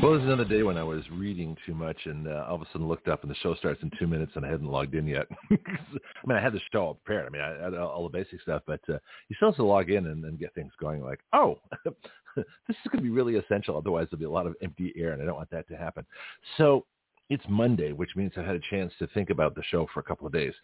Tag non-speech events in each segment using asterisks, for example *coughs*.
Well, this is another day when I was reading too much and uh, all of a sudden looked up and the show starts in two minutes and I hadn't logged in yet. *laughs* I mean, I had the show all prepared. I mean, I had all the basic stuff, but uh, you still have to log in and, and get things going like, oh, *laughs* this is going to be really essential. Otherwise, there'll be a lot of empty air and I don't want that to happen. So it's Monday, which means I've had a chance to think about the show for a couple of days.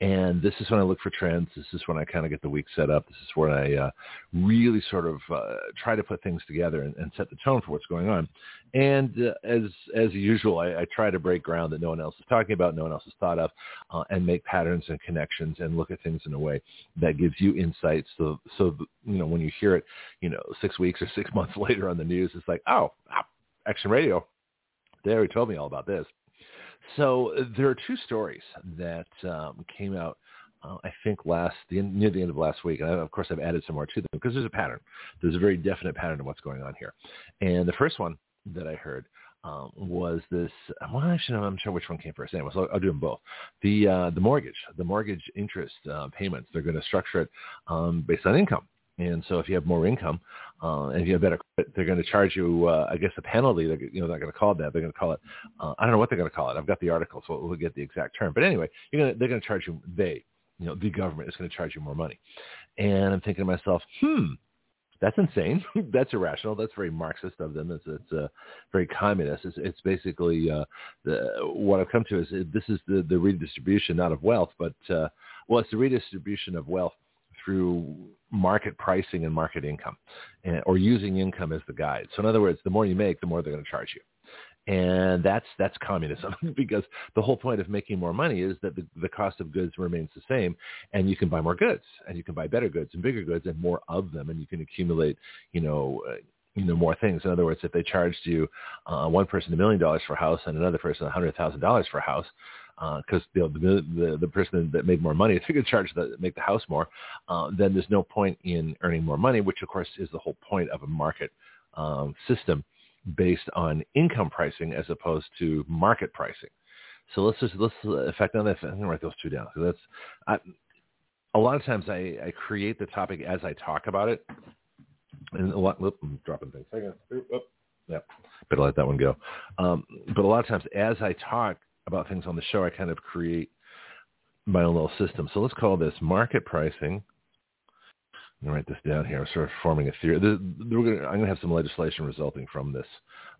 And this is when I look for trends. This is when I kind of get the week set up. This is when I uh, really sort of uh, try to put things together and, and, set the tone for what's going on. And uh, as as usual, I, I, try to break ground that no one else is talking about, no one else has thought of, uh, and make patterns and connections and look at things in a way that gives you insights. So so you know when you hear it, you know six weeks or six *laughs* months later on the news, it's like oh. Action Radio, they already told me all about this. So there are two stories that um, came out, uh, I think, last the, near the end of last week. And I, of course, I've added some more to them because there's a pattern. There's a very definite pattern of what's going on here. And the first one that I heard um, was this. Well, actually, I'm not sure which one came first. Anyway, so I'll, I'll do them both. The uh, the mortgage, the mortgage interest uh, payments. They're going to structure it um, based on income. And so if you have more income uh, and if you have better credit, they're going to charge you, uh, I guess, a penalty. They're, you know, they're not going to call it that. They're going to call it, uh, I don't know what they're going to call it. I've got the article, so we'll get the exact term. But anyway, you're going to, they're going to charge you, they, you know, the government is going to charge you more money. And I'm thinking to myself, hmm, that's insane. *laughs* that's irrational. That's very Marxist of them. It's, it's uh, very communist. It's, it's basically uh, the, what I've come to is this is the, the redistribution not of wealth, but uh, well, it's the redistribution of wealth through market pricing and market income and, or using income as the guide. So in other words, the more you make, the more they're going to charge you. And that's that's communism *laughs* because the whole point of making more money is that the, the cost of goods remains the same and you can buy more goods and you can buy better goods and bigger goods and more of them and you can accumulate, you know, uh, you know more things. In other words, if they charged you uh, one person a million dollars for a house and another person a hundred thousand dollars for a house, because uh, you know, the, the the person that made more money, if you could charge the make the house more, uh, then there's no point in earning more money, which of course is the whole point of a market um, system based on income pricing as opposed to market pricing. So let's just let's effect on this. I'm gonna write those two down. So that's I, a lot of times I, I create the topic as I talk about it, and a lot. Whoop, I'm dropping things. Second. Oop, oop. yeah, better let that one go. Um, but a lot of times, as I talk, about things on the show, I kind of create my own little system. So let's call this market pricing. I'm to write this down here. I'm sort of forming a theory. Gonna, I'm going to have some legislation resulting from this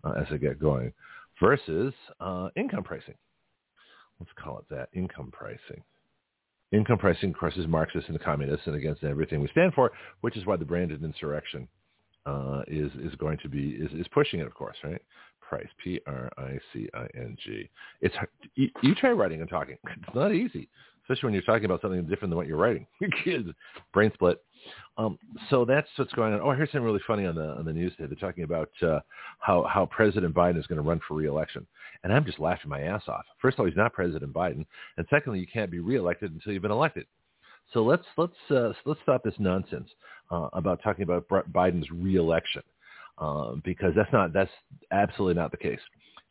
uh, as I get going versus uh, income pricing. Let's call it that, income pricing. Income pricing, course, is Marxist and communist and against everything we stand for, which is why the Brandon insurrection uh, is is going to be is, is pushing it, of course, right? Price, P R I C I N G. It's you, you try writing and talking. *laughs* It's not easy, especially when you're talking about something different than what you're writing. *laughs* Kids, brain split. Um, so that's what's going on. Oh, I heard something really funny on the on the news today. They're talking about uh, how how President Biden is going to run for reelection, and I'm just laughing my ass off. First of all, he's not President Biden, and secondly, you can't be reelected until you've been elected. So let's let's uh, let's stop this nonsense uh, about talking about Biden's reelection uh, because that's not that's absolutely not the case.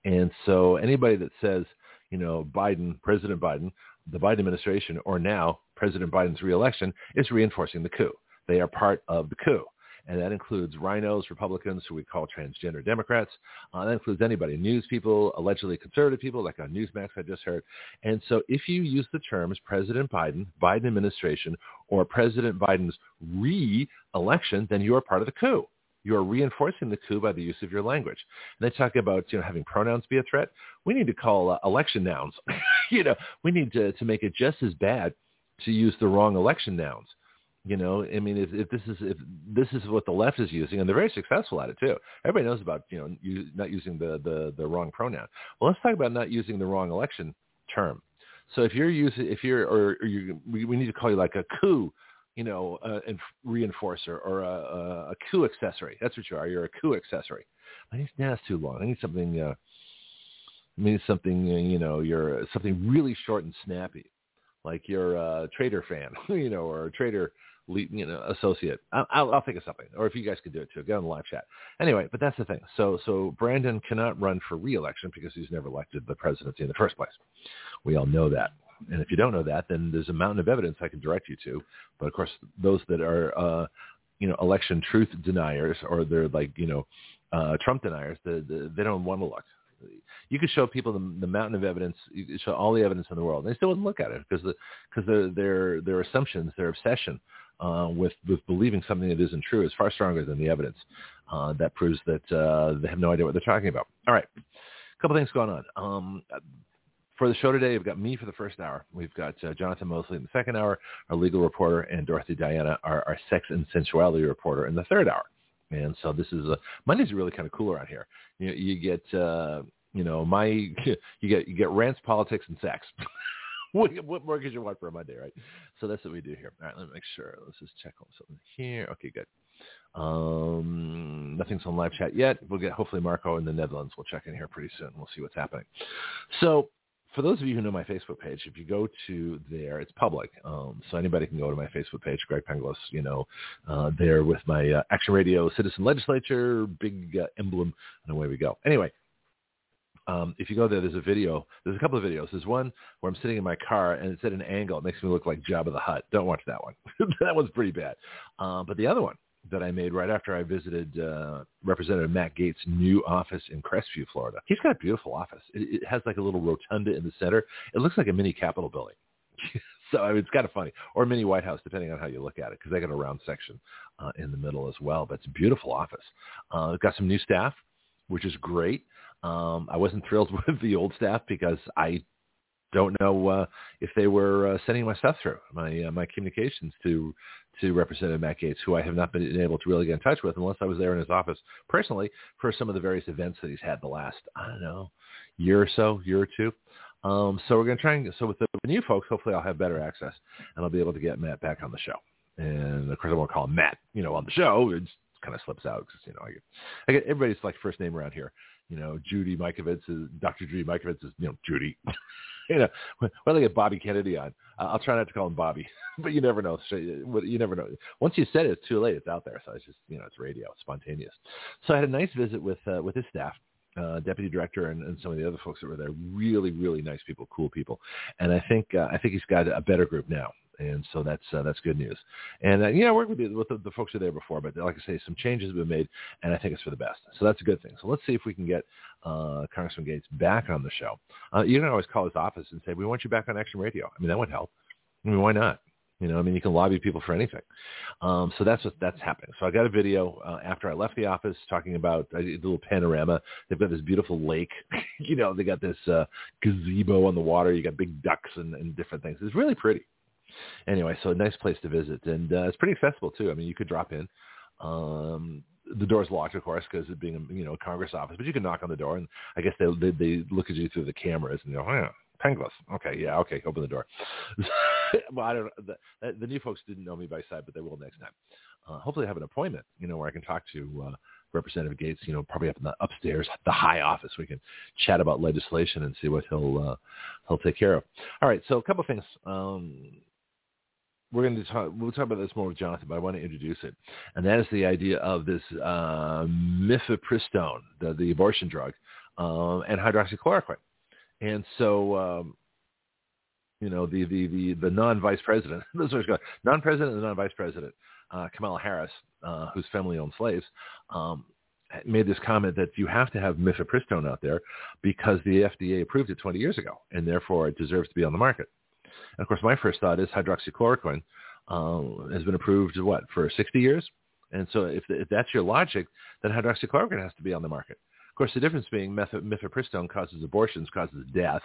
And so anybody that says you know Biden, President Biden, the Biden administration, or now President Biden's reelection is reinforcing the coup. They are part of the coup and that includes RINOs, Republicans, who we call transgender Democrats. Uh, that includes anybody, news people, allegedly conservative people, like on Newsmax I just heard. And so if you use the terms President Biden, Biden administration, or President Biden's re-election, then you are part of the coup. You are reinforcing the coup by the use of your language. And they talk about you know having pronouns be a threat. We need to call uh, election nouns. *laughs* you know, we need to, to make it just as bad to use the wrong election nouns. You know, I mean, if, if this is if this is what the left is using, and they're very successful at it too. Everybody knows about you know you, not using the, the the wrong pronoun. Well, let's talk about not using the wrong election term. So if you're using if you're or, or you we, we need to call you like a coup, you know, uh, reinforcer or a, a coup accessory. That's what you are. You're a coup accessory. I need, that's too long. I need something. Uh, It means something, you know, you're something really short and snappy, like you're a traitor fan, *laughs* you know, or a traitor you know, associate. I'll, I'll think of something. Or if you guys could do it too, get on the live chat. Anyway, but that's the thing. So, so Brandon cannot run for reelection because he's never elected the presidency in the first place. We all know that. And if you don't know that, then there's a mountain of evidence I can direct you to. But of course, those that are, uh, you know, election truth deniers or they're like, you know, uh, Trump deniers, the, the, they don't want to look. You could show people the, the mountain of evidence, you could show all the evidence in the world, and they still wouldn't look at it because the, because their their their assumptions, their obsession uh, with with believing something that isn't true is far stronger than the evidence uh, that proves that uh, they have no idea what they're talking about. All right, a couple things going on. Um, for the show today, we've got me for the first hour. We've got uh, Jonathon Moseley in the second hour, our legal reporter, and Dorothy Diana, our, our sex and sensuality reporter, in the third hour. And so this is a Mondays are really kind of cool around here. You, you get uh, you know my *laughs* you get you get rants, politics, and sex. *laughs* what, what more could you want for a Monday, right? So that's what we do here. All right, let me make sure. Let's just check on something here. Okay, good. Um, nothing's on live chat yet. We'll get hopefully Marco in the Netherlands. We'll check in here pretty soon. We'll see what's happening. So for those of you who know my Facebook page, if you go to there, it's public, um, so anybody can go to my Facebook page, Greg Penglis. You know, uh, there with my uh, Action Radio Citizen Legislature big uh, emblem, and away we go. Anyway, um, if you go there, there's a video. There's a couple of videos. There's one where I'm sitting in my car and it's at an angle. It makes me look like Jabba the Hutt. Don't watch that one. *laughs* that one's pretty bad. Uh, but the other one that I made right after I visited uh, Representative Matt Gaetz' new office in Crestview, Florida. He's got a beautiful office. It, it has like a little rotunda in the center. It looks like a mini Capitol building. *laughs* so I mean, it's kind of funny, or mini White House, depending on how you look at it, because they got a round section uh, in the middle as well. But it's a beautiful office. Uh, got some new staff, which is great. Um, I wasn't thrilled *laughs* with the old staff because I don't know uh, if they were uh, sending my stuff through my uh, my communications to to Representative Matt Gaetz, who I have not been able to really get in touch with unless I was there in his office personally for some of the various events that he's had the last I don't know year or so, year or two. Um, so we're going to try and so with the new folks, hopefully I'll have better access and I'll be able to get Matt back on the show. And of course I won't call him Matt, you know, on the show. It kind of slips out because you know I get, I get everybody's like first name around here you know, Judy Mikovits is Dr. Judy Mikovits is, you know, Judy. *laughs* *laughs* you know, when I get Bobby Kennedy on, I'll try not to call him Bobby, *laughs* but you never know. You never know. Once you said it, it's too late. It's out there. So it's just, you know, it's radio, it's spontaneous. So I had a nice visit with uh, with his staff. Uh, deputy director and, and some of the other folks that were there, really, really nice people, cool people, and I think uh, I think he's got a better group now and so that's uh, that's good news. And uh, yeah, I worked with, the, with the, folks who are there before, but like I say, some changes have been made, and I think it's for the best. So that's a good thing. So let's see if we can get uh, Congressman Gaetz back on the show. Uh, you can always call his office and say, "We want you back on Action Radio." I mean, that would help. I mean, why not? You know, I mean, you can lobby people for anything. Um, so that's what that's happening. So I got a video uh, after I left the office talking about a little panorama. They've got this beautiful lake. *laughs* you know, they got this uh, gazebo on the water. You got big ducks and, and different things. It's really pretty anyway, so a nice place to visit, and uh, it's pretty accessible too. I mean, you could drop in. Um, the door's locked, of course, because it being a you know Congress office, but you can knock on the door, and I guess they they, they look at you through the cameras, and they're oh, yeah, Penglis. Okay, yeah, okay, open the door. *laughs* well, I don't. The, the new folks didn't know me by sight, but they will next time. Uh, hopefully, I have an appointment, you know, where I can talk to uh, Representative Gaetz, you know, probably up in the upstairs, the high office. We can chat about legislation and see what he'll uh, he'll take care of. All right, so a couple of things. Um, we're going to talk. We'll talk about this more with Jonathon, but I want to introduce it, and that is the idea of this uh, mifepristone, the, the abortion drug, um, and hydroxychloroquine. And so, um, you know, the the the, the non-vice president, *laughs* non-president and non-vice president, uh, Kamala Harris, uh, whose family owned slaves, um, made this comment that you have to have mifepristone out there because the FDA approved it 20 years ago, and therefore it deserves to be on the market. And of course, my first thought is hydroxychloroquine uh, has been approved what for 60 years, and so if, if that's your logic, then hydroxychloroquine has to be on the market. Of course, the difference being mifepristone causes abortions, causes death.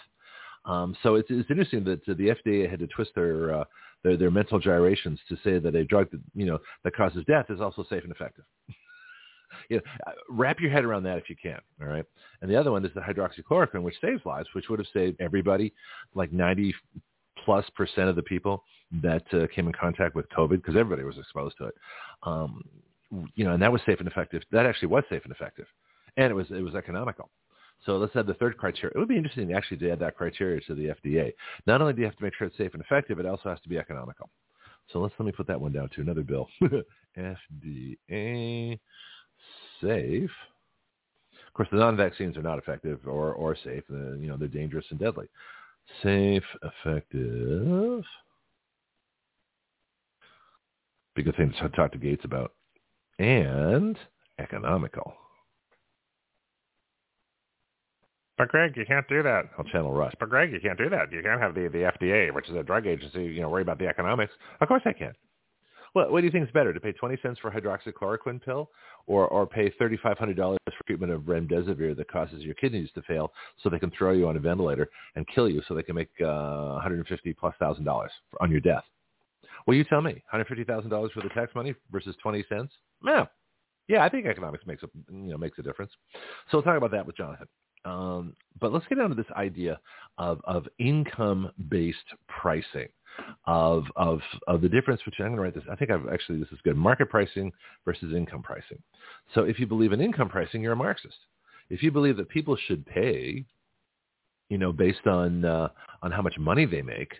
Um, so it's, it's interesting that the FDA had to twist their, uh, their their mental gyrations to say that a drug that you know that causes death is also safe and effective. *laughs* you know, wrap your head around that if you can. All right. And the other one is the hydroxychloroquine, which saves lives, which would have saved everybody like 90 plus percent of the people that uh, came in contact with COVID, because everybody was exposed to it, um, you know, and that was safe and effective. That actually was safe and effective, and it was it was economical. So let's add the third criteria. It would be interesting actually to add that criteria to the FDA. Not only do you have to make sure it's safe and effective, it also has to be economical. So let's let me put that one down to another bill. *laughs* FDA safe. Of course, the non-vaccines are not effective or, or safe. Uh, you know, they're dangerous and deadly. Safe, effective. Good thing to talk to Gaetz about. And economical. But Greg, you can't do that. I'll channel Rush. But Greg, you can't do that. You can't have the, the FDA, which is a drug agency, you know, worry about the economics. Of course I can. Well, what do you think is better, to pay 20 cents for a hydroxychloroquine pill or, or pay $3,500 for treatment of remdesivir that causes your kidneys to fail so they can throw you on a ventilator and kill you so they can make uh, 150 plus thousand dollars on your death? Well, you tell me, $150,000 for the tax money versus 20 cents? Yeah. Yeah, I think economics makes a, you know, makes a difference. So we'll talk about that with Jonathon. Um, but let's get down to this idea of, of income-based pricing, of, of, of the difference between, I'm going to write this, I think I've actually, this is good, market pricing versus income pricing. So if you believe in income pricing, you're a Marxist. If you believe that people should pay, you know, based on, uh, on how much money they make,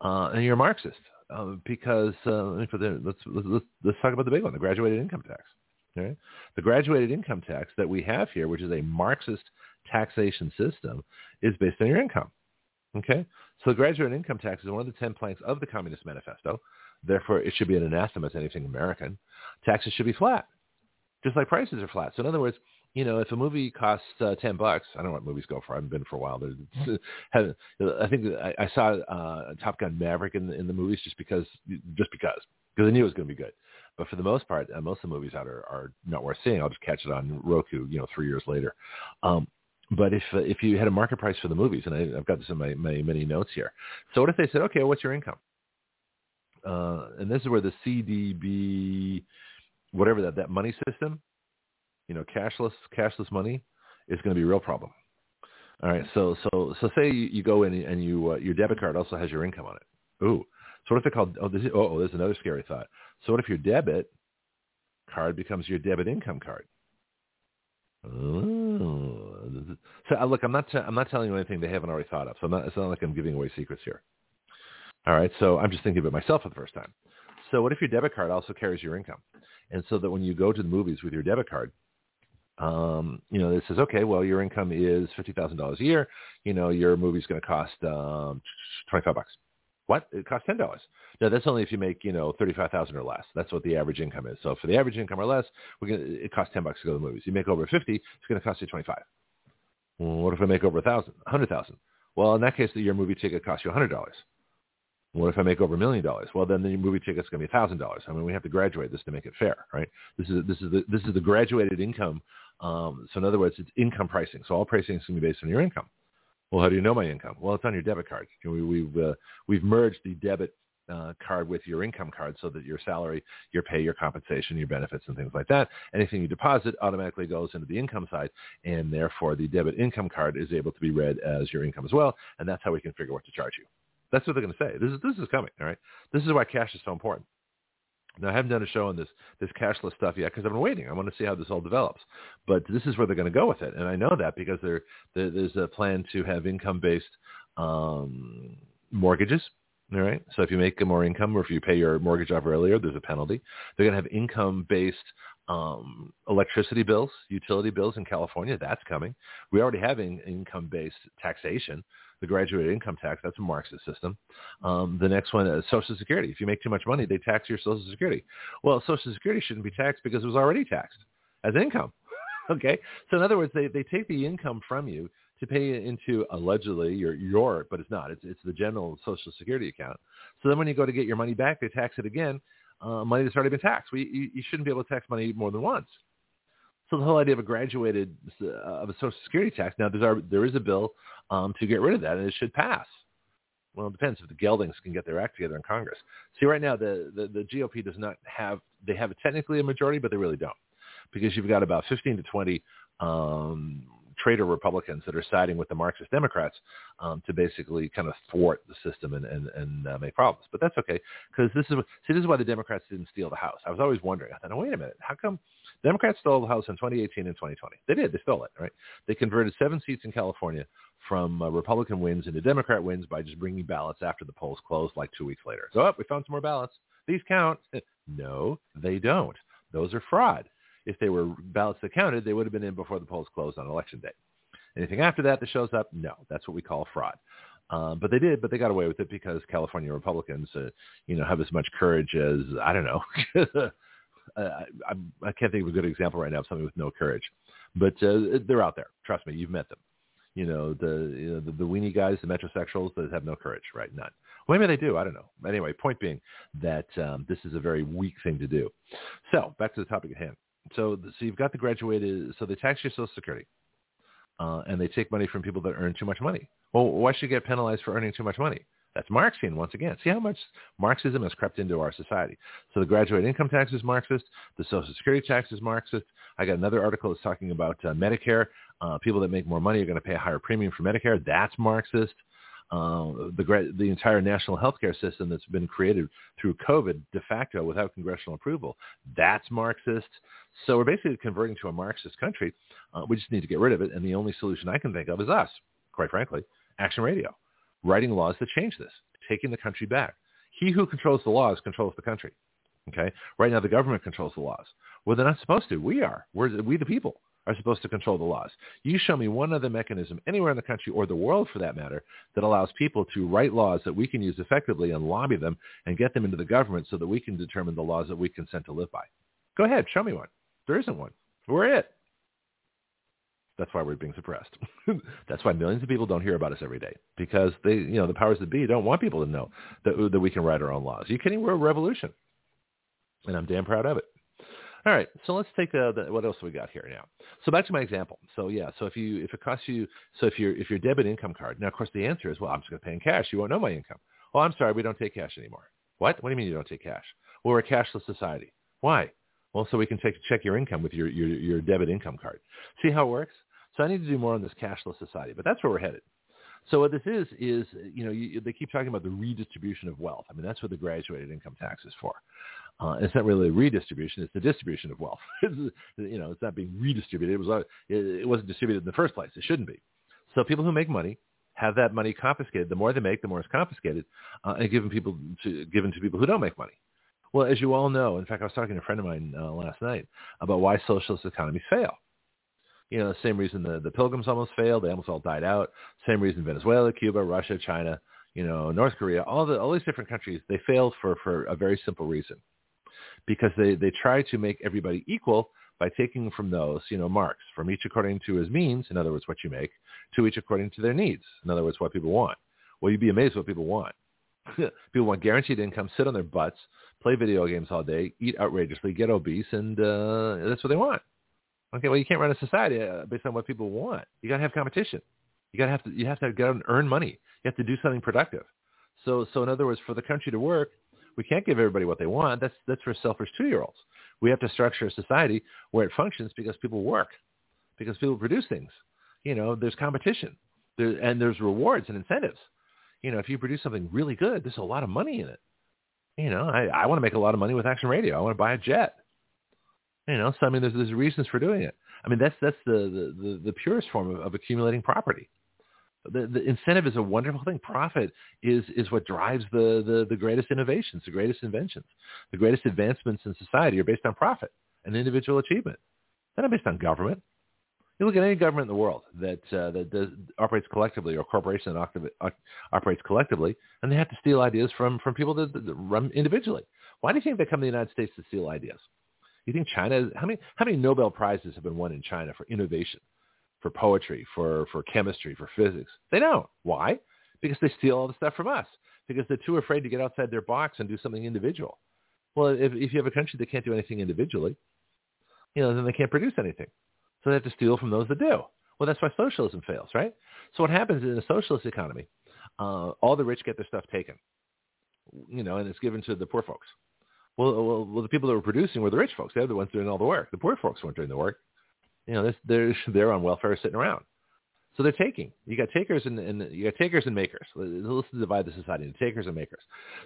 uh, and you're a Marxist. Uh, because uh, let's, let's, let's, let's talk about the big one, the graduated income tax. Right? The graduated income tax that we have here, which is a Marxist taxation system is based on your income. Okay? So the graduate income tax is one of the 10 planks of the Communist Manifesto. Therefore, it should be an anathema to anything American. Taxes should be flat, just like prices are flat. So in other words, you know, if a movie costs uh, 10 bucks, I don't know what movies go for. I haven't been for a while. *laughs* I think I, I saw uh, Top Gun Maverick in the, in the movies just because, just because, because I knew it was going to be good. But for the most part, uh, most of the movies out are, are not worth seeing. I'll just catch it on Roku, you know, three years later. Um, but if uh, if you had a market price for the movies, and I, have got this in my, my many notes here. So what if they said, okay, what's your income? Uh, and this is where the CDB, whatever that that money system, you know, cashless cashless money is going to be a real problem. All right, so so so say you, you go in and you uh, your debit card also has your income on it. Ooh, so what if they called? Oh, this is, oh, there's another scary thought. So what if your debit card becomes your debit income card? Oh. So uh, look, I'm not t- I'm not telling you anything they haven't already thought of. So I'm not, it's not like I'm giving away secrets here. All right, so I'm just thinking it myself for the first time. So what if your debit card also carries your income, and so that when you go to the movies with your debit card, um, you know, it says, okay, well, your income is fifty thousand dollars a year. You know, your movie's going to cost um, twenty five bucks. What? It costs ten dollars. No, that's only if you make you know thirty five thousand or less. That's what the average income is. So for the average income or less, we're gonna, it costs ten bucks to go to the movies. You make over fifty, it's going to cost you twenty five. Well, what if I make over a thousand, a hundred thousand? Well, in that case, your movie ticket costs you a hundred dollars. What if I make over a million dollars? Well, then the movie ticket's going to be a thousand dollars. I mean, we have to graduate this to make it fair, right? This is this is the this is the graduated income. Um, so in other words, it's income pricing. So all pricing is going to be based on your income. Well, how do you know my income? Well, it's on your debit card. We, we've uh, we've merged the debit uh, card with your income card so that your salary, your pay, your compensation, your benefits, and things like that, anything you deposit automatically goes into the income side, and therefore the debit income card is able to be read as your income as well, and that's how we can figure what to charge you. That's what they're going to say. This is this is coming. All right. This is why cash is so important. Now, I haven't done a show on this this cashless stuff yet because I've been waiting. I want to see how this all develops. But this is where they're going to go with it, and I know that because there, there there's a plan to have income-based um, mortgages. All right. So if you make more income or if you pay your mortgage off earlier, there's a penalty. They're going to have income-based um, electricity bills, utility bills in California. That's coming. We already have in, income-based taxation the graduated income tax. That's a Marxist system. Um, the next one is Social Security. If you make too much money, they tax your Social Security. Well, Social Security shouldn't be taxed because it was already taxed as income. *laughs* okay, so in other words, they they take the income from you to pay into allegedly your your, but it's not. It's it's the general Social Security account. So then when you go to get your money back, they tax it again. Uh, money that's already been taxed. We, you, you shouldn't be able to tax money more than once. So the whole idea of a graduated uh, of a Social Security tax. Now there's our, there is a bill um, to get rid of that, and it should pass. Well, it depends if the Geldings can get their act together in Congress. See, right now the, the, the GOP does not have they have technically a majority, but they really don't, because you've got about 15 to 20 um, traitor Republicans that are siding with the Marxist Democrats um, to basically kind of thwart the system and and, and uh, make problems. But that's okay because this is see this is why the Democrats didn't steal the House. I was always wondering. I thought, oh, wait a minute, how come Democrats stole the House in 2018 and 2020. They did. They stole it, right? They converted seven seats in California from uh, Republican wins into Democrat wins by just bringing ballots after the polls closed like two weeks later. So, oh, we found some more ballots. These count. *laughs* no, they don't. Those are fraud. If they were ballots that counted, they would have been in before the polls closed on election day. Anything after that that shows up, no, that's what we call fraud. Um, but they did, but they got away with it because California Republicans, uh, you know, have as much courage as I don't know. *laughs* I, I, I can't think of a good example right now of something with no courage, but uh, they're out there. Trust me, you've met them. You know, the you know, the, the weenie guys, the metrosexuals that have no courage, right? None. Well, maybe they do. I don't know. Anyway, point being that um, this is a very weak thing to do. So back to the topic at hand. So, so you've got the graduated. So they tax your Social Security, uh, and they take money from people that earn too much money. Well, why should you get penalized for earning too much money? That's Marxian once again. See how much Marxism has crept into our society. So the graduate income tax is Marxist. The Social Security tax is Marxist. I got another article that's talking about uh, Medicare. Uh, people that make more money are going to pay a higher premium for Medicare. That's Marxist. Uh, the the entire national healthcare system that's been created through COVID de facto without congressional approval. That's Marxist. So we're basically converting to a Marxist country. Uh, we just need to get rid of it, and the only solution I can think of is us, quite frankly, Action Radio, writing laws that change this, taking the country back. He who controls the laws controls the country. Okay. Right now, the government controls the laws. Well, they're not supposed to. We are. We're we the people are supposed to control the laws. You show me one other mechanism anywhere in the country or the world for that matter that allows people to write laws that we can use effectively and lobby them and get them into the government so that we can determine the laws that we consent to live by. Go ahead, show me one. There isn't one. We're it. That's why we're being suppressed. *laughs* That's why millions of people don't hear about us every day because they, you know, the powers that be don't want people to know that, that we can write our own laws. Are you kidding? We're a revolution, and I'm damn proud of it. All right, so let's take uh, the, what else we got here now. So back to my example. So yeah, so if you if it costs you, so if your if your debit income card, now of course the answer is well, I'm just going to pay in cash. You won't know my income. Oh, I'm sorry, we don't take cash anymore. What? What do you mean you don't take cash? Well, we're a cashless society. Why? Well, so we can take check your income with your, your your debit income card. See how it works? So I need to do more on this cashless society, but that's where we're headed. So what this is is you know you, they keep talking about the redistribution of wealth. I mean that's what the graduated income tax is for. Uh, it's not really a redistribution; it's the distribution of wealth. *laughs* you know, it's not being redistributed. It was uh, it, it wasn't distributed in the first place. It shouldn't be. So people who make money have that money confiscated. The more they make, the more it's confiscated, uh, and given people to given to people who don't make money. Well, as you all know, in fact, I was talking to a friend of mine uh, last night about why socialist economies fail. You know, the same reason the, the pilgrims almost failed; they almost all died out. Same reason Venezuela, Cuba, Russia, China, you know, North Korea, all the all these different countries, they failed for for a very simple reason because they, they try to make everybody equal by taking from those, you know, Marx, from each according to his means, in other words, what you make, to each according to their needs, in other words, what people want. Well, you'd be amazed what people want. *laughs* people want guaranteed income, sit on their butts, play video games all day, eat outrageously, get obese, and uh, that's what they want. Okay, well, you can't run a society uh, based on what people want. You got to have competition. You got to have to you have to get out and earn money. You have to do something productive. So, so in other words, for the country to work, we can't give everybody what they want. That's that's for selfish two-year-olds. We have to structure a society where it functions because people work, because people produce things. You know, there's competition, there, and there's rewards and incentives. You know, if you produce something really good, there's a lot of money in it. You know, I, I want to make a lot of money with Action Radio. I want to buy a jet. You know, so I mean, there's there's reasons for doing it. I mean, that's that's the the the, the purest form of, of accumulating property the, the incentive is a wonderful thing. Profit is is what drives the, the the greatest innovations, the greatest inventions, the greatest advancements in society are based on profit and individual achievement. They're not based on government. You look at any government in the world that uh, that does, operates collectively or a corporation that operates collectively, and they have to steal ideas from from people that, that run individually. Why do you think they come to the United States to steal ideas? You think China? How many how many Nobel prizes have been won in China for innovation? for poetry, for, for chemistry, for physics. They don't. Why? Because they steal all the stuff from us. Because they're too afraid to get outside their box and do something individual. Well, if, if you have a country that can't do anything individually, you know, then they can't produce anything. So they have to steal from those that do. Well, that's why socialism fails, right? So what happens in a socialist economy, uh, all the rich get their stuff taken, you know, and it's given to the poor folks. Well, well, well, the people that were producing were the rich folks. They're the ones doing all the work. The poor folks weren't doing the work you know, they're *laughs* they're on welfare sitting around. So they're taking. You got takers and, and you got takers and makers. Let's divide the society into takers and makers.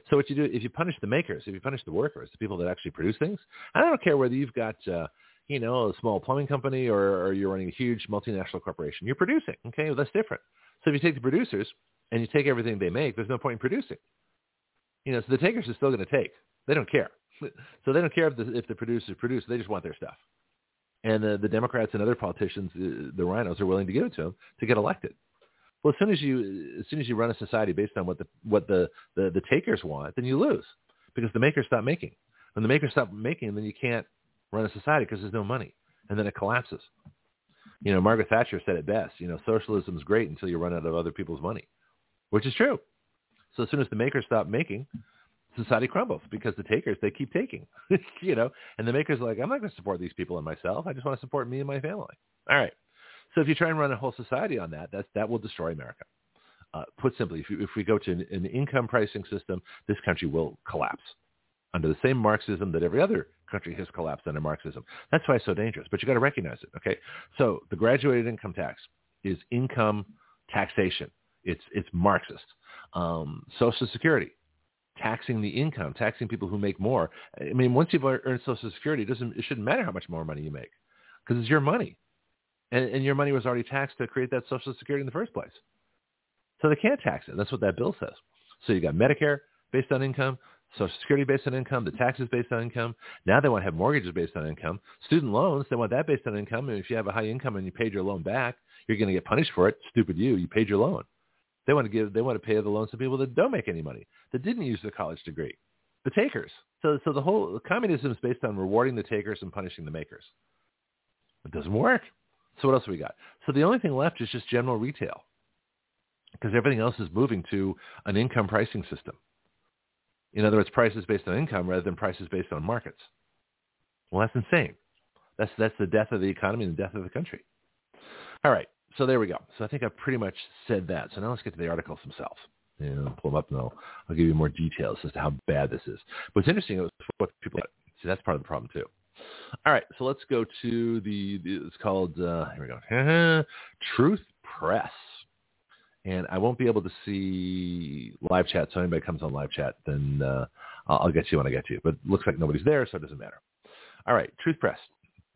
So what you do if you punish the makers, if you punish the workers, the people that actually produce things, I don't care whether you've got uh, you know, a small plumbing company or, or you're running a huge multinational corporation. You're producing. Okay, well, that's different. So if you take the producers and you take everything they make, there's no point in producing. You know, so the takers are still going to take. They don't care. *laughs* So they don't care if the, if the producers produce. They just want their stuff. And the, the Democrats and other politicians, uh, the RINOs, are willing to give it to them to get elected. Well, as soon as you as soon as you run a society based on what the what the, the, the takers want, then you lose because the makers stop making. When the makers stop making, then you can't run a society because there's no money, and then it collapses. You know, Margaret Thatcher said it best. You know, socialism is great until you run out of other people's money, which is true. So as soon as the makers stop making, society crumbles because the takers they keep taking. *laughs* you know, and the makers are like, I'm not going to support these people and myself. I just want to support me and my family. All right. So if you try and run a whole society on that, that that will destroy America. Uh, put simply, if, you, if we go to an, an income pricing system, this country will collapse under the same Marxism that every other country has collapsed under Marxism. That's why it's so dangerous. But you got to recognize it. Okay. So the graduated income tax is income taxation. It's it's Marxist. Um, Social Security, taxing the income, taxing people who make more. I mean, once you've earned Social Security, it doesn't it shouldn't matter how much more money you make because it's your money and, and your money was already taxed to create that Social Security in the first place. So they can't tax it. That's what that bill says. So you got Medicare based on income, Social Security based on income, the taxes based on income. Now they want to have mortgages based on income. Student loans, they want that based on income. And if you have a high income and you paid your loan back, you're going to get punished for it. Stupid you, you paid your loan. They want to give, they want to pay the loans to people that don't make any money, that didn't use their college degree, the takers. So, so the whole communism is based on rewarding the takers and punishing the makers. It doesn't work. So what else we got? So the only thing left is just general retail because everything else is moving to an income pricing system. In other words, prices based on income rather than prices based on markets. Well, that's insane. That's, that's the death of the economy and the death of the country. All right. So there we go. So I think I've pretty much said that. So now let's get to the articles themselves. And I'll pull them up and I'll, I'll give you more details as to how bad this is. What's interesting is what people see. That's part of the problem too. All right, so let's go to the, the it's called uh, here we go, *laughs* Truth Press, and I won't be able to see live chat. So anybody comes on live chat, then uh, I'll get you when I get you. But looks like nobody's there, so it doesn't matter. All right, Truth Press.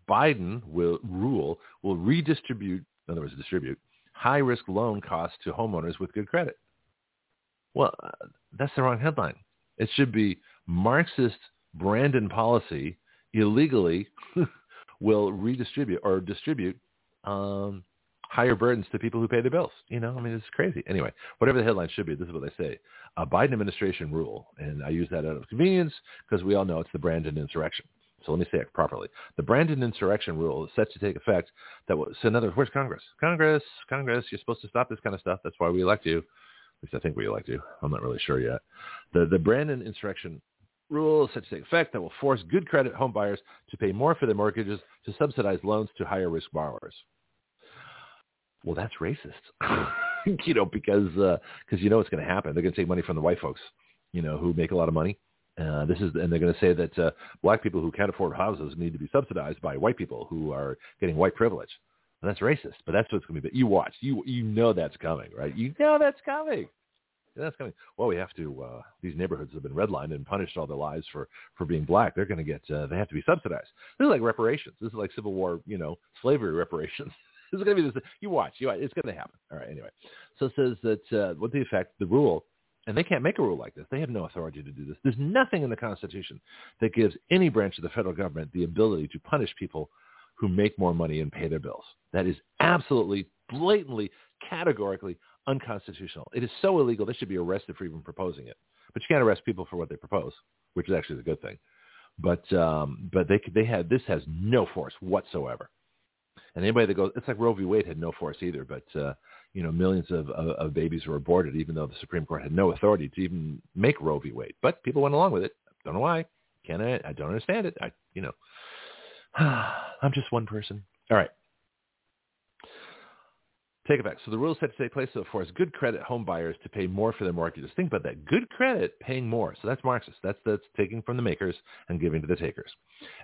Biden will rule will redistribute, in other words, distribute high risk loan costs to homeowners with good credit. Well, uh, that's the wrong headline. It should be Marxist Brandon policy illegally *laughs* will redistribute or distribute um, higher burdens to people who pay their bills. You know, I mean, it's crazy. Anyway, whatever the headline should be, this is what they say. A Biden administration rule, and I use that out of convenience because we all know it's the Brandon insurrection. So let me say it properly. The Brandon insurrection rule is set to take effect. That was, so in other words, where's Congress? Congress, Congress, you're supposed to stop this kind of stuff. That's why we elect you. At least I think we elect you. I'm not really sure yet. The, the Brandon insurrection rule is set to take effect that will force good credit home buyers to pay more for their mortgages to subsidize loans to higher risk borrowers. Well, that's racist, *laughs* you know, because because uh, you know what's going to happen. They're going to take money from the white folks, you know, who make a lot of money. Uh, this is, and they're going to say that uh, black people who can't afford houses need to be subsidized by white people who are getting white privilege. And that's racist, but that's what's going to be. But you watch, you you know that's coming, right? You know that's coming that's coming. Well, we have to. Uh, these neighborhoods have been redlined and punished all their lives for for being black. They're going to get. Uh, they have to be subsidized. This is like reparations. This is like Civil War. You know, slavery reparations. *laughs* this is going to be this. You watch. You watch. It's going to happen. All right. Anyway, so it says that uh, what the effect the rule. And they can't make a rule like this. They have no authority to do this. There's nothing in the Constitution that gives any branch of the federal government the ability to punish people who make more money and pay their bills. That is absolutely, blatantly, categorically unconstitutional. It is so illegal they should be arrested for even proposing it. But you can't arrest people for what they propose, which is actually a good thing. But um, but they they had this has no force whatsoever. And anybody that goes, it's like Roe v. Wade had no force either. But uh, you know, millions of, of, of babies were aborted, even though the Supreme Court had no authority to even make Roe v. Wade. But people went along with it. Don't know why. Can I? I don't understand it. I you know, *sighs* I'm just one person. All right take effect. So the rules set to take place to force good credit home buyers to pay more for their mortgages. Think about that. Good credit paying more. So that's Marxist. That's that's taking from the makers and giving to the takers.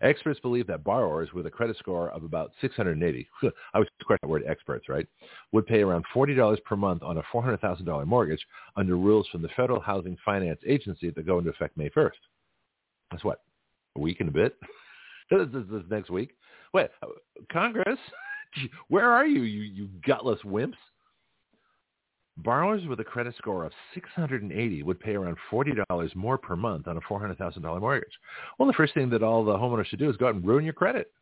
Experts believe that borrowers with a credit score of about 680, *laughs* I was question the word experts, right, would pay around $40 per month on a $400,000 mortgage under rules from the Federal Housing Finance Agency that go into effect May 1st. That's what? A week and a bit? *laughs* this, this next week. Wait, uh, Congress, *laughs* where are you, you, you gutless wimps? Borrowers with a credit score of 680 would pay around $40 more per month on a $400,000 mortgage. Well, the first thing that all the homeowners should do is go out and ruin your credit.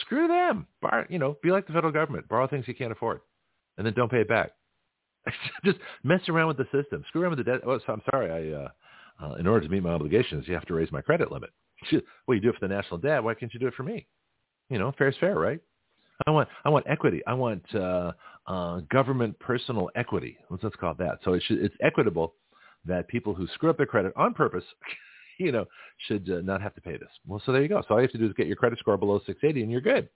Screw them. Bar, you know, be like the federal government. Borrow things you can't afford, and then don't pay it back. *laughs* Just mess around with the system. Screw around with the debt. Oh, I'm sorry. I, uh, uh, in order to meet my obligations, you have to raise my credit limit. *laughs* Well, you do it for the national debt. Why can't you do it for me? You know, fair is fair, right? I want I want equity. I want uh, uh, government personal equity. Let's, let's call it that. So it should, it's equitable that people who screw up their credit on purpose, *laughs* you know, should uh, not have to pay this. Well, so there you go. So all you have to do is get your credit score below 680, and you're good.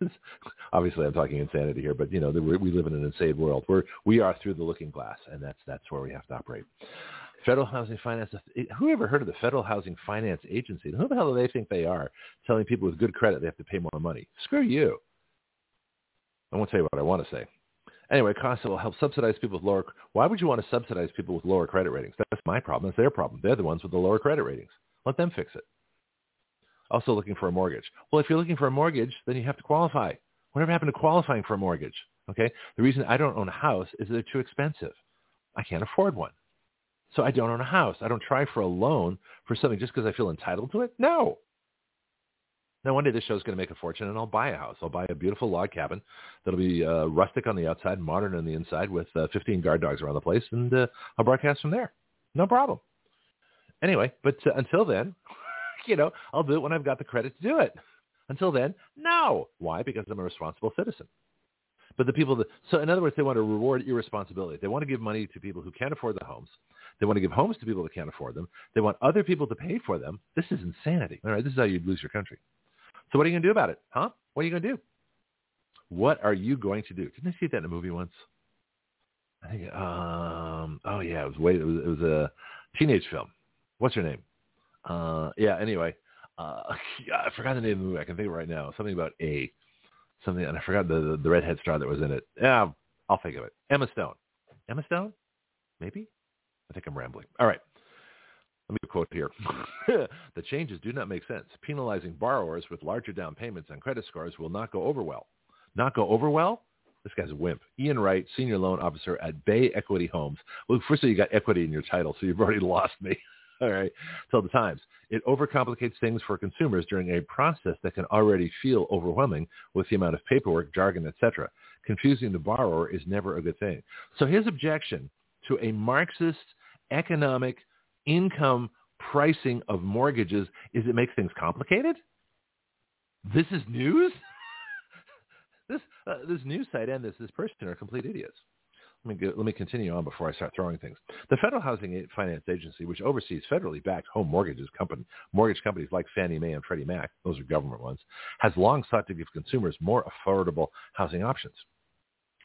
*laughs* Obviously, I'm talking insanity here, but you know, we live in an insane world. We're we are through the looking glass, and that's that's where we have to operate. Federal Housing Finance. Eh, who ever heard of the Federal Housing Finance Agency? Who the hell do they think they are, telling people with good credit they have to pay more money? Screw you. I won't tell you what I want to say. Anyway, COSTA will help subsidize people with lower. Why would you want to subsidize people with lower credit ratings? That's my problem. That's their problem. They're the ones with the lower credit ratings. Let them fix it. Also looking for a mortgage. Well, if you're looking for a mortgage, then you have to qualify. Whatever happened to qualifying for a mortgage? Okay. The reason I don't own a house is they're too expensive. I can't afford one. So I don't own a house. I don't try for a loan for something just because I feel entitled to it. No. Now, one day this show is going to make a fortune, and I'll buy a house. I'll buy a beautiful log cabin that'll be uh, rustic on the outside, modern on the inside, with uh, 15 guard dogs around the place, and uh, I'll broadcast from there. No problem. Anyway, but uh, until then, *laughs* you know, I'll do it when I've got the credit to do it. Until then, no. Why? Because I'm a responsible citizen. But the people that, so in other words, they want to reward irresponsibility. They want to give money to people who can't afford the homes. They want to give homes to people that can't afford them. They want other people to pay for them. This is insanity. All right, this is how you'd lose your country. So what are you going to do about it? Huh? What are you going to do? What are you going to do? Didn't I see that in a movie once? I think, um, oh yeah, it was way, it was, it was a teenage film. What's her name? Uh, yeah, anyway, uh, *laughs* I forgot the name of the movie. I can think of it right now. Something about A something, and I forgot the, the, the redhead star that was in it. Yeah, I'll think of it. Emma Stone. Emma Stone? Maybe? I think I'm rambling. All right. Let me quote here. *laughs* the changes do not make sense. Penalizing borrowers with larger down payments and credit scores will not go over well. Not go over well? This guy's a wimp. Ian Wright, senior loan officer at Bay Equity Homes. Well, first of all, you got equity in your title, so you've already *laughs* lost me. *laughs* All right. Tell the Times. It overcomplicates things for consumers during a process that can already feel overwhelming with the amount of paperwork, jargon, etc. Confusing the borrower is never a good thing. So his objection to a Marxist economic income pricing of mortgages is it makes things complicated? This is news? *laughs* this, uh, this news site and this, this person are complete idiots. Let me, let me continue on before I start throwing things. The Federal Housing Finance Agency, which oversees federally backed home mortgages company, mortgage companies like Fannie Mae and Freddie Mac, those are government ones, has long sought to give consumers more affordable housing options.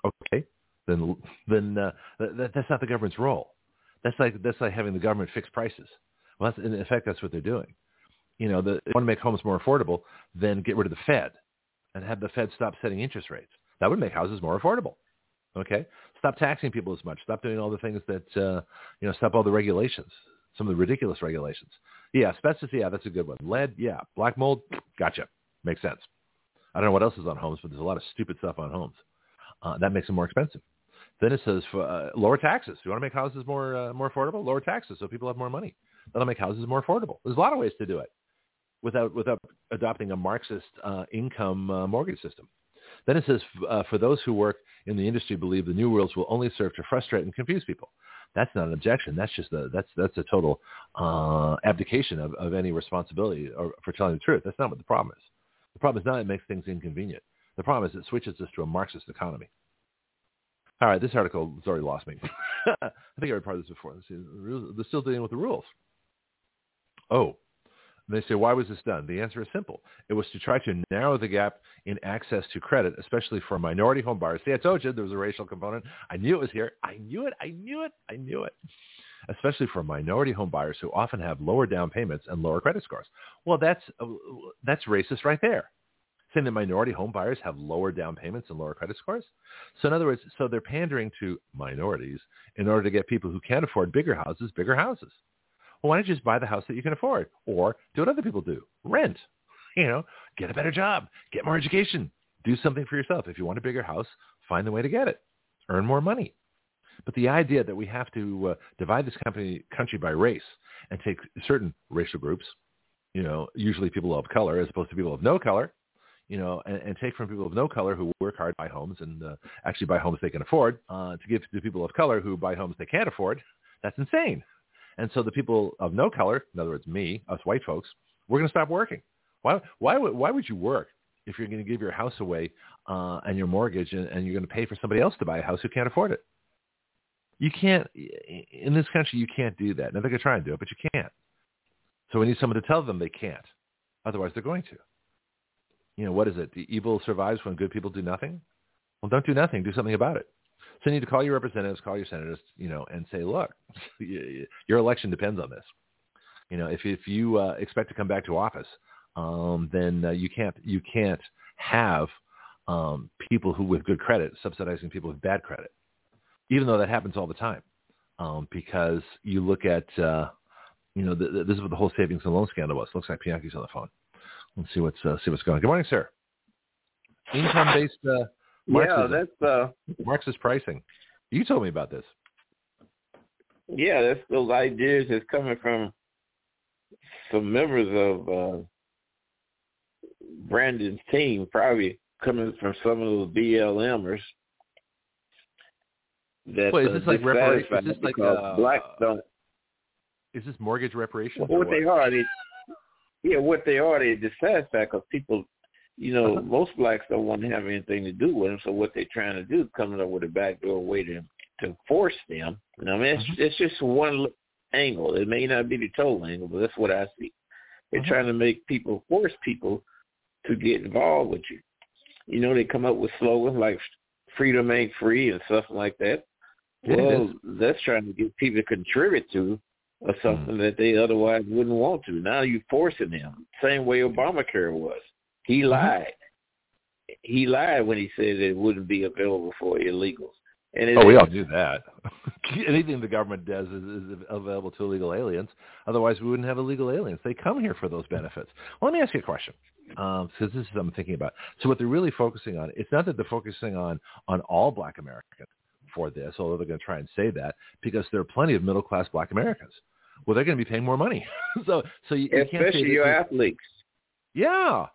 Okay, then then uh, that, that's not the government's role. That's like that's like having the government fix prices. Well, in effect, that's what they're doing. You know, the, they want to make homes more affordable, then get rid of the Fed and have the Fed stop setting interest rates. That would make houses more affordable. Okay, stop taxing people as much. Stop doing all the things that uh, you know. Stop all the regulations. Some of the ridiculous regulations. Yeah, asbestos. Yeah, that's a good one. Lead. Yeah, black mold. Gotcha. Makes sense. I don't know what else is on homes, but there's a lot of stupid stuff on homes. Uh, that makes them more expensive. Then it says uh, lower taxes. You want to make houses more uh, more affordable? Lower taxes so people have more money. That'll make houses more affordable. There's a lot of ways to do it without without adopting a Marxist uh, income uh, mortgage system. Then it says, uh, for those who work in the industry believe the new rules will only serve to frustrate and confuse people. That's not an objection. That's just a, that's, that's a total uh, abdication of, of any responsibility or, for telling the truth. That's not what the problem is. The problem is not it makes things inconvenient. The problem is it switches us to a Marxist economy. All right, this article has already lost me. *laughs* I think I read part of this before. They're still dealing with the rules. Oh, they say, why was this done? The answer is simple. It was to try to narrow the gap in access to credit, especially for minority home buyers. See, I told you there was a racial component. I knew it was here. I knew it. I knew it. I knew it. Especially for minority home buyers who often have lower down payments and lower credit scores. Well, that's uh, that's racist right there. Saying that minority home buyers have lower down payments and lower credit scores. So in other words, so they're pandering to minorities in order to get people who can't afford bigger houses, bigger houses. Well, why don't you just buy the house that you can afford, or do what other people do, rent. You know, get a better job, get more education, do something for yourself. If you want a bigger house, find the way to get it, earn more money. But the idea that we have to uh, divide this company, country by race and take certain racial groups, you know, usually people of color as opposed to people of no color, you know, and, and take from people of no color who work hard, buy homes, and uh, actually buy homes they can afford, uh, to give to people of color who buy homes they can't afford, that's insane. And so the people of no color, in other words, me, us white folks, we're going to stop working. Why, why, why would you work if you're going to give your house away uh, and your mortgage and, and you're going to pay for somebody else to buy a house who can't afford it? You can't, in this country, you can't do that. Now, they're going to try and do it, but you can't. So we need someone to tell them they can't. Otherwise, they're going to. You know, what is it? The evil survives when good people do nothing? Well, don't do nothing. Do something about it. So you need to call your representatives, call your senators, you know, and say, look, *laughs* your election depends on this. You know, if if you uh, expect to come back to office, um, then uh, you can't you can't have um, people who with good credit subsidizing people with bad credit even though that happens all the time, um, because you look at, uh, you know, the, the, this is what the whole savings and loan scandal was. Looks like Bianchi's on the phone. Let's see what's uh, see what's going on. Good morning, sir. Income-based uh, Marxism. Yeah, that's uh, Marxist pricing. You told me about this. Yeah, that's those ideas that's coming from some members of uh, Brandon's team, probably coming from some of those BLMers that Wait, is this like reparations? Is this like uh, blacks don't? Is this mortgage reparations? Well, what, what, they are, they yeah, what they are, they dissatisfied because people, you know, uh-huh. most blacks don't want to have anything to do with them. So what they're trying to do is coming up with a backdoor way to to force them. And I mean, it's, uh-huh. it's just one angle. It may not be the total angle, but that's what I see. They're uh-huh. trying to make people force people to get involved with you. You know, they come up with slogans like "freedom ain't free" and stuff like that. Well, that's trying to get people to contribute to or hmm. something mm. that they otherwise wouldn't want to. Now you're forcing them. Same way Obamacare was. He mm-hmm. lied. He lied when he said it wouldn't be available for illegals. And oh, we all do that. *laughs* Anything the government does is, is available to illegal aliens. Otherwise, we wouldn't have illegal aliens. They come here for those benefits. Well, let me ask you a question, because um, this is what I'm thinking about. So what they're really focusing on, it's not that they're focusing on on all Black Americans for this, although they're going to try and say that, because there are plenty of middle class Black Americans. Well, they're going to be paying more money. *laughs* so, so you, you especially your athletes. Yeah.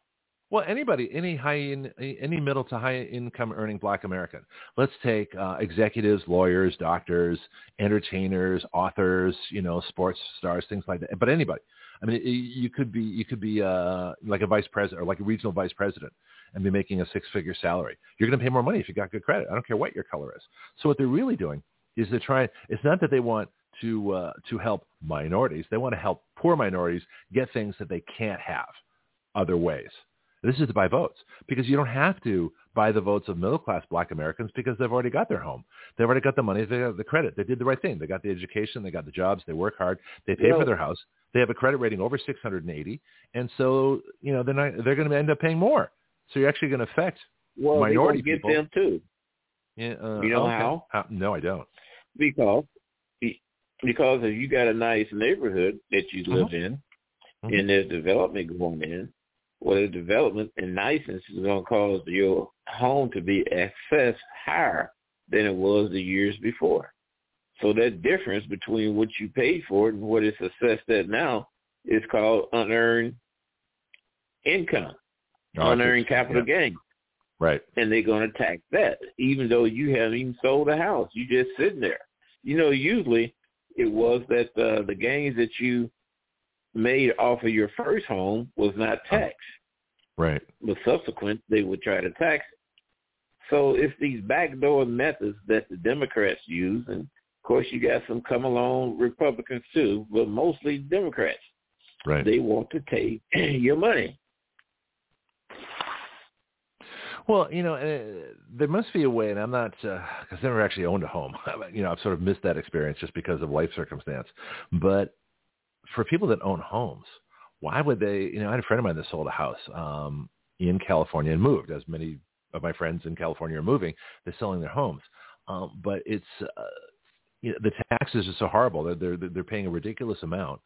Well, anybody, any high in, any middle to high income earning Black American. Let's take uh, executives, lawyers, doctors, entertainers, authors, you know, sports stars, things like that. But anybody. I mean, you could be you could be uh, like a vice president or like a regional vice president and be making a six-figure salary. You're going to pay more money if you got good credit. I don't care what your color is. So what they're really doing is they're trying. It's not that they want to uh, to help minorities. They want to help poor minorities get things that they can't have other ways. This is to buy votes because you don't have to buy the votes of middle-class black Americans because they've already got their home. They've already got the money. They got the credit. They did the right thing. They got the education. They got the jobs. They work hard. They pay for their house. They have a credit rating over 680. And so, you know, they're not, they're going to end up paying more. So you're actually going to affect well, minority get people. them too. Yeah, uh, you know okay. how? Uh, no, I don't. Because because if you got a nice neighborhood that you live uh-huh. in, mm-hmm. and there's development going in, well, the development and niceness is going to cause your home to be assessed higher than it was the years before. So that difference between what you paid for it and what it's assessed at now is called unearned income, oh, unearned capital yeah. gain. Right. And they're going to tax that, even though you haven't even sold a house. You just sitting there. You know, usually it was that uh, the gains that you made off of your first home was not oh. taxed. Right. But subsequent, they would try to tax it. So it's these backdoor methods that the Democrats use, and of course you got some come along Republicans too, but mostly Democrats. Right. They want to take *clears throat* your money. Well, you know, uh, there must be a way, and I'm not because uh, I've never actually owned a home. *laughs* you know, I've sort of missed that experience just because of life circumstance. But for people that own homes, why would they? You know, I had a friend of mine that sold a house um, in California and moved, as many of my friends in California are moving. They're selling their homes, um, but it's uh, you know, the taxes are so horrible. They're, they're they're paying a ridiculous amount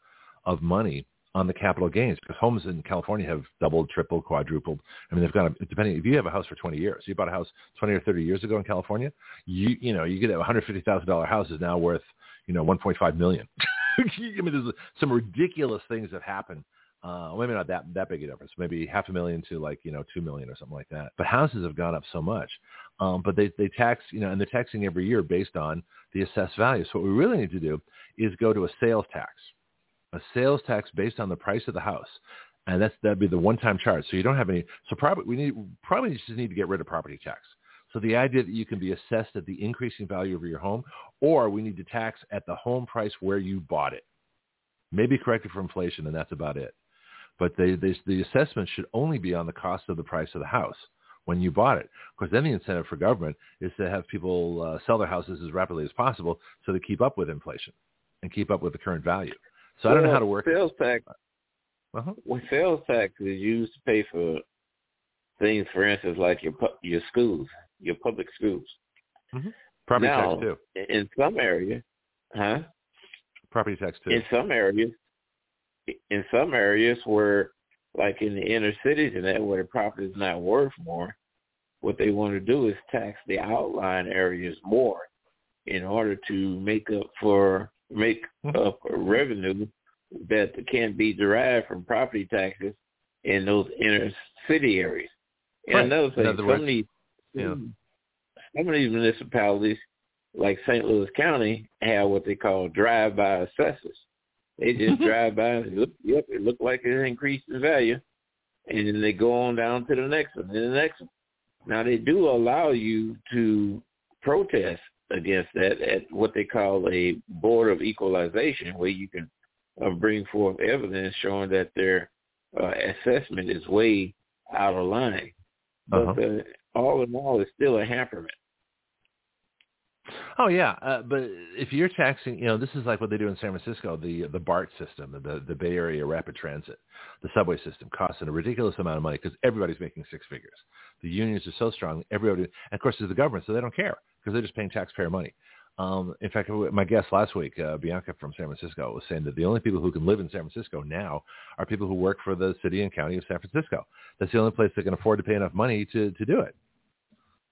of money on the capital gains because homes in California have doubled, tripled, quadrupled. I mean, they've got up, depending, if you have a house for 20 years, you bought a house 20 or 30 years ago in California, you, you know, you get a $150,000 house is now worth, you know, 1.5 million. *laughs* I mean, there's some ridiculous things that happen. Uh, maybe not that, that big a difference, maybe half a million to like, you know, 2 million or something like that. But houses have gone up so much. Um, but they, they tax, you know, and they're taxing every year based on the assessed value. So what we really need to do is go to a sales tax a sales tax based on the price of the house. And that's that'd be the one-time charge. So you don't have any. So probably we need probably just need to get rid of property tax. So the idea that you can be assessed at the increasing value of your home, or we need to tax at the home price where you bought it. Maybe corrected for inflation, and that's about it. But they, they, the assessment should only be on the cost of the price of the house when you bought it. Of course, then the incentive for government is to have people uh, sell their houses as rapidly as possible so they keep up with inflation and keep up with the current value. So well, I don't know how to work sales tax. Uh-huh. Well, sales tax is used to pay for things, for instance, like your your schools, your public schools. Mm-hmm. Property now, tax too. In some areas, huh? Property tax too. In some areas, in some areas where, like in the inner cities and that, where the property is not worth more, what they want to do is tax the outlying areas more in order to make up for make hmm. up revenue that can be derived from property taxes in those inner city areas. And right. another thing, some, of these, yeah. some of these municipalities, like St. Louis County, have what they call drive-by assessors. They just *laughs* drive by and look, yep, it looked like it increased in value, and then they go on down to the next one, and the next one. Now they do allow you to protest against that at what they call a board of equalization, where you can uh, bring forth evidence showing that their uh, assessment is way out of line. But uh-huh. uh, all in all, it's still a hamperment. Oh yeah, uh, but if you're taxing, you know, this is like what they do in San Francisco, the the BART system, the the Bay Area Rapid Transit, the subway system, costing a ridiculous amount of money because everybody's making six figures. The unions are so strong, everybody, and of course, it's the government, so they don't care because they're just paying taxpayer money. Um, in fact, my guest last week, uh, Bianca from San Francisco, was saying that the only people who can live in San Francisco now are people who work for the city and county of San Francisco. That's the only place that can afford to pay enough money to to do it.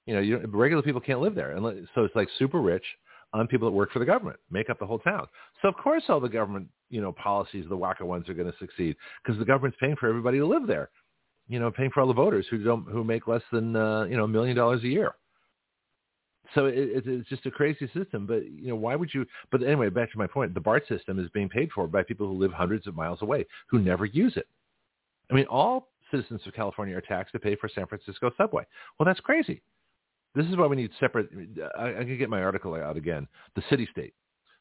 You know, you, regular people can't live there, and so it's like super rich on people that work for the government, make up the whole town. So of course, all the government, you know, policies, the wacko ones, are going to succeed because the government's paying for everybody to live there. You know, paying for all the voters who don't who make less than uh, you know a million dollars a year so it, it's just a crazy system. But you know, why would you? But anyway, back to my point: the BART system is being paid for by people who live hundreds of miles away who never use it. I mean, all citizens of California are taxed to pay for San Francisco subway. Well, that's crazy. This is why we need separate. I, I can get my article out again. The city state.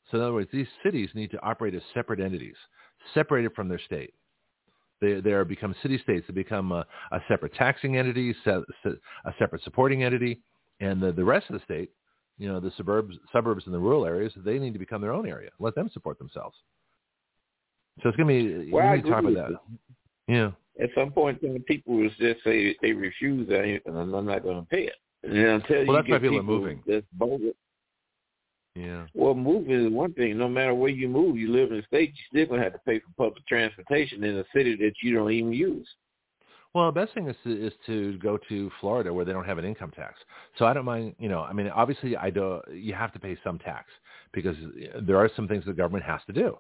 So in other words, these cities need to operate as separate entities, separated from their state. They they are become city states. They become a, a separate taxing entity, a separate supporting entity and the, the rest of the state, you know, the suburbs, suburbs and the rural areas, they need to become their own area. Let them support themselves. So it's going to be, well, we need to talk about that. Yeah. At some point, then people will just say they refuse that, and I'm not going to pay it. And until well, you that's why people, people are moving. That's bogus. Yeah. Well, moving is one thing. No matter where you move, you live in a state, you still gonna have to pay for public transportation in a city that you don't even use. Well, the best thing is to, is to go to Florida where they don't have an income tax. So I don't mind, you know, I mean, obviously I do, you have to pay some tax because there are some things the government has to do,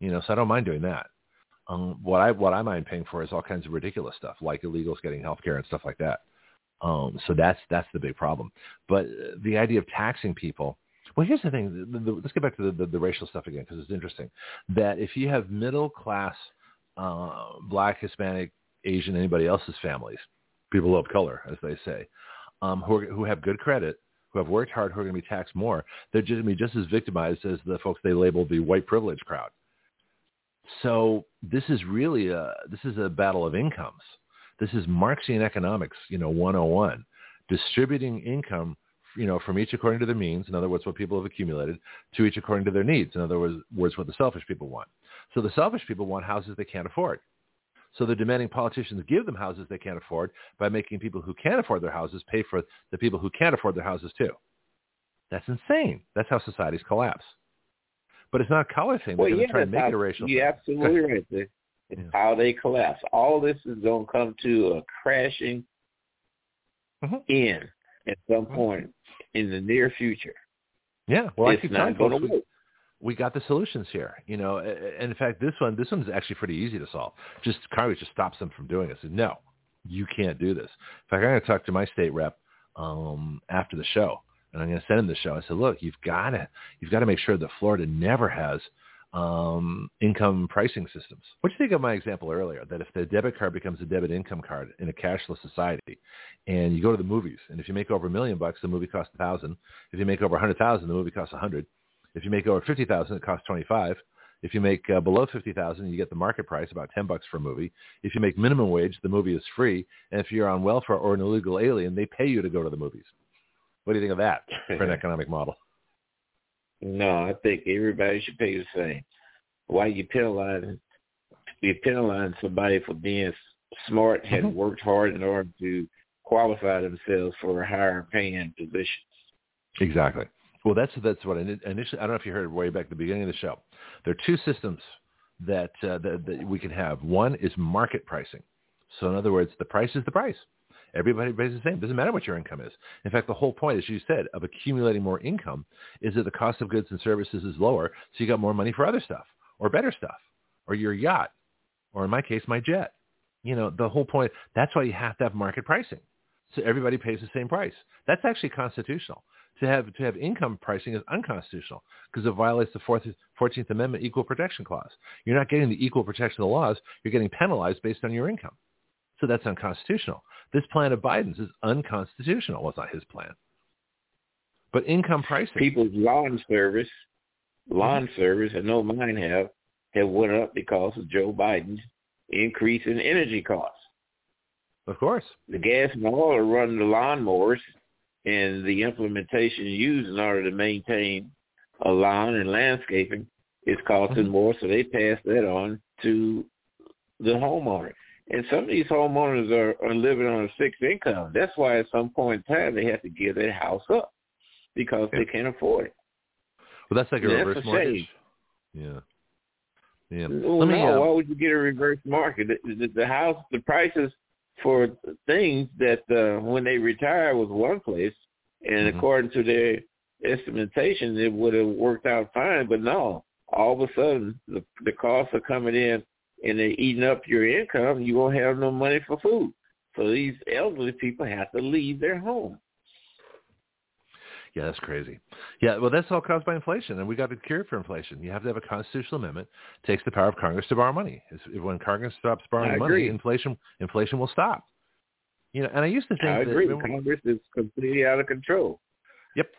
you know, so I don't mind doing that. Um, what I, what I mind paying for is all kinds of ridiculous stuff like illegals getting health care and stuff like that. Um, so that's, that's the big problem. But the idea of taxing people, well, here's the thing. The, the, let's get back to the, the, the racial stuff again because it's interesting that if you have middle class uh, black, Hispanic, Asian, anybody else's families, people of color, as they say, um, who, are, who have good credit, who have worked hard, who are going to be taxed more. They're just going to be just as victimized as the folks they label the white privilege crowd. So this is really a this is a battle of incomes. This is Marxian economics, you know, 101, distributing income, you know, from each according to their means. In other words, what people have accumulated, to each according to their needs. In other words, words what the selfish people want. So the selfish people want houses they can't afford. So they're demanding politicians give them houses they can't afford by making people who can't afford their houses pay for the people who can't afford their houses too. That's insane. That's how societies collapse. But it's not a color thing. They're Well, yeah, to try to make how, it a racial you're thing. absolutely *laughs* right. It's Yeah. how they collapse. All this is going to come to a crashing Mhm. end at some Mhm. point in the near future. Yeah. Well, I it's keep telling going folks to we, got the solutions here. You know, and in fact, this one, this one's actually pretty easy to solve. Just Congress just stops them from doing it. Said, no, you can't do this. In fact, I'm going to talk to my state rep um, after the show, and I'm going to send him the show. I said, look, you've got to, you've got to make sure that Florida never has um, income pricing systems. What do you think of my example earlier? That if the debit card becomes a debit income card in a cashless society, and you go to the movies, and if you make over a million bucks, the movie costs a thousand. If you make over a hundred thousand, the movie costs a hundred. If you make over fifty thousand, it costs twenty five. If you make uh, below fifty thousand, you get the market price, about ten bucks for a movie. If you make minimum wage, the movie is free. And if you're on welfare or an illegal alien, they pay you to go to the movies. What do you think of that for an *laughs* economic model? No, I think everybody should pay the same. Why you penalizing? You penalizing somebody for being smart, had Mhm. worked hard in order to qualify themselves for a higher paying positions. Exactly. Well, that's that's what I initially. I don't know if you heard way back at the beginning of the show. There are two systems that, uh, that that we can have. One is market pricing. So in other words, the price is the price. Everybody pays the same. Doesn't matter what your income is. In fact, the whole point, as you said, of accumulating more income is that the cost of goods and services is lower, so you got more money for other stuff or better stuff or your yacht or in my case, my jet. You know, the whole point. That's why you have to have market pricing. So everybody pays the same price. That's actually constitutional. To have to have income pricing is unconstitutional because it violates the Fourth, 14th Amendment Equal Protection Clause. You're not getting the equal protection of the laws. You're getting penalized based on your income. So that's unconstitutional. This plan of Biden's is unconstitutional. Well, it's not his plan. But income pricing. People's lawn service, mm-hmm. lawn service, I know mine have, have went up because of Joe Biden's increase in energy costs. Of course. The gas and oil are running the lawnmowers, and the implementation used in order to maintain a lawn and landscaping is costing Mhm. more, so they pass that on to the homeowner. And some of these homeowners are, are living on a fixed income. That's why at some point in time they have to give their house up because Yeah. they can't afford it. Well, that's like a That's reverse a mortgage. Yeah. Yeah. Well, Let me, no, uh, why would you get a reverse market? The, the, the house, the prices for things that uh, when they retire was one place, and Mhm. according to their estimation, it would have worked out fine. But no, all of a sudden the the costs are coming in, and they're eating up your income. You won't have no money for food. So these elderly people have to leave their home. Yeah, that's crazy. Yeah, well, that's all caused by inflation, and we got a cure for inflation. You have to have a constitutional amendment takes the power of Congress to borrow money. It's- When Congress stops borrowing money, inflation inflation will stop. You know, and I used to think I that agree. remember- Congress is completely out of control. Yep.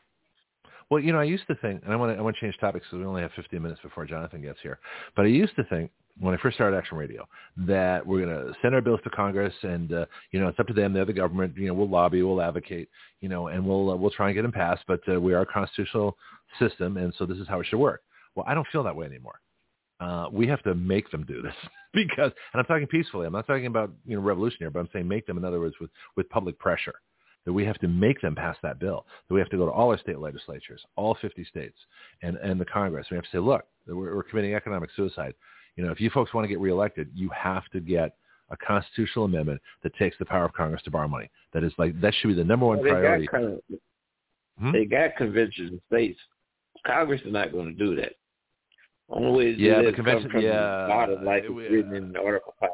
Well, you know, I used to think, and I want to I want to change topics because we only have 15 minutes before Jonathon gets here. But I used to think when I first started Action Radio that we're going to send our bills to Congress, and uh, you know, it's up to them. They're the government. You know, we'll lobby, we'll advocate, you know, and we'll uh, we'll try and get them passed. But uh, we are a constitutional system, and so this is how it should work. Well, I don't feel that way anymore. Uh, we have to make them do this *laughs* because, and I'm talking peacefully. I'm not talking about you know revolutionary, but I'm saying make them. In other words, with with public pressure that we have to make them pass that bill, that we have to go to all our state legislatures, all 50 states, and, and the Congress. We have to say, look, we're, we're committing economic suicide. You know, if you folks want to get reelected, you have to get a constitutional amendment that takes the power of Congress to borrow money. That is like, that should be the number one Well, they priority. got of, Hmm? they got conventions in states. Congress is not going to do that. Only way to do Yeah, that the convention- from yeah, the bottom, like it- it's written in Article Five.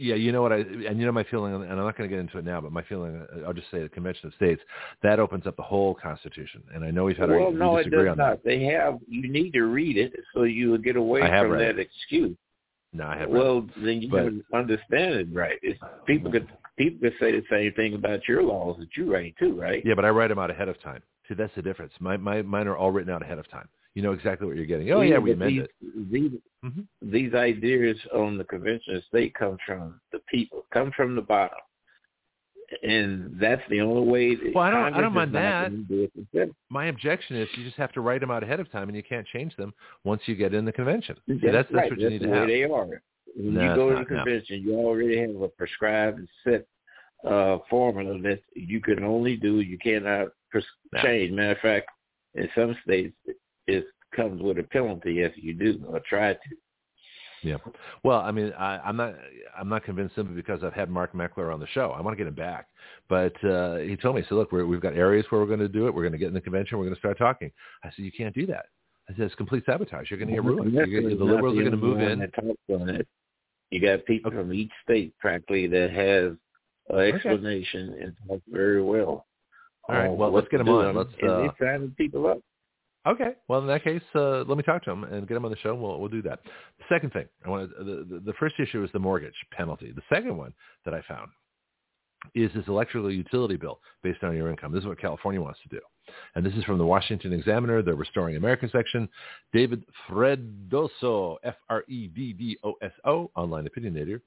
Yeah, you know what I and you know my feeling, and I'm not going to get into it now, but my feeling, uh, I'll just say the Convention of States that opens up the whole Constitution, and I know we've had Well, our, no, we it does on not. They have. You need to read it so you will get away from read that excuse. No, I have. Well, then you But- don't understand it right. It's, people could people could say the same thing about your laws that you write too, right? Yeah, but I write them out ahead of time. See, that's the difference. My, my mine are all written out ahead of time. You know exactly what you're getting. Oh yeah, we amend these, it. These, Mhm. these ideas on the convention of state come from the people, come from the bottom, and that's the only way. That Well, I don't- I don't mind that. gonna do it themselves. My objection is you just have to write them out ahead of time, and you can't change them once you get in the convention. That's, that's that's right. what you that's need the to way have. they are. When No, you go to the no. convention, you already have a prescribed and set uh, formula that you can only do. You cannot pres- No. change. Matter of fact, In some states, it comes with a penalty if you do or try to. Yeah. Well, I mean, I, I'm not I'm not convinced simply because I've had Mark Meckler on the show. I want to get him back, but uh, he told me, so look, we're, we've got areas where we're going to do it. We're going to get in the convention. We're going to start talking. I said, you can't do that. I said, it's complete sabotage. You're going to get ruined. You're, the liberals are going to move in. You got people okay. from each state, practically, that has an explanation okay. and talk very well. All right. Well, let's get them on. Let's. Uh, and they signing people up. Okay. Well, in that case, uh, let me talk to him and get him on the show. We'll we'll do that. The second thing I want to, the, the first issue is the mortgage penalty. The second one that I found is this electrical utility bill based on your income. This is what California wants to do. And this is from the Washington Examiner, the Restoring America section. David Freddoso, F-R-E-D-D-O-S-O, online opinion editor,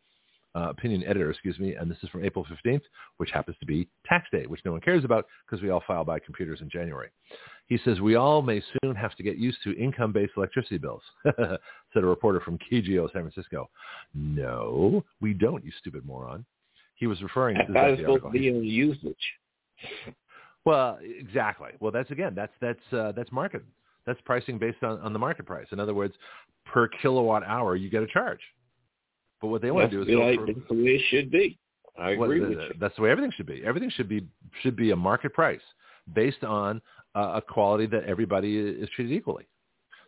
uh, opinion editor, excuse me. And this is from April 15th, which happens to be tax day, which no one cares about because we all file by computers in January. He says, we all may soon have to get used to income-based electricity bills, *laughs* said a reporter from KGO San Francisco. No, we don't, you stupid moron. He was referring to this supposed to be on usage. Well, exactly. Well, that's again, that's that's uh, that's market. That's pricing based on, on the market price. In other words, per kilowatt hour, you get a charge. But what they want that's to do is like, that's the way it should be. I agree well, with you. That's the way everything should be. Everything should be should be a market price based on uh, a quality that everybody is treated equally.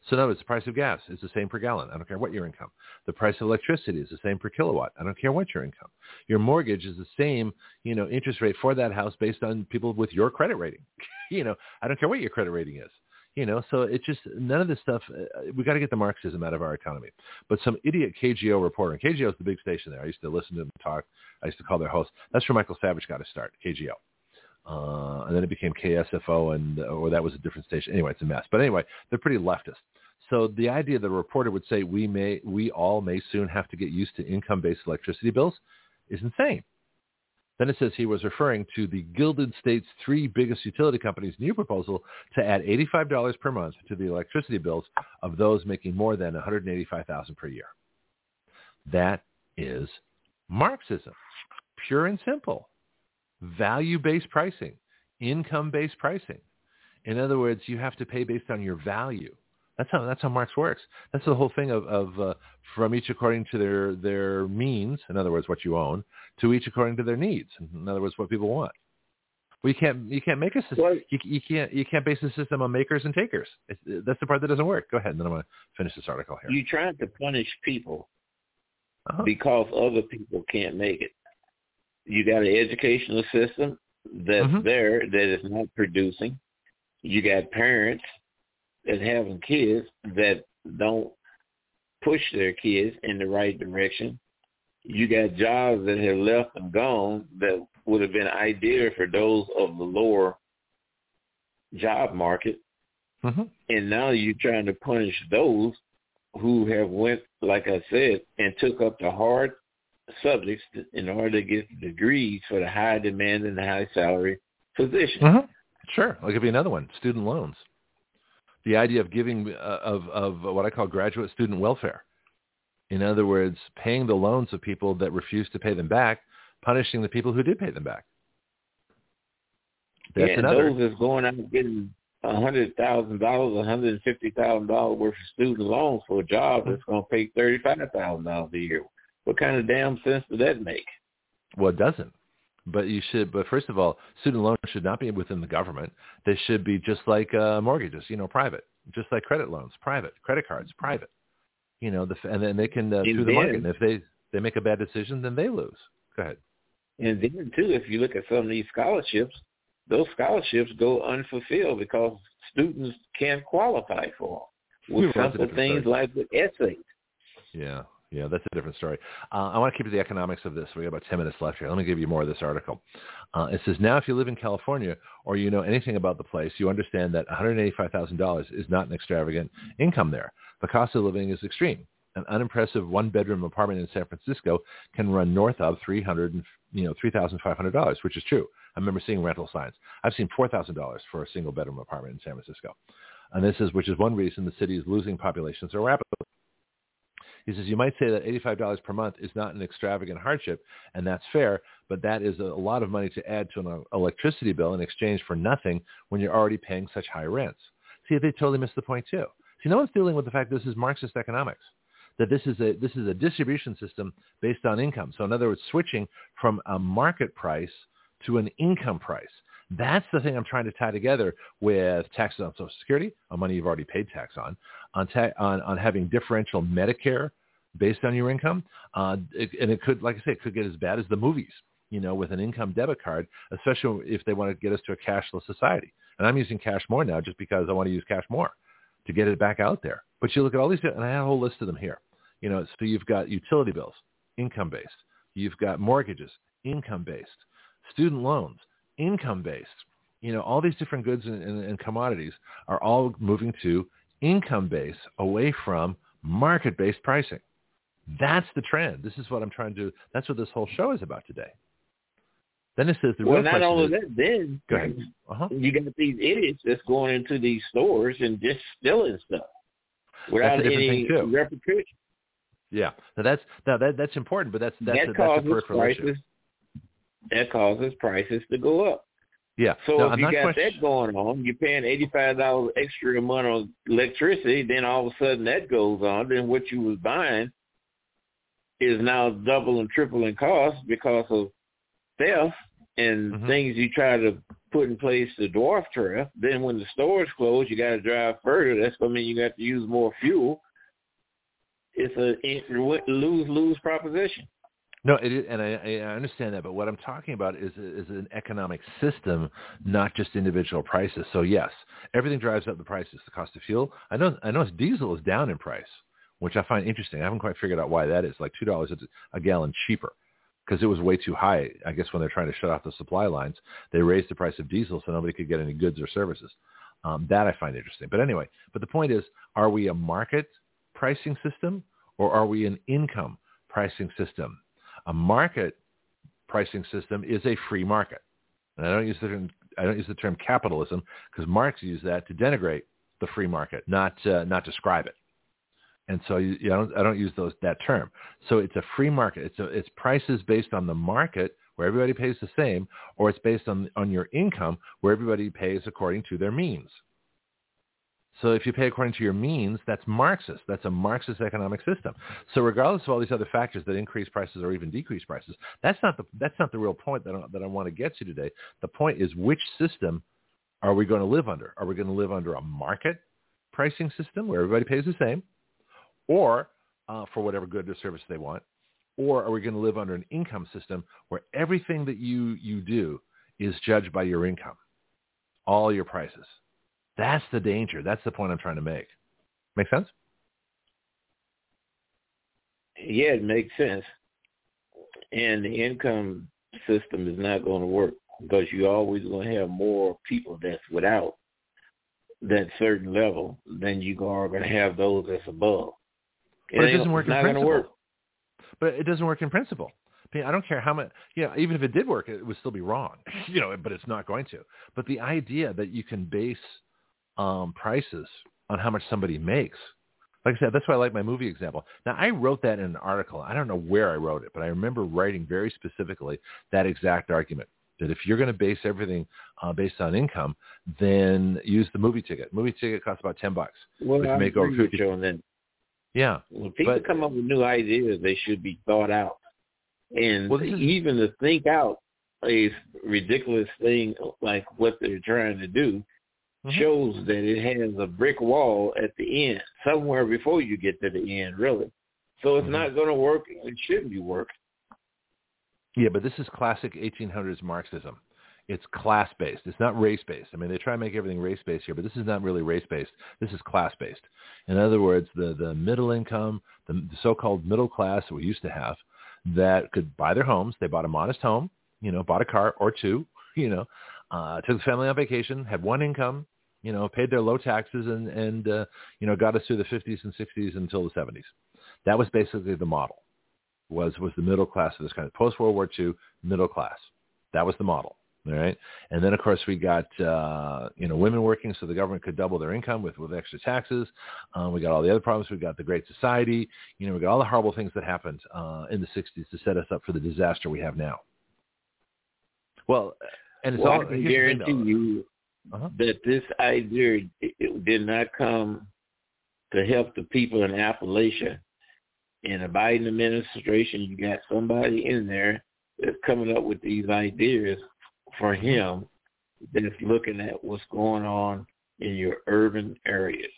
So no, it's the price of gas is the same per gallon. I don't care what your income. The price of electricity is the same per kilowatt. I don't care what your income. Your mortgage is the same, you know, interest rate for that house based on people with your credit rating. *laughs* you know, I don't care what your credit rating is. You know, so it's just none of this stuff. Uh, we got to get the Marxism out of our economy. But some idiot KGO reporter, and KGO is the big station there. I used to listen to them talk. I used to call their host. That's where Michael Savage got to start, KGO. Uh, and then it became KSFO, and or that was a different station. Anyway, it's a mess. But anyway, they're pretty leftist. So the idea that a reporter would say we may, we all may soon have to get used to income-based electricity bills is insane. Then it says he was referring to the Gilded States' three biggest utility companies' new proposal to add $85 per month to the electricity bills of those making more than $185,000 per year. That is Marxism, pure and simple. Value-based pricing, income-based pricing. In other words, you have to pay based on your value. That's how that's how Marx works. That's the whole thing of, of uh, from each according to their their means. In other words, what you own, to each according to their needs. In other words, what people want. Well, you can't you can't make a system. Well, you, you can't you can't base a system on makers and takers. It's, that's the part that doesn't work. Go ahead, and then I'm going to finish this article here. You're trying to punish people uh-huh. because other people can't make it. You got an educational system that's mm-hmm. there that is not producing. You got parents that having kids that don't push their kids in the right direction. You got jobs that have left and gone that would have been ideal for those of the lower job market. Mm-hmm. And now you're trying to punish those who have went, like I said, and took up the hard subjects in order to get degrees for the high demand and the high salary position. Mm-hmm. Sure. I'll give you another one, student loans the idea of giving uh, of of what I call graduate student welfare. In other words, paying the loans of people that refuse to pay them back, punishing the people who did pay them back. That's yeah, another. those is going out getting a hundred thousand dollars, a hundred and fifty thousand dollars worth of student loans for a job that's going to pay thirty five thousand dollars a year. What kind of damn sense does that make? Well, it doesn't. But you should. But first of all, student loans should not be within the government. They should be just like uh, mortgages, you know, private, just like credit loans, private, credit cards, private. You know, the, and then they can uh, through the market. And if they they make a bad decision, then they lose. Go ahead. And then too, if you look at some of these scholarships, those scholarships go unfulfilled because students can't qualify for them with simple things like the essays. Yeah, yeah, that's a different story. Uh, I want to keep to the economics of this. We got about 10 minutes left here. Let me give you more of this article. Uh, it says, now if you live in California or you know anything about the place, you understand that $185,000 is not an extravagant income there. The cost of living is extreme. An unimpressive one-bedroom apartment in San Francisco can run north of 300, you know, $3,500, which is true. I remember seeing rental signs. I've seen $4,000 for a single-bedroom apartment in San Francisco. And this is, which is one reason the city is losing population so rapidly. He says, you might say that $85 per month is not an extravagant hardship, and that's fair, but that is a lot of money to add to an electricity bill in exchange for nothing when you're already paying such high rents. See, they totally missed the point too. See, no one's dealing with the fact this is Marxist economics, that this is a this is a distribution system based on income. So in other words, switching from a market price to an income price. That's the thing I'm trying to tie together with taxes on Social Security, on money you've already paid tax on, on ta- on, on having differential Medicare based on your income, uh, it, and it could, like I say, it could get as bad as the movies you know, with an income debit card, especially if they want to get us to a cashless society. And I'm using cash more now just because I want to use cash more to get it back out there. But you look at all these, and I have a whole list of them here. You know, so you've got utility bills, income based. You've got mortgages, income based. Student loans, income based. You know, all these different goods and, and, and commodities are all moving to income based away from market based pricing. That's the trend. This is what I'm trying to. That's what this whole show is about today. Then it says the well, real not only is, that, then go ahead. Uh-huh. you got these idiots that's going into these stores and just stealing stuff without any repercussions. Yeah, now that's now that that's important, but that's that's that a, that's a prices. issue. That causes prices to go up. Yeah. So now, if I'm you got question- that going on, you're paying eighty five dollars extra a month on electricity, then all of a sudden that goes on, then what you was buying is now double and triple in cost because of theft and Mhm. things you try to put in place to dwarf theft. Then when the stores close, you got to drive further. That's to mean you got to use more fuel. It's a lose lose proposition. No, it is, and I, I understand that, but what I'm talking about is is an economic system, not just individual prices. So yes, everything drives up the prices. The cost of fuel. I know I know diesel is down in price, which I find interesting. I haven't quite figured out why that is. Like two dollars a gallon cheaper because it was way too high. I guess when they're trying to shut off the supply lines, they raised the price of diesel so nobody could get any goods or services. Um, that I find interesting. But anyway, but the point is, are we a market pricing system or are we an income pricing system? A market pricing system is a free market. And I don't use the term, I don't use the term capitalism because Marx used that to denigrate the free market, not uh, not describe it. And so you, you don't, I don't use those that term. So it's a free market. It's a, it's prices based on the market where everybody pays the same, or it's based on on your income where everybody pays according to their means. So if you pay according to your means, that's Marxist. That's a Marxist economic system. So regardless of all these other factors that increase prices or even decrease prices, that's not the that's not the real point that I, that I want to get to today. The point is which system are we going to live under? Are we going to live under a market pricing system where everybody pays the same, or uh, for whatever good or service they want, or are we going to live under an income system where everything that you you do is judged by your income, all your prices? That's the danger. That's the point I'm trying to make. Make sense? Yeah, it makes sense. And the income system is not going to work because you're always going to have more people that's without that certain level than you are going to have those that's above. But it, it doesn't work in principle. Work. But it doesn't work in principle. I, mean, I don't care how much, you know, even if it did work, it would still be wrong, *laughs* you know, but it's not going to. But the idea that you can base um, prices on how much somebody makes, like I said, that's why I like my movie example. Now, I wrote that in an article. I don't know where I wrote it, but I remember writing very specifically that exact argument that if you're going to base everything uh, based on income, then use the movie ticket. Movie ticket costs about ten bucks. Well, I make over 50, on that. Yeah. When people but, come up with new ideas, they should be thought out. And well, is, even to think out a ridiculous thing like what they're trying to do mm-hmm. shows that it has a brick wall at the end, somewhere before you get to the end, really. So it's mm-hmm. not going to work. It shouldn't be working. Yeah, but this is classic 1800s Marxism. It's class-based. It's not race-based. I mean, they try to make everything race-based here, but this is not really race-based. This is class-based. In other words, the, the middle income, the, the so-called middle class that we used to have that could buy their homes. They bought a modest home, you know, bought a car or two, *laughs* you know, uh, took the family on vacation, had one income, you know, paid their low taxes and, and uh, you know, got us through the 50s and 60s until the 70s. That was basically the model was was the middle class of this kind of post World War II middle class. That was the model. All right, and then of course we got uh, you know women working so the government could double their income with with extra taxes. Um, we got all the other problems. We got the Great Society. You know we got all the horrible things that happened uh, in the '60s to set us up for the disaster we have now. Well, and it's well, all. I can guarantee you, uh-huh. that this idea did not come to help the people in Appalachia. In the Biden administration, you got somebody in there that's coming up with these ideas for him that's looking at what's going on in your urban areas.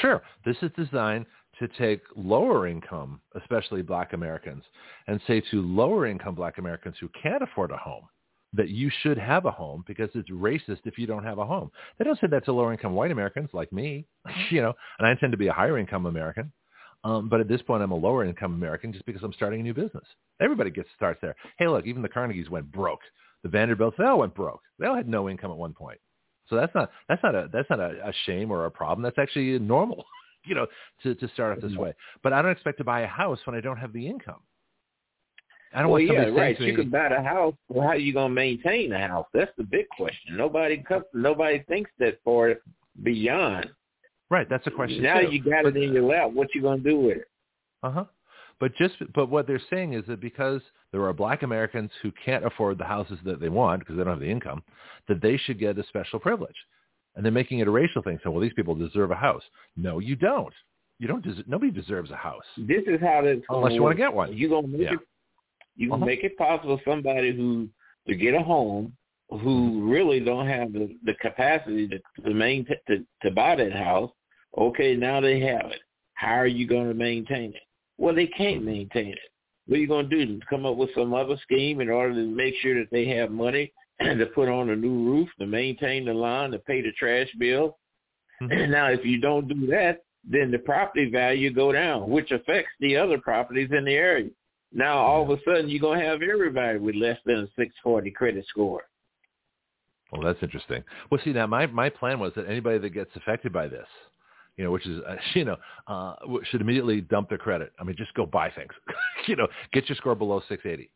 Sure. This is designed to take lower income, especially black Americans, and say to lower income black Americans who can't afford a home that you should have a home because it's racist if you don't have a home. They don't say that to lower income white Americans like me, *laughs* you know, and I tend to be a higher income American. Um, but at this point, I'm a lower income American just because I'm starting a new business. Everybody gets starts there. Hey, look, even the Carnegies went broke. The Vanderbilts, they all went broke. They all had no income at one point. So that's not that's not a that's not a, a shame or a problem. That's actually normal, *laughs* you know, to to start off this way. But I don't expect to buy a house when I don't have the income. I don't well, want yeah, right. You can buy the house. Well, how are you gonna maintain the house? That's the big question. Nobody comes, nobody thinks that far beyond. Right, that's a question. Now too. you got but, it in your lap. What you gonna do with it? Uh huh. But just but what they're saying is that because there are black Americans who can't afford the houses that they want because they don't have the income, that they should get a special privilege. And they're making it a racial thing. So, well, these people deserve a house. No, you don't. You don't. Des- nobody deserves a house. This is how this unless you want to get one. You gonna make yeah. it. You can uh-huh. make it possible for somebody who to get a home who really don't have the, the capacity to to, maintain, to to buy that house. Okay, now they have it. How are you going to maintain it? Well, they can't maintain it. What are you going to do? Come up with some other scheme in order to make sure that they have money *clears throat* to put on a new roof, to maintain the lawn, to pay the trash bill. *clears throat* Mm-hmm. Now, if you don't do that, then the property value go down, which affects the other properties in the area. Now, all of a sudden, you're going to have everybody with less than a 640 credit score. Well, that's interesting. Well, see, now my, my plan was that anybody that gets affected by this, you know, which is, uh, *laughs* you know, uh, should immediately dump their credit. I mean, just go buy things, *laughs* you know, get your score below 680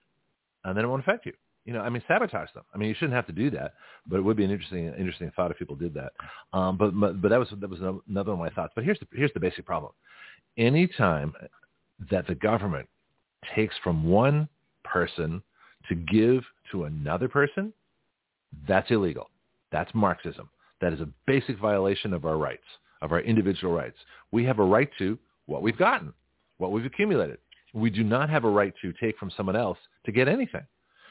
and then it won't affect you. You know, I mean, sabotage them. I mean, you shouldn't have to do that, but it would be an interesting, interesting thought if people did that. Um, but, but that was, that was another one of my thoughts. But here's the, here's the basic problem. Anytime that the government takes from one person to give to another person, that's illegal. That's Marxism. That is a basic violation of our rights of our individual rights. We have a right to what we've gotten, what we've accumulated. We do not have a right to take from someone else to get anything.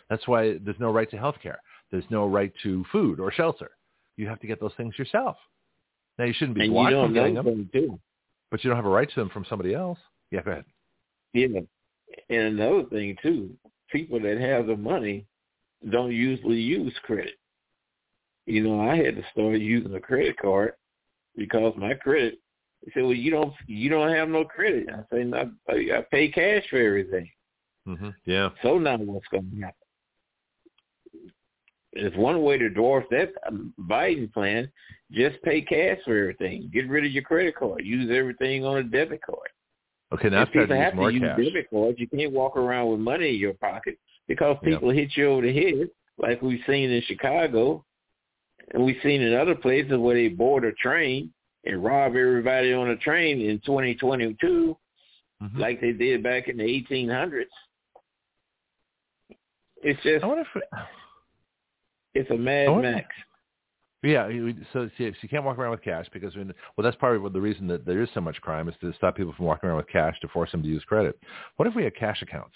That's why there's no right to health care. There's no right to food or shelter. You have to get those things yourself. Now, you shouldn't be and blocked from getting them, too. but you don't have a right to them from somebody else. Yeah, go ahead. Yeah, and another thing too, people that have the money don't usually use credit. You know, I had to start using a credit card because my credit. He said, "Well, you don't you don't have no credit." I say, "No, I pay cash for everything." Mm-hmm. Yeah. So now what's going to happen? There's one way to dwarf that um, Biden plan. Just pay cash for everything. Get rid of your credit card. Use everything on a debit card. Okay, now have to use cash. debit cards, you can't walk around with money in your pocket because people yep. hit you over the head, like we've seen in Chicago and we've seen in other places where they board a train and rob everybody on a train in 2022, mm-hmm. like they did back in the 1800s. It's just, I wonder if it, it's a Mad Max. Yeah, so, so you can't walk around with cash because, well, that's probably the reason that there is so much crime is to stop people from walking around with cash to force them to use credit. What if we had cash accounts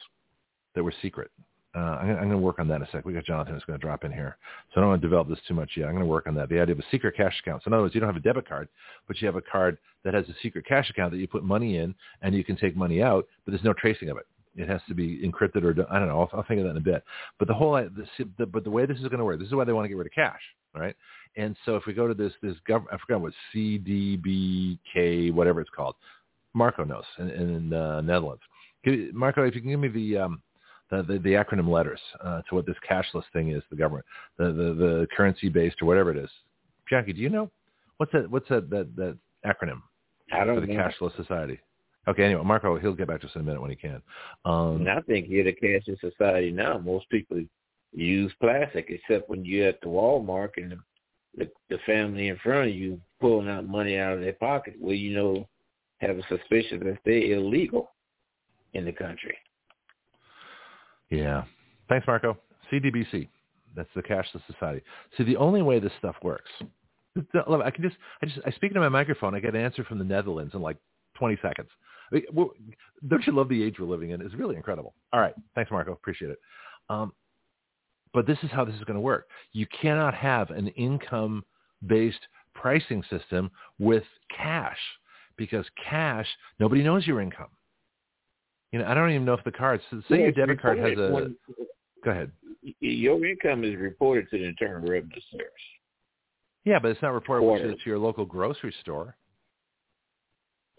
that were secret? Uh, I'm, I'm going to work on that in a sec. We got Jonathon who's going to drop in here. So I don't want to develop this too much yet. I'm going to work on that. The idea of a secret cash account. So in other words, you don't have a debit card, but you have a card that has a secret cash account that you put money in and you can take money out, but there's no tracing of it. It has to be encrypted or I don't know. I'll, I'll think of that in a bit. But the whole, the, the, but the way this is going to work, this is why they want to get rid of cash, right? And so if we go to this, this government, I forgot what CDBK, whatever it's called. Marco knows in, in uh, Netherlands. Marco, if you can give me the um, the, the, the acronym letters uh, to what this cashless thing is, the government, the, the, the currency based or whatever it is. Jackie, do you know what's that? What's that that, that acronym I don't for the know. cashless society? Okay, anyway, Marco, he'll get back to us in a minute when he can. Um, and I think you're the cashless society now. Most people use plastic, except when you're at the Walmart and the, the, the family in front of you pulling out money out of their pocket, well, you know, have a suspicion that they're illegal in the country. Yeah. Thanks, Marco. CDBC. That's the cashless society. See, the only way this stuff works, *laughs* I can just, I just, I speak into my microphone. I get an answer from the Netherlands in like 20 seconds. Don't you love the age we're living in? It's really incredible. All right. Thanks, Marco. Appreciate it. Um, but this is how this is going to work. You cannot have an income-based pricing system with cash because cash, nobody knows your income. You know, I don't even know if the card, so say your debit card has a, when, go ahead. Your income is reported to the Internal Revenue Service. Yeah, but it's not reported to, to your local grocery store.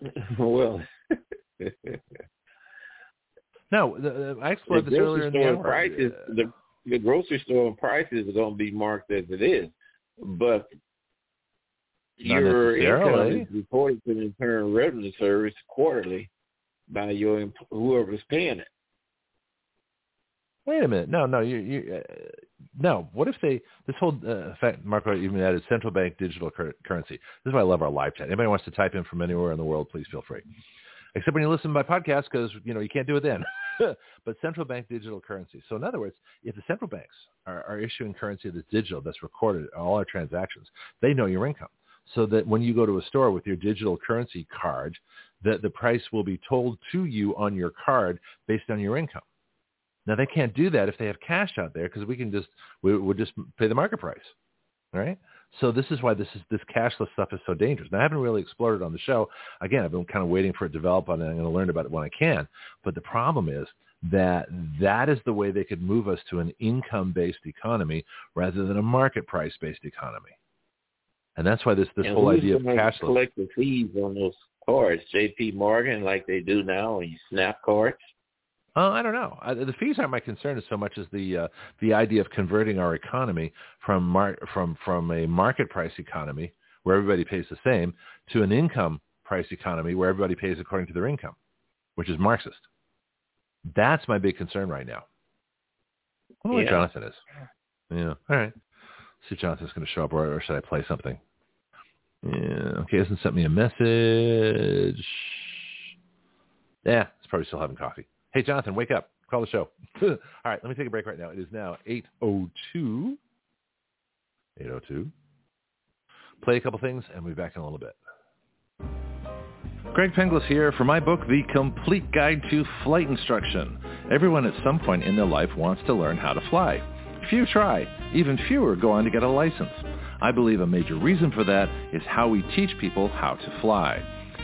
*laughs* well, no, the, I *laughs* explored the this earlier in the hour. Prices, the, the grocery store prices are going to be marked as it is, but not your income is reported to the Internal Revenue Service quarterly by your whoever's paying it. Wait a minute. No, no, you, you, uh, no. What if they? This whole uh, fact, Marco even added central bank digital cur- currency. This is why I love our live chat. Anybody wants to type in from anywhere in the world, please feel free. Except when you listen by podcast, because you know you can't do it then. *laughs* *laughs* but central bank digital currency. So in other words, if the central banks are, are issuing currency that's digital, that's recorded all our transactions, they know your income so that when you go to a store with your digital currency card, that the price will be told to you on your card based on your income. Now they can't do that if they have cash out there because we can just we would just pay the market price, right? So this is why this is this cashless stuff is so dangerous. Now I haven't really explored it on the show. Again, I've been kind of waiting for it to develop, and I'm going to learn about it when I can. But the problem is that that is the way they could move us to an income-based economy rather than a market price-based economy. And that's why this this and whole idea of cashless. collect the fees on those cards, J.P. Morgan, like they do now, and you snap cards. Uh, I don't know. Uh, the fees aren't my concern as so much as the uh, the idea of converting our economy from mar- from from a market price economy where everybody pays the same to an income price economy where everybody pays according to their income, which is Marxist. That's my big concern right now. I wonder yeah. where Jonathon is. Yeah. All right. See if Jonathon's going to show up, or, or should I play something? Yeah. Okay, hasn't sent me a message. Yeah, he's probably still having coffee. Hey, Jonathon, wake up. Call the show. *laughs* All right, let me take a break right now. It is now 8.02. 8.02. Play a couple things, and we'll be back in a little bit. Greg Penglis here for my book, The Complete Guide to Flight Instruction. Everyone at some point in their life wants to learn how to fly. Few try. Even fewer go on to get a license. I believe a major reason for that is how we teach people how to fly.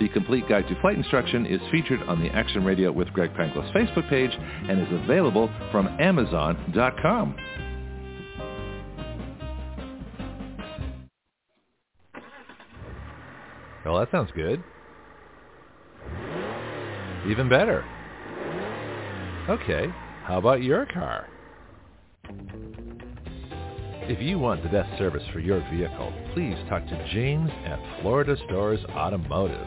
The complete guide to flight instruction is featured on the Action Radio with Greg Penglis Facebook page and is available from Amazon.com. Well, that sounds good. Even better. Okay, how about your car? If you want the best service for your vehicle, please talk to James at Florida Stores Automotive,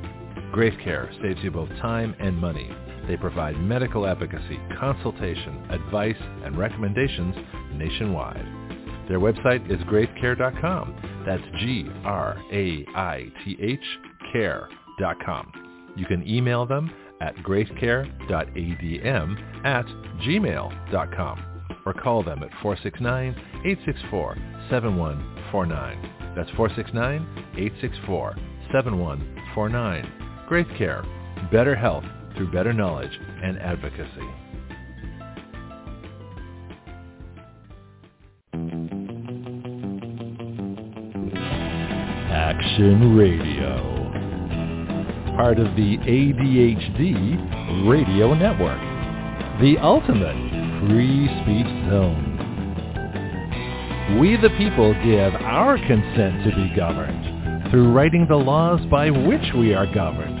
Graith Care saves you both time and money. They provide medical advocacy, consultation, advice, and recommendations nationwide. Their website is graithcare.com. That's G-R-A-I-T-H care.com. You can email them at graithcare.adm at gmail.com or call them at 469-864-7149. That's 469-864-7149. Graith Care, better health through better knowledge and advocacy. Action Radio. Part of the ADHD Radio Network. The ultimate free speech zone. We the people give our consent to be governed through writing the laws by which we are governed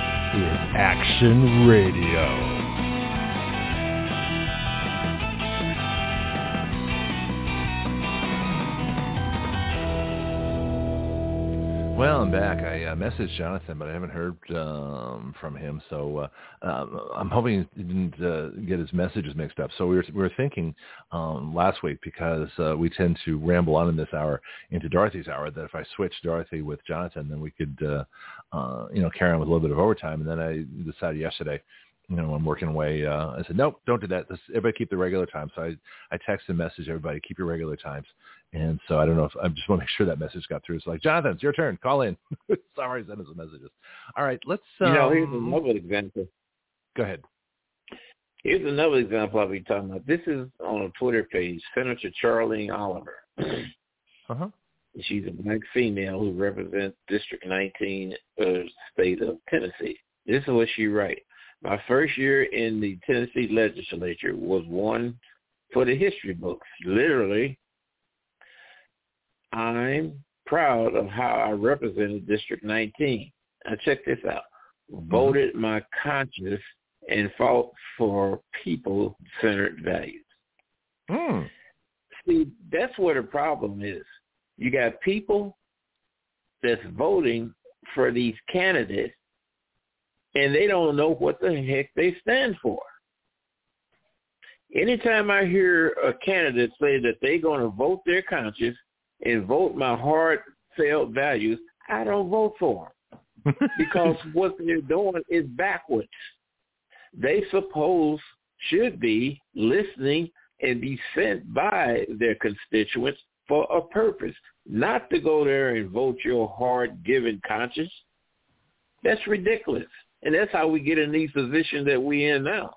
is Action Radio. Well, I'm back. I uh, messaged Jonathon, but I haven't heard um, from him. So uh, um, I'm hoping he didn't uh, get his messages mixed up. So we were, we were thinking um, last week because uh, we tend to ramble on in this hour into Dorothy's hour that if I switch Dorothy with Jonathon, then we could, uh, uh, you know, carry on with a little bit of overtime. And then I decided yesterday you know, I'm working away. Uh, I said, nope, don't do that. Let's, everybody keep the regular time. So I, I text and message everybody, keep your regular times. And so I don't know if I just want to make sure that message got through. It's like, Jonathon, it's your turn. Call in. *laughs* Sorry, send us some messages. All right, let's. Um, you know, here's um, another example. Go ahead. Here's another example I'll be talking about. This is on a Twitter page, Senator Charlane Oliver. uh-huh. She's a black female who represents District 19 of the state of Tennessee. This is what she writes. My first year in the Tennessee legislature was one for the history books. Literally, I'm proud of how I represented District 19. Now check this out. Mm-hmm. Voted my conscience and fought for people-centered values. Mm. See, that's where the problem is. You got people that's voting for these candidates and they don't know what the heck they stand for. Anytime I hear a candidate say that they're going to vote their conscience and vote my heartfelt values, I don't vote for them *laughs* because what they're doing is backwards. They suppose should be listening and be sent by their constituents for a purpose, not to go there and vote your hard-given conscience. That's ridiculous. And that's how we get in these positions that we in now.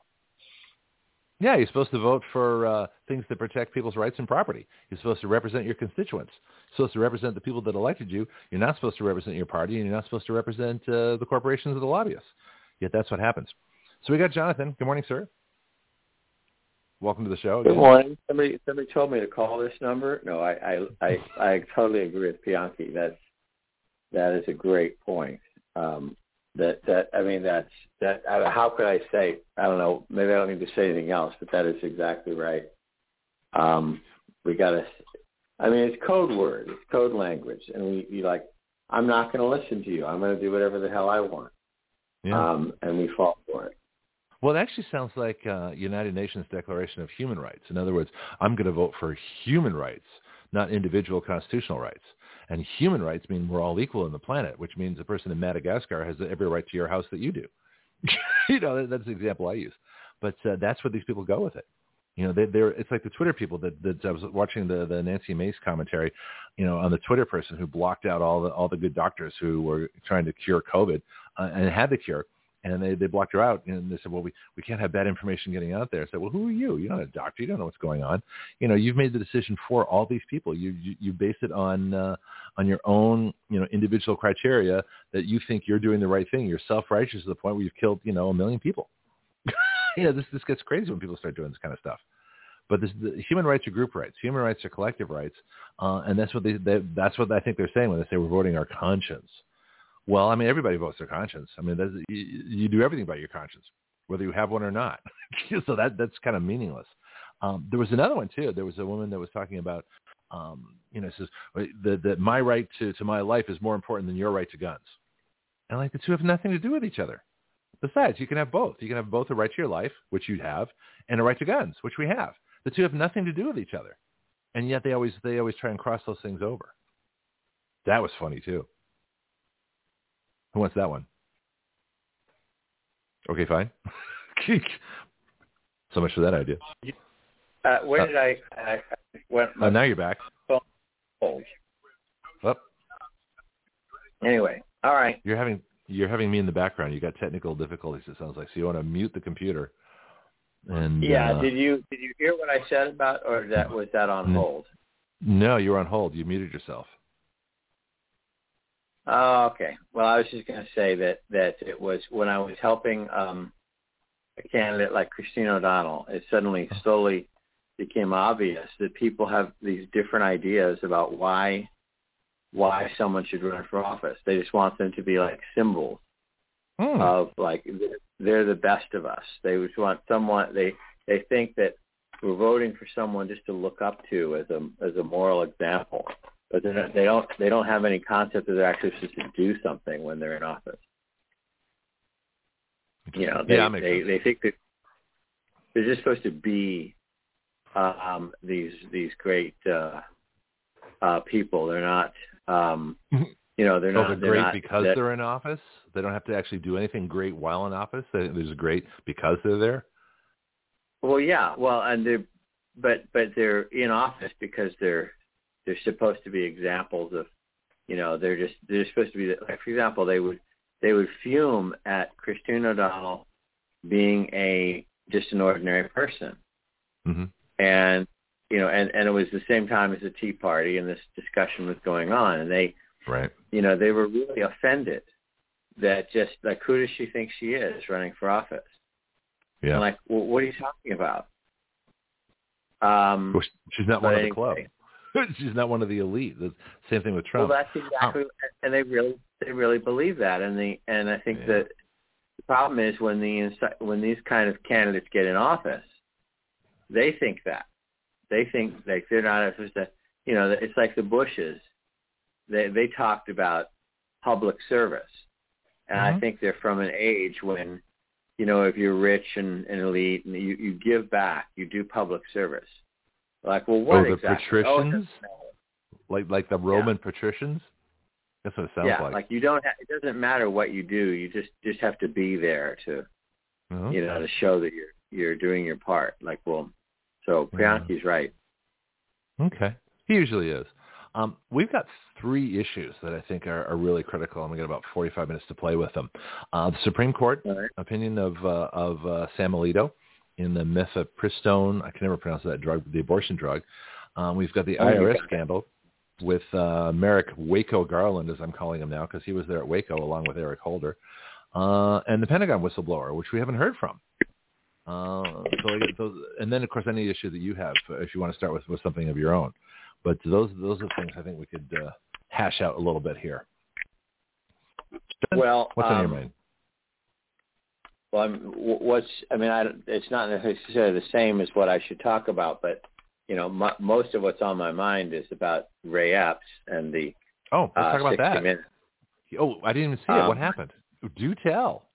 Yeah, you're supposed to vote for uh, things that protect people's rights and property. You're supposed to represent your constituents. You're supposed to represent the people that elected you. You're not supposed to represent your party, and you're not supposed to represent uh, the corporations or the lobbyists. Yet that's what happens. So we got Jonathon. Good morning, sir. Welcome to the show. Again. Good morning. Somebody somebody told me to call this number. No, I I I, I totally agree with Bianchi. That's that is a great point. Um, that that I mean that's that I, how could I say I don't know maybe I don't need to say anything else but that is exactly right. Um, we got to I mean it's code word it's code language and we you like I'm not going to listen to you I'm going to do whatever the hell I want. Yeah. Um, and we fall for it. Well, it actually sounds like uh, United Nations Declaration of Human Rights. In other words, I'm going to vote for human rights, not individual constitutional rights. And human rights mean we're all equal on the planet, which means a person in Madagascar has every right to your house that you do. *laughs* you know, that's the example I use. But uh, that's where these people go with it. You know, they, they're it's like the Twitter people that, that I was watching the the Nancy Mace commentary, you know, on the Twitter person who blocked out all the all the good doctors who were trying to cure COVID uh, and had the cure, and they they blocked her out and they said, well, we we can't have bad information getting out there. I said, well, who are you? You're not a doctor. You don't know what's going on. You know, you've made the decision for all these people. You you, you base it on uh, on your own you know individual criteria that you think you're doing the right thing. You're self righteous to the point where you've killed you know a million people. *laughs* you know, this this gets crazy when people start doing this kind of stuff. But this, the human rights are group rights. Human rights are collective rights, uh, and that's what they, they that's what I think they're saying when they say we're voting our conscience. Well, I mean, everybody votes their conscience. I mean, that's, you, you do everything by your conscience, whether you have one or not. *laughs* so that that's kind of meaningless. Um, there was another one too. There was a woman that was talking about, um, you know, says that, that my right to, to my life is more important than your right to guns. And like the two have nothing to do with each other. Besides, you can have both. You can have both a right to your life, which you have, and a right to guns, which we have. The two have nothing to do with each other, and yet they always they always try and cross those things over. That was funny too. Who wants that one? Okay, fine. *laughs* so much for that idea. Uh, where uh, did I? I went, uh, now you're back. Hold. Up. Anyway, all right. You're having you're having me in the background. You got technical difficulties. It sounds like so. You want to mute the computer. And yeah, uh, did you did you hear what I said about, or that was that on hold? No, you were on hold. You muted yourself. Oh, okay. Well, I was just going to say that that it was when I was helping um, a candidate like Christine O'Donnell, it suddenly slowly became obvious that people have these different ideas about why why someone should run for office. They just want them to be like symbols hmm. of like they're the best of us. They just want someone they they think that we're voting for someone just to look up to as a as a moral example, but not, they don't they don't have any concept that they're actually supposed to do something when they're in office. You know, they yeah, they, they think that they're just supposed to be um, these these great uh, uh, people. They're not. Um, you know, they're oh, not. they're, they're great not, because that, they're in office. They don't have to actually do anything great while in office. They're just great because they're there. Well, yeah. Well, and they're, but but they're in office because they're they're supposed to be examples of, you know, they're just they're supposed to be like for example, they would they would fume at Christine O'Donnell being a just an ordinary person, mm-hmm. and you know, and and it was the same time as the Tea Party, and this discussion was going on, and they, right, you know, they were really offended that just like who does she think she is running for office? Yeah. And like, well, what are you talking about? Um, well, she's not one of the anyway. *laughs* she's not one of the elite. The same thing with Trump. Well, that's exactly, oh. and they really they really believe that, and the and I think Yeah. that the problem is when the when these kind of candidates get in office, they think that they think like they're not supposed to, you know, it's like the Bushes. They they talked about public service, and I Mhm. think they're from an age when, you know, if you're rich and, and elite, and you you give back, you do public service. Like, well, what oh, the exactly? Oh, patricians, doesn't like like the Roman patricians. That's what it sounds like. yeah, like. you don't. Ha- it doesn't matter what you do. You just just have to be there to, you know, to show that you're you're doing your part. Like, well, so Yeah. Right. Okay. He usually is. Um, we've got three issues that I think are, are really critical, and we got about 45 minutes to play with them. Uh, the Supreme Court right. opinion of uh, of uh, Sam Alito in the mifepristone, I can never pronounce that drug, the abortion drug. Um, we've got the Oh, IRS got scandal with uh, Merrick Waco Garland, as I'm calling him now, because he was there at Waco along with Eric Holder, uh, and the Pentagon whistleblower, which we haven't heard from. Uh, so those, and then of course any issue that you have, uh, if you want to start with, with something of your own. But those those are things I think we could uh, hash out a little bit here. Well, What's on your um, mind? Well, I'm, what's I mean, I, don't- it's not necessarily the same as what I should talk about, but you know, mo most of what's on my mind is about Ray Epps and the Oh, let's uh, talk about that. Minutes. Oh, I didn't even see it. What Um, happened? Do tell.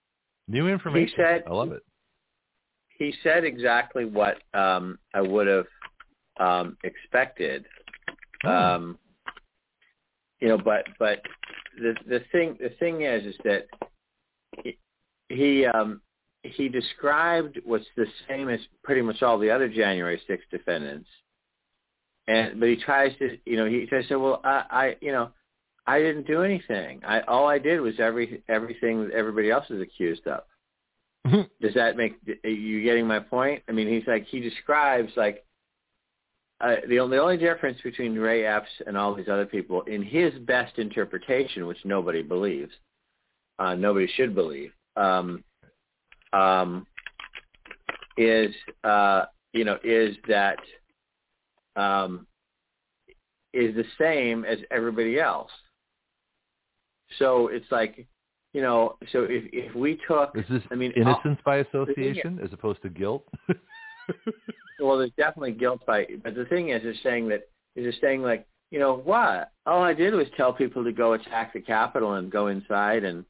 New information. said- I love it. He said exactly what um, I would have um, expected. Oh. Um, you know, but but the the thing the thing is is that he, he um, he described what's the same as pretty much all the other January 6 defendants. And but he tries to, you know, he tries to say, well, I, I, you know, I didn't do anything. I all I did was every everything that everybody else is accused of. Does that make are you getting my point? I mean, he's like he describes like uh, the only the only difference between Ray Epps and all these other people, in his best interpretation, which nobody believes, uh, nobody should believe, um, um, is uh, you know is that um, is the same as everybody else. So it's like you know, so if if we took, is this I mean, innocence by association as opposed to guilt? *laughs* well, there's definitely guilt by, but the thing is, is saying that is it saying like, you know, what? All I did was tell people to go attack the Capitol and go inside and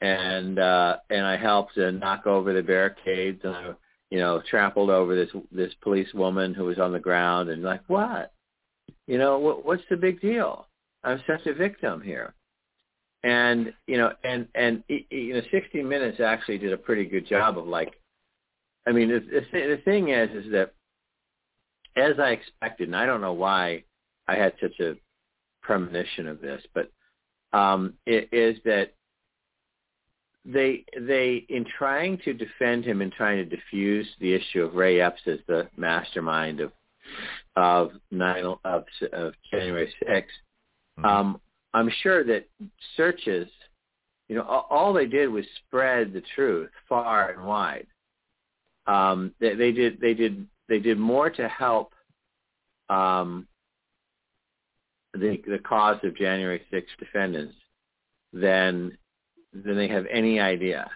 and uh and I helped to knock over the barricades and I you know trampled over this this police woman who was on the ground and like what? You know what what's the big deal? I'm such a victim here. And you know and and you know 60 minutes actually did a pretty good job of like I mean the the, thing is is that as I expected and I don't know why I had such a premonition of this but um it is that they they in trying to defend him and trying to diffuse the issue of Ray Epps as the mastermind of of nine of, of January 6th, mm-hmm. um, I'm sure that searches, you know, all they did was spread the truth far and wide. Um, they, they did they did they did more to help um, the the cause of January 6th defendants than than they have any idea.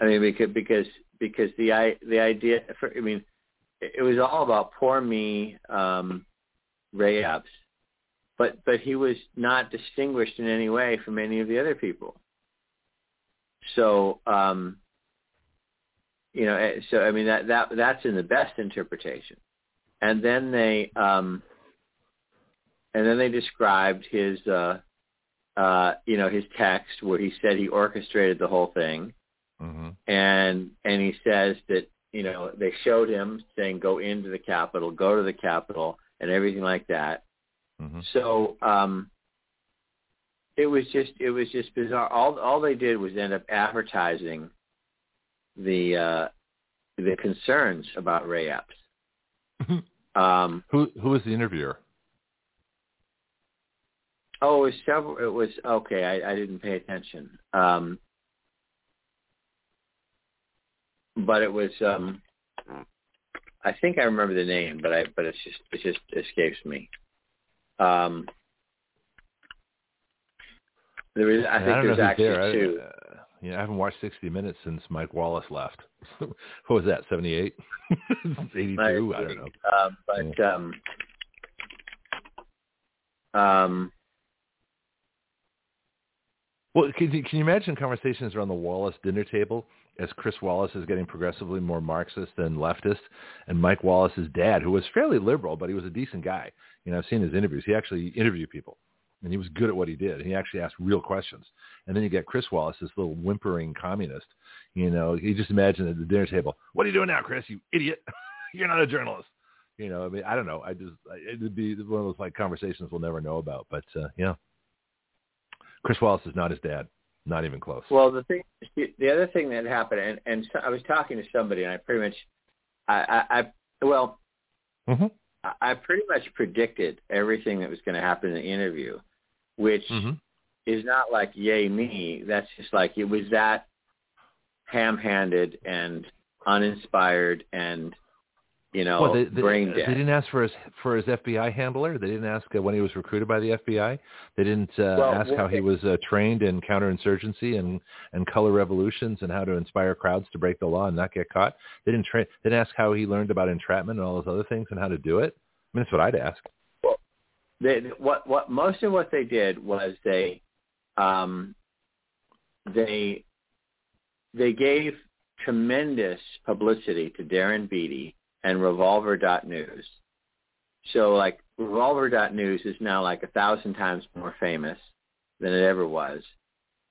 I mean, because because because the the idea for I mean, it was all about poor me, um, Ray Epps, but but he was not distinguished in any way from any of the other people. So um, you know, eh, so I mean that that that's in the best interpretation, and then they um, and then they described his uh, uh, you know, his text where he said he orchestrated the whole thing. Mm-hmm. And and he says that, you know, they showed him saying go into the Capitol, go to the Capitol and everything like that. Mm-hmm. So um it was just it was just bizarre. All all they did was end up advertising the uh the concerns about Ray Epps. *laughs* Um who who was the interviewer? Oh, it was several. It was okay. I, I didn't pay attention. Um, but it was. Um, I think I remember the name, but I but it's just it just escapes me. Um, there is. I think I there's actually there. two. I, uh, yeah, I haven't watched 60 Minutes since Mike Wallace left. *laughs* what was that? 78, *laughs* 82? I, I don't know. Uh, but yeah. um, um, well, can you, can you imagine conversations around the Wallace dinner table as Chris Wallace is getting progressively more Marxist than leftist, and Mike Wallace's dad, who was fairly liberal, but he was a decent guy. You know, I've seen his interviews. He actually interviewed people, and he was good at what he did. He actually asked real questions. And then you get Chris Wallace, this little whimpering communist. You know, you just imagine at the dinner table, "What are you doing now, Chris? You idiot! *laughs* You're not a journalist." You know, I mean, I don't know. I just it'd be one of those like conversations we'll never know about. But uh, yeah. Chris Wallace is not his dad. Not even close. Well, the thing, the other thing that happened, and, and so I was talking to somebody, and I pretty much, I, I, I well, mm-hmm. I, I pretty much predicted everything that was going to happen in the interview, which mm-hmm. is not like yay me. That's just like it was that ham-handed and uninspired and you know, well, they, they, brain dead. They didn't ask for his for his FBI handler. They didn't ask uh, when he was recruited by the FBI. They didn't uh, well, ask how he was uh, trained in counterinsurgency and and color revolutions and how to inspire crowds to break the law and not get caught. They didn't train. They didn't ask how he learned about entrapment and all those other things and how to do it. I mean, that's what I'd ask. Well, they, what what most of what they did was they um, they they gave tremendous publicity to Darren Beattie and Revolver.news. So like Revolver.news is now like a thousand times more famous than it ever was.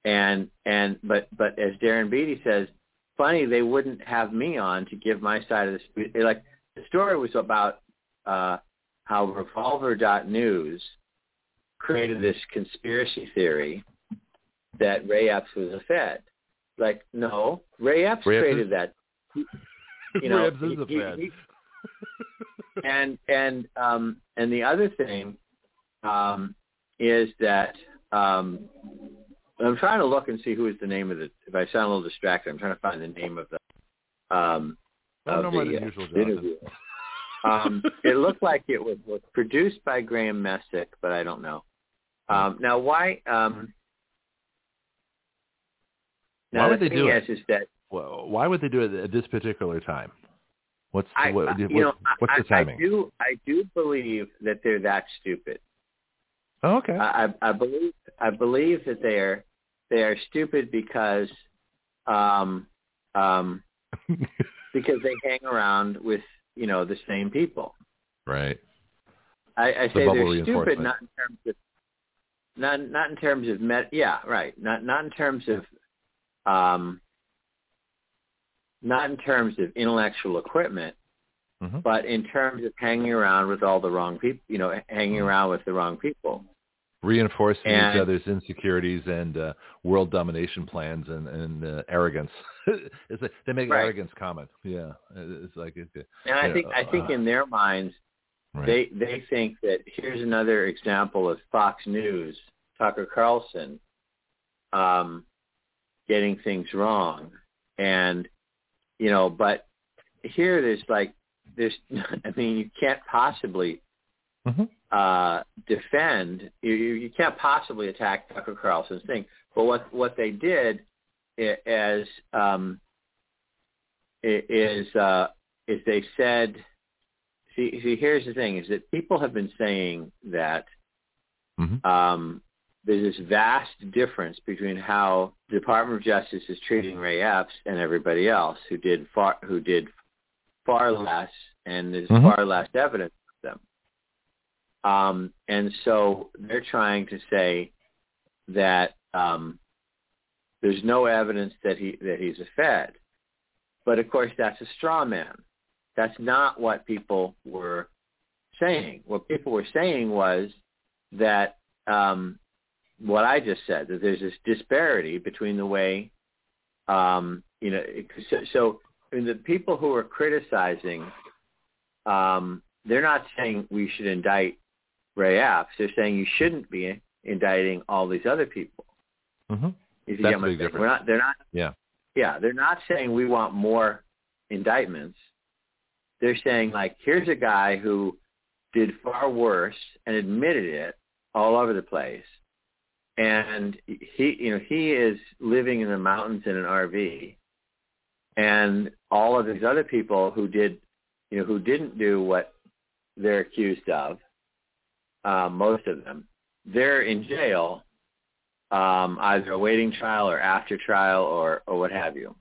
And and but but as Darren Beattie says, funny they wouldn't have me on to give my side of the story. Like the story was about uh, how Revolver.news created this conspiracy theory that Ray Epps was a Fed. Like, no, Ray Epps Ray created that. *laughs* You know, Epps is a he- he- he- and and um and the other thing um is that um I'm trying to look and see who is the name of the if I sound a little distracted, I'm trying to find the name of the um of the uh, usual, interview. *laughs* Um it looked like it was, was produced by Graham Messick, but I don't know. Um now why um Why would the they do is, is that Well, why would they do it at this particular time? What's I, what, what's, know, what's I, the timing? I do I do believe that they're that stupid. oh, okay. I, I believe I believe that they are they are stupid because um um *laughs* because they hang around with you know the same people. right. I, I The say they're stupid not in terms of not not in terms of met yeah right not not in terms of um not in terms of intellectual equipment hmm but in terms of hanging around with all the wrong people you know hanging Mm-hmm. around with the wrong people Reinforcing And- each other's insecurities and uh, world domination plans and, and uh, arrogance. *laughs* it's like they make Right. arrogance common. Yeah, it's like it, and I think I think uh, in their minds right. They they think that here's another example of Fox News, Tucker Carlson, um, getting things wrong, and you know, but here there's like there's *laughs* I mean you can't possibly Mhm. uh, defend you, you can't possibly attack Tucker Carlson's thing. But what what they did i- as um, is uh, is they said see see here's the thing is that people have been saying that Mhm. um, there's this vast difference between how the Department of Justice is treating Ray Epps and everybody else who did far who did far less and there's Mhm. far less evidence of them. Um, and so they're trying to say that um, there's no evidence that he that he's a Fed. But of course that's a straw man. That's not what people were saying. What people were saying was that um, what I just said, that there's this disparity between the way, um, you know, so, so I mean, the people who are criticizing, um, they're not saying we should indict Ray Epps. They're saying you shouldn't be indicting all these other people. Mhm. If you That's big difference. We're not, they're not Yeah. yeah, they're not saying we want more indictments. They're saying like, here's a guy who did far worse and admitted it all over the place. And he, you know, he is living in the mountains in an RV. And all of these other people who did, you know, who didn't do what they're accused of, uh, most of them, they're in jail um, either awaiting trial or after trial or, or what have you.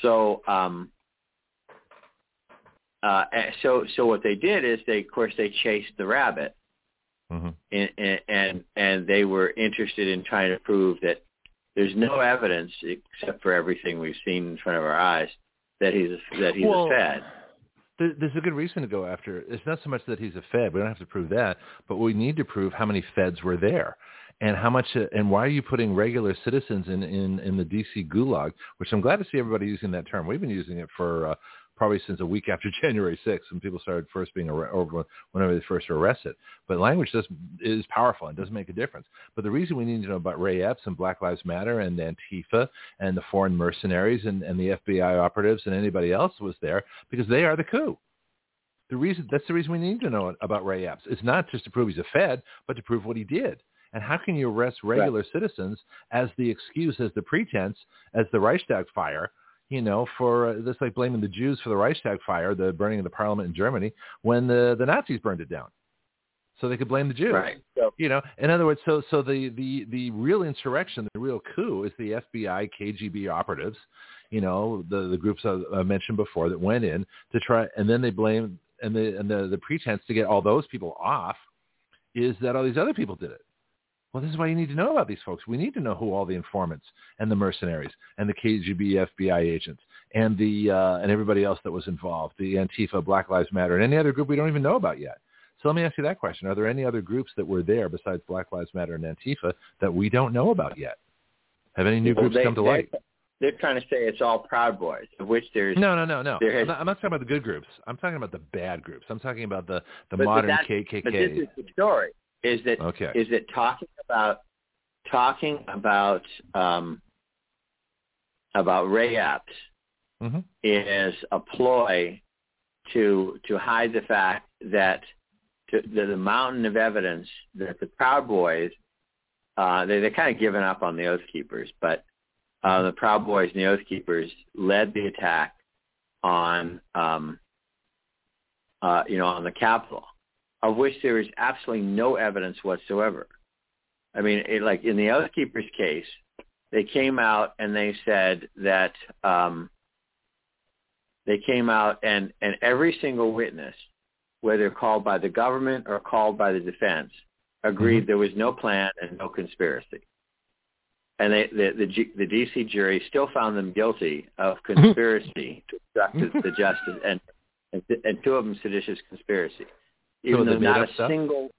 So, um, uh, so, so what they did is they, of course, they chased the rabbit, Mhm. and, and and and they were interested in trying to prove that there's no evidence except for everything we've seen in front of our eyes that he's a, that he's Well, a Fed. There's a good reason to go after. It's not so much that he's a Fed. We don't have to prove that, but we need to prove how many Feds were there, and how much, uh, and why are you putting regular citizens in in, in the DC gulag? Which I'm glad to see everybody using that term. We've been using it for uh, probably since a week *laughs* after January 6th, when people started first being arre- or whenever they first were arrested. But language does is powerful and does make a difference. But the reason we need to know about Ray Epps and Black Lives Matter and Antifa and the foreign mercenaries and, and the FBI operatives and anybody else was there because they are the coup. The reason that's the reason we need to know about Ray Epps. It's not just to prove he's a Fed, but to prove what he did. And how can you arrest regular citizens as the excuse, as the pretense, as the Reichstag fire? You know, for uh, that's like blaming the Jews for the Reichstag fire, the burning of the parliament in Germany, when the the Nazis burned it down, so they could blame the Jews. Right. So, You know, in other words, so so the the the real insurrection, the real coup, is the FBI, KGB operatives. You know, the the groups I, I mentioned before that went in to try, and then they blame and the and the the pretense to get all those people off is that all these other people did it. Well, this is why you need to know about these folks. We need to know who all the informants and the mercenaries and the KGB, FBI agents and the uh, and everybody else that was involved, the Antifa, Black Lives Matter, and any other group we don't even know about yet. So let me ask you that question: Are there any other groups that were there besides Black Lives Matter and Antifa that we don't know about yet? Have any new Well, groups they- come to light? They're trying to say it's all Proud Boys, of which there's No, no, no, no. has- I'm not, I'm not talking about the good groups. I'm talking about the bad groups. I'm talking about the the modern KKK. But this is the story: is that okay. is that talking about talking about um, about Ray Epps hmm is a ploy to to hide the fact that to, the, the mountain of evidence that the Proud Boys uh, they they're kind of given up on the Oath Keepers, but uh, the Proud Boys and the Oath Keepers led the attack on um, uh, you know on the Capitol, of which there is absolutely no evidence whatsoever. I mean, it, like in the Oath Keepers case, they came out and they said that um, they came out and, and every single witness, whether called by the government or called by the defense, agreed mm-hmm. there was no plan and no conspiracy. And they, the, the, G, the D.C. jury still found them guilty of mm-hmm. conspiracy to obstruct the, mm-hmm. the justice and, and, and two of them seditious conspiracy. Even they though not a stuff? single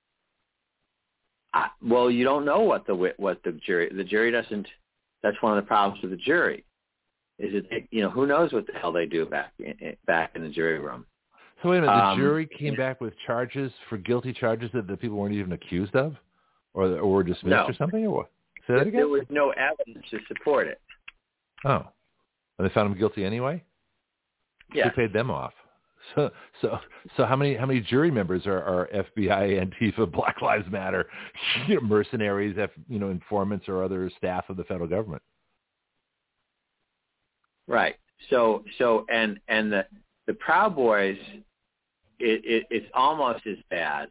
I, well, you don't know what the wit- what the jury the jury doesn't. That's one of the problems with the jury, is they, you know who knows what the hell they do back in, back in the jury room. So wait a minute. The Um, jury came back with charges for guilty charges that the people weren't even accused of, or or were dismissed No. or something, or what? Say that again. There was no evidence to support it. Oh, and they found them guilty anyway. Yeah, Who paid them off? So so so how many how many jury members are, are FBI, Antifa, Black Lives Matter, you *laughs* know, mercenaries, F, you know, informants or other staff of the federal government? right. So so and and the the Proud Boys, it, it it's almost as bad,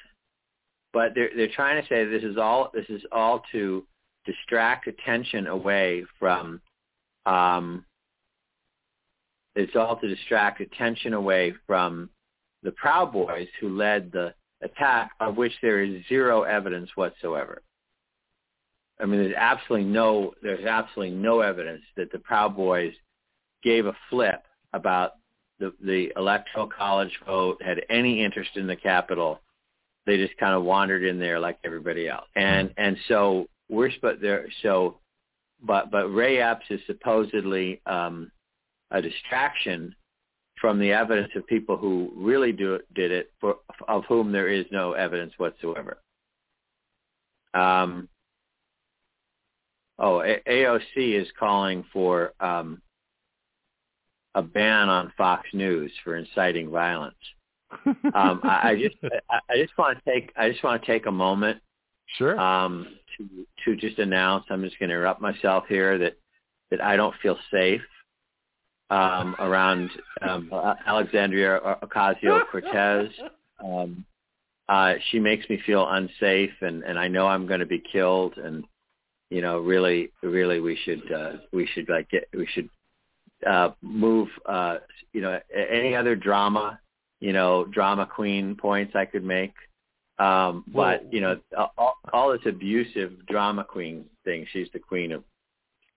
but they're they're trying to say this is all this is all to distract attention away from um, it's all to distract attention away from the Proud Boys who led the attack, of which there is zero evidence whatsoever. I mean, there's absolutely no there's absolutely no evidence that the Proud Boys gave a flip about the the electoral college vote, had any interest in the Capitol. They just kind of wandered in there like everybody else, and and so we're supposed there. So, but but Ray Epps is supposedly um, a distraction from the evidence of people who really do did it, for of whom there is no evidence whatsoever. Um, oh, A- AOC is calling for um, a ban on Fox News for inciting violence. Um, I, I just *laughs* I, I just want to take I just want to take a moment Sure. um, to to just announce. I'm just going to interrupt myself here that that I don't feel safe um, around um, Alexandria Ocasio Cortez. Um, uh, she makes me feel unsafe, and, and I know I'm going to be killed. And you know, really, really, we should uh, we should like get we should uh, move. Uh, you know, any other drama, you know, drama queen points I could make. Um, but you know, all, all this abusive drama queen thing, she's the queen of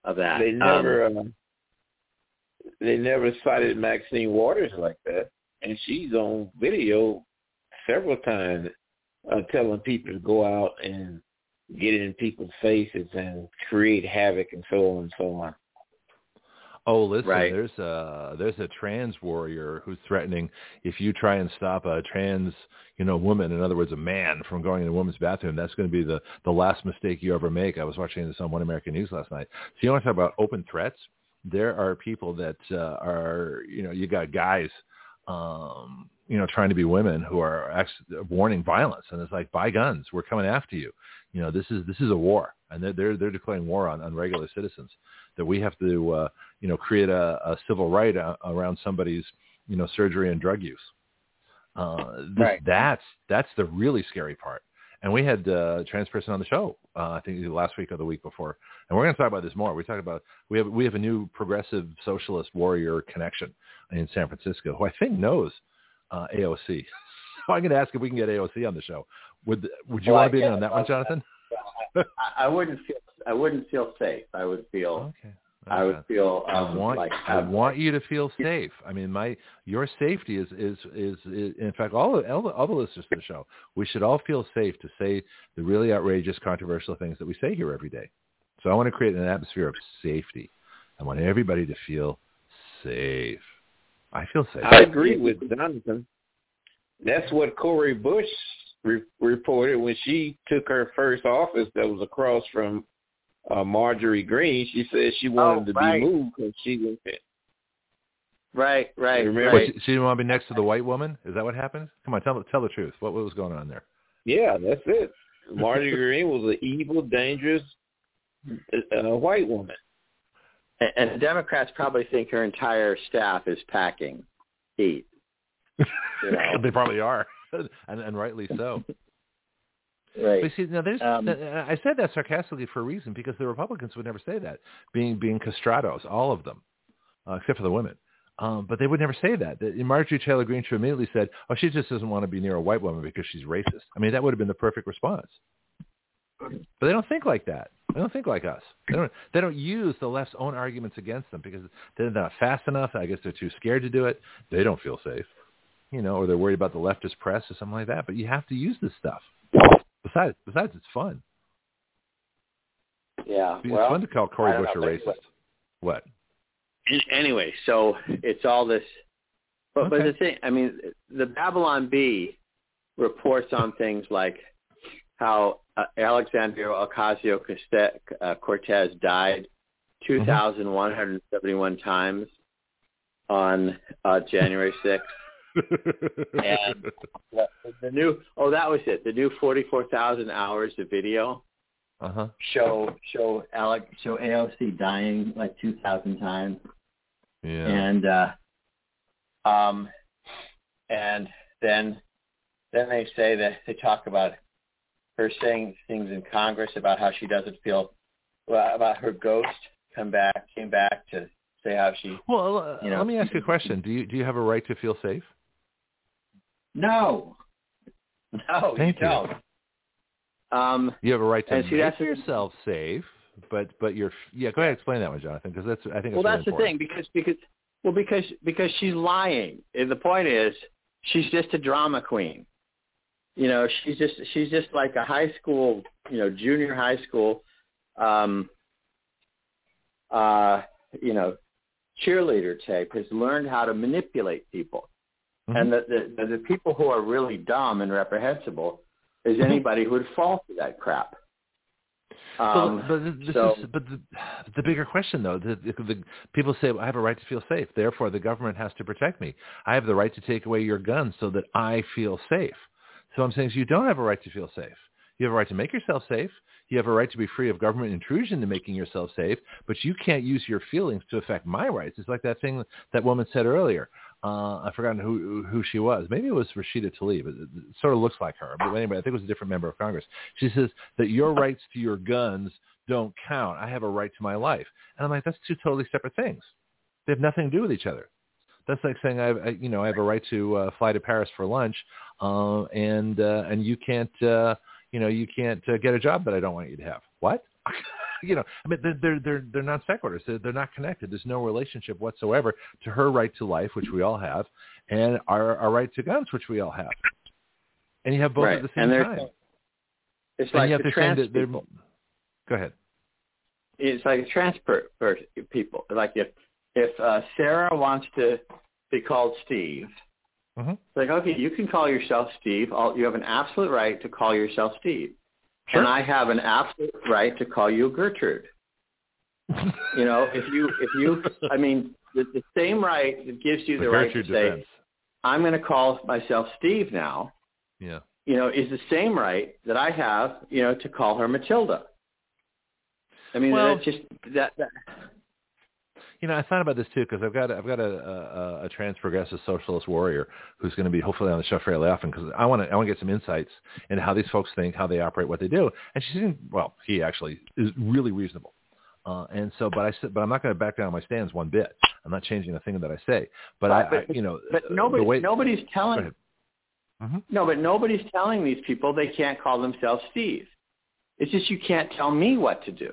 of that. They Um, never, uh, they never cited Maxine Waters like that, and she's on video several times uh, telling people to go out and get in people's faces and create havoc and so on and so on. Oh, listen, Right. there's a there's a trans warrior who's threatening if you try and stop a trans, you know, woman, in other words, a man from going in a woman's bathroom, that's going to be the the last mistake you ever make. I was watching this on One American News last night. So you want to talk about open threats? There are people that uh, are, you know, you got guys, um, you know, trying to be women who are actually warning violence, and it's like, buy guns, we're coming after you. You know, this is this is a war, and they're they're, they're declaring war on, on regular citizens. That we have to, uh, you know, create a, a civil right a, around somebody's, you know, surgery and drug use. Uh, this, Right. That's that's the really scary part. And we had uh, a trans person on the show, uh, I think last week or the week before, and we're going to talk about this more. We talk about we have we have a new progressive socialist warrior connection in San Francisco who I think knows uh, AOC. *laughs* So I'm going to ask if we can get AOC on the show. Would would you Well, want to be in on that one, Jonathon? *laughs* I, I wouldn't feel I wouldn't feel safe. I would feel Okay. I would feel I um, want like I want you to feel safe. I mean, my your safety is is is, is in fact all the, all the all the listeners to the show. We should all feel safe to say the really outrageous, controversial things that we say here every day. So I want to create an atmosphere of safety. I want everybody to feel safe. I feel safe. I agree with Jonathon. That's what Cori Bush re- reported when she took her first office. That was across from uh, Marjorie Greene. She said she wanted Oh, to right. be moved because she was. fit. right, right, Remember- What, right. she, she didn't want to be next to the white woman. Is that what happened? Come on, tell tell the truth. What, what was going on there? Yeah, that's it. Marjorie *laughs* Greene was an evil, dangerous uh, white woman. And, and the Democrats probably think her entire staff is packing heat. *laughs* You know. they probably are, *laughs* and, and rightly so. Right. But see, now there's, Um, I said that sarcastically for a reason because the Republicans would never say that, being being castrados, all of them, uh, except for the women. Um, but they would never say that. The- Marjorie Taylor Greene should immediately said, "Oh, she just doesn't want to be near a white woman because she's racist." I mean, that would have been the perfect response. But they don't think like that. They don't think like us. They don't. They don't use the left's own arguments against them because they're not fast enough. I guess they're too scared to do it. They don't feel safe, you know, or they're worried about the leftist press or something like that. But you have to use this stuff. Besides, besides, it's fun. Yeah. It's well, fun to call Cori Bush a racist. What? An- Anyway, so it's all this. But but the thing, I mean, the Babylon Bee reports on things like how uh, Alexandria Ocasio uh, Cortez died Mm-hmm. 2,171 times on uh, January 6th. And *laughs* the, new oh that was it the new 44,000 hours of video uh huh. show show Alec show AOC dying like 2,000 times Yeah. and uh um and then then they say that they talk about her saying things in Congress about how she doesn't feel well, about her ghost come back came back to say how she well, uh, you know. let me ask you a question. Do you do you have a right to feel safe? No. No Thank you. you. don't. Um You have a right to And see, make that's the- yourself safe, but but you're yeah. Go ahead, explain that one, Jonathon, because that's I think well that's that's the really thing because because well because because she's lying. And the point is she's just a drama queen. You know she's just she's just like a high school you know junior high school um uh you know cheerleader type has learned how to manipulate people important. and the, the the people who are really dumb and reprehensible is anybody who would fall for that crap um, but th- this so- is but the, the bigger question though, the, the, the people say well, I have a right to feel safe. Therefore, the government has to protect me. I have the right to take away your gun so that I feel safe. So I'm saying is you don't have a right to feel safe. You have a right to make yourself safe. You have a right to be free of government intrusion in making yourself safe, but you can't use your feelings to affect my rights. It's like that thing that woman said earlier. Uh, I've forgotten who who she was. Maybe it was Rashida Tlaib. It, it sort of looks like her, but anyway, I think it was a different member of Congress. She says that your rights to your guns don't count. I have a right to my life, and I'm like, that's two totally separate things. They have nothing to do with each other. That's like saying I, have, I you know, I have a right to uh, fly to Paris for lunch, uh, and uh, and you can't, uh, you know, you can't uh, get a job that I don't want you to have. What? *laughs* *laughs* you know, I mean, they're they're they're, they're non sequiturs. They're, they're not connected. There's no relationship whatsoever to her right to life, which we all have, and our our right to guns, which we all have. And you have both right at the same time. it's and like you have the to trans that they're. people Go ahead. it's like for people. Like if if uh, Sarah wants to be called Steve, Mhm. it's like okay, you can call yourself Steve. All, you have an absolute right to call yourself Steve, Sure. and I have an absolute right to call you Gertrude. You know, if you if you, I mean, the, the same right that gives you the, The right to say. I'm going to call myself Steve now. Yeah. You know, is the same right that I have, you know, to call her Matilda. I mean, Well- that's just that, that You know, I thought about this too because I've got I've got a, a, a trans progressive socialist warrior who's going to be hopefully on the show fairly often because I want to I want to get some insights into how these folks think, how they operate, what they do. And she seemed well, he actually is really reasonable. Uh, and so, but I said, but I'm not going to back down on my stands one bit. I'm not changing a thing that I say. But I, Right, I you know, But uh, nobody, way, nobody's telling. ahead. Mhm. No, but nobody's telling these people they can't call themselves Steve. It's just you can't tell me what to do.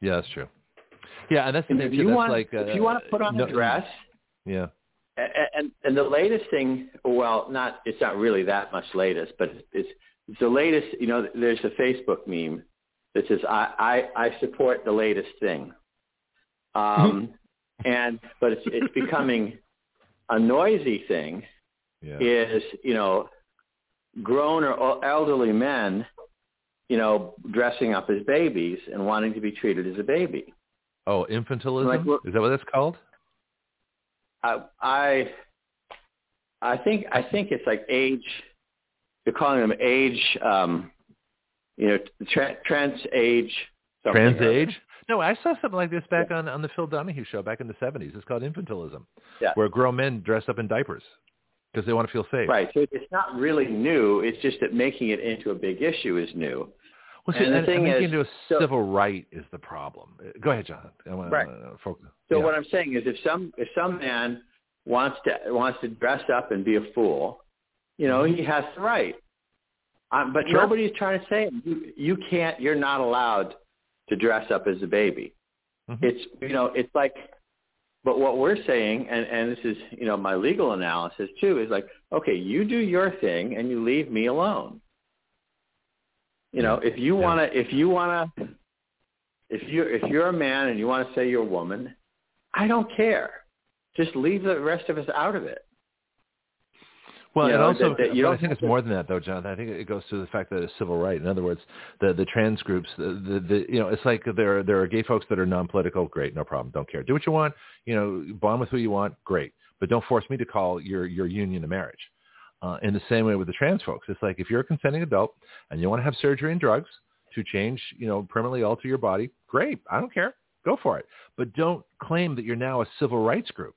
Yeah, that's true. Yeah, and that's the thing if you That's want, like uh, if you want to put on no, a dress, Yeah. and, and and the latest thing, well, not it's not really that much latest, but it's it's the latest. You know, there's a Facebook meme that says I I, I support the latest thing, um, *laughs* and but it's it's becoming a noisy thing. Yeah. Is you know, grown or elderly men, you know, dressing up as babies and wanting to be treated as a baby. Oh, infantilism? Like, what- Is that what that's called? I I I think I think it's like age. They're calling them age. Um, you know, tra- trans age. Trans age? No, I saw something like this back on on the Phil Donahue show back in the seventies. It's called infantilism, Yeah. where grown men dress up in diapers because they want to feel safe. Right. So it's not really new. It's just that making it into a big issue is new. Well, see, And the and, thing and making is, into a so- civil right is the problem. Uh, Go ahead, John. Wanna, Right. uh, focus. So yeah. what I'm saying is, if some if some man wants to wants to dress up and be a fool, you know, he has the right. Um, but Sure. nobody's trying to say you you can't. You're not allowed to dress up as a baby. Mhm. It's you know, it's like. But what we're saying, and and this is you know my legal analysis too, is like, okay, you do your thing and you leave me alone. You know, if you wanna, if you wanna, if you if you're a man and you want to say you're a woman, I don't care. Just leave the rest of us out of it. Well, You and know, also, that- that I don't think it's more than that, though, Jonathon. I think it goes to the fact that it's civil right. In other words, the the trans groups, the, the, the you know, it's like there are, there are gay folks that are non-political. Great, no problem. Don't care. Do what you want. You know, bond with who you want. Great, but don't force me to call your your union a marriage. Uh, in the same way with the trans folks, it's like if you're a consenting adult and you want to have surgery and drugs to change, you know, permanently alter your body, great. I don't care. Go for it. But don't claim that you're now a civil rights group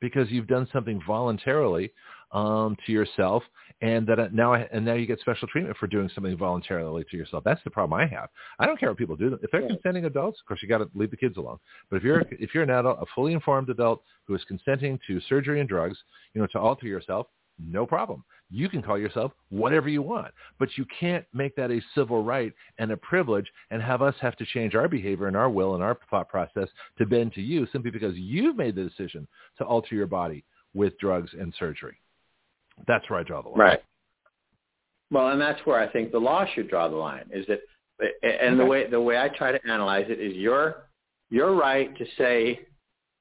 because you've done something voluntarily um, to yourself, and that uh, now and now you get special treatment for doing something voluntarily to yourself. That's the problem I have. I don't care what people do. If they're consenting adults, of course you got to leave the kids alone. But if you're if you're an adult, a fully informed adult who is consenting to surgery and drugs, you know, to alter yourself, no problem. You can call yourself whatever you want, but you can't make that a civil right and a privilege and have us have to change our behavior and our will and our thought process to bend to you simply because you've made the decision to alter your body with drugs and surgery. That's where I draw the line. Right. Well, and that's where I think the law should draw the line. Is that, and the way the way I try to analyze it is your your right to say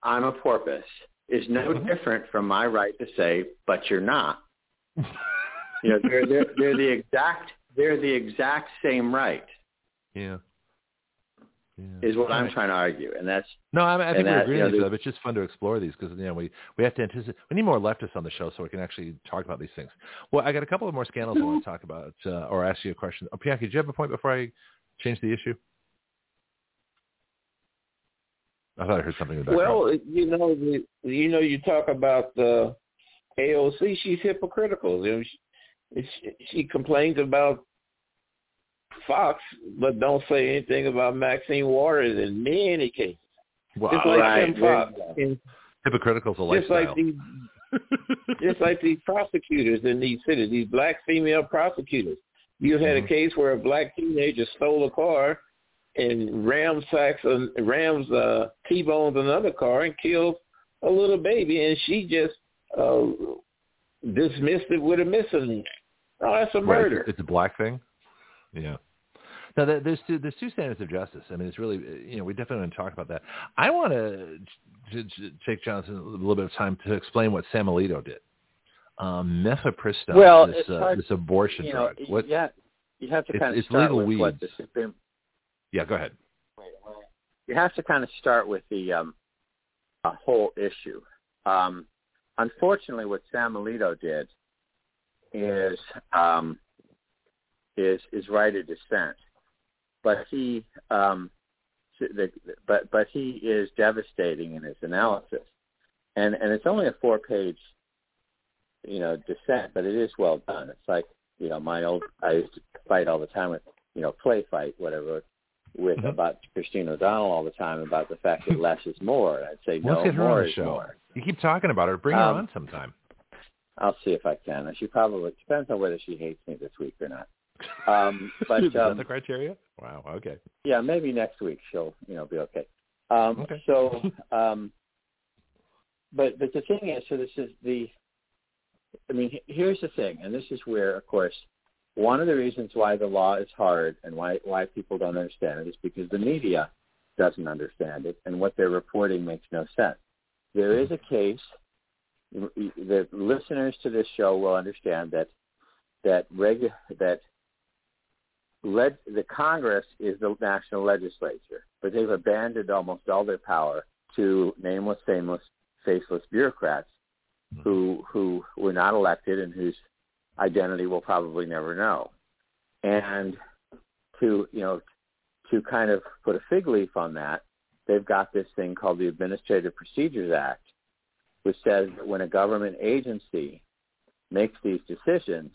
I'm a porpoise is no Mhm. different from my right to say, but you're not. *laughs* You know, they're they're, they're the exact they're the exact same right. Yeah. Yeah. Is what All I'm trying to argue, and that's No, I, mean, I think we're agreeing you know, with each other, but it's just fun to explore these because you know we we have to anticipate. We need more leftists on the show so we can actually talk about these things. Well, I got a couple of more scandals I want to *laughs* talk about uh, or ask you a question. Oh, Bianca, do you have a point before I change the issue? I thought I heard something background. Well, you know, the, you know, you talk about the AOC. She's hypocritical. You know, she, she, she complains about Fox, but don't say anything about Maxine Waters in many cases. Well, Just like right. Tim Fox, and hypocritical's a just lifestyle. like these, just like these prosecutors in these cities, these black female prosecutors. You had Mhm. a case where a black teenager stole a car and ramsacks a rams uh T-bones another car and kills a little baby, and she just uh dismissed it with a misdemeanor. Oh, that's a murder. It's, it's a black thing. Yeah. Now there's two there's two standards of justice. I mean, it's really you know we definitely want to talk about that. I want to, to, to take Jonathon a little bit of time to explain what Sam Alito did. Um, mifepristone, Well, this it's uh, hard- this abortion you know, drug. What? yeah, you have to It's- kind of it's start legal with what the. Supreme Yeah, go ahead. you have to kind of start with the um, a whole issue. Um, unfortunately, what Sam Alito did is um, is is right of dissent, but he um, the, but but he is devastating in his analysis, and and it's only a four page you know dissent, but it is well done. It's like you know my old I used to fight all the time with you know play fight whatever with Mhm. about Christine O'Donnell all the time about the fact that less is more. And I'd say Let's no, get her more on the is show. more. You keep talking about her. Bring her Um, on sometime. I'll see if I can. She probably depends on whether she hates me this week or not. Um, *laughs* but Is that um, the criteria? Wow. Okay. Yeah, maybe next week she'll you know be okay. Um, Okay. So, *laughs* um, but but the thing is, so this is the. I mean, here's the thing, and this is where, of course, one of the reasons why the law is hard and why why people don't understand it is because the media doesn't understand it, and what they're reporting makes no sense. There is a case. The listeners to this show will understand that that regu- that led, the Congress is the national legislature, but they've abandoned almost all their power to nameless, fameless, faceless bureaucrats who who were not elected and whose identity we'll probably never know. And to you know to kind of put a fig leaf on that, they've got this thing called the Administrative Procedures Act, which says that when a government agency makes these decisions,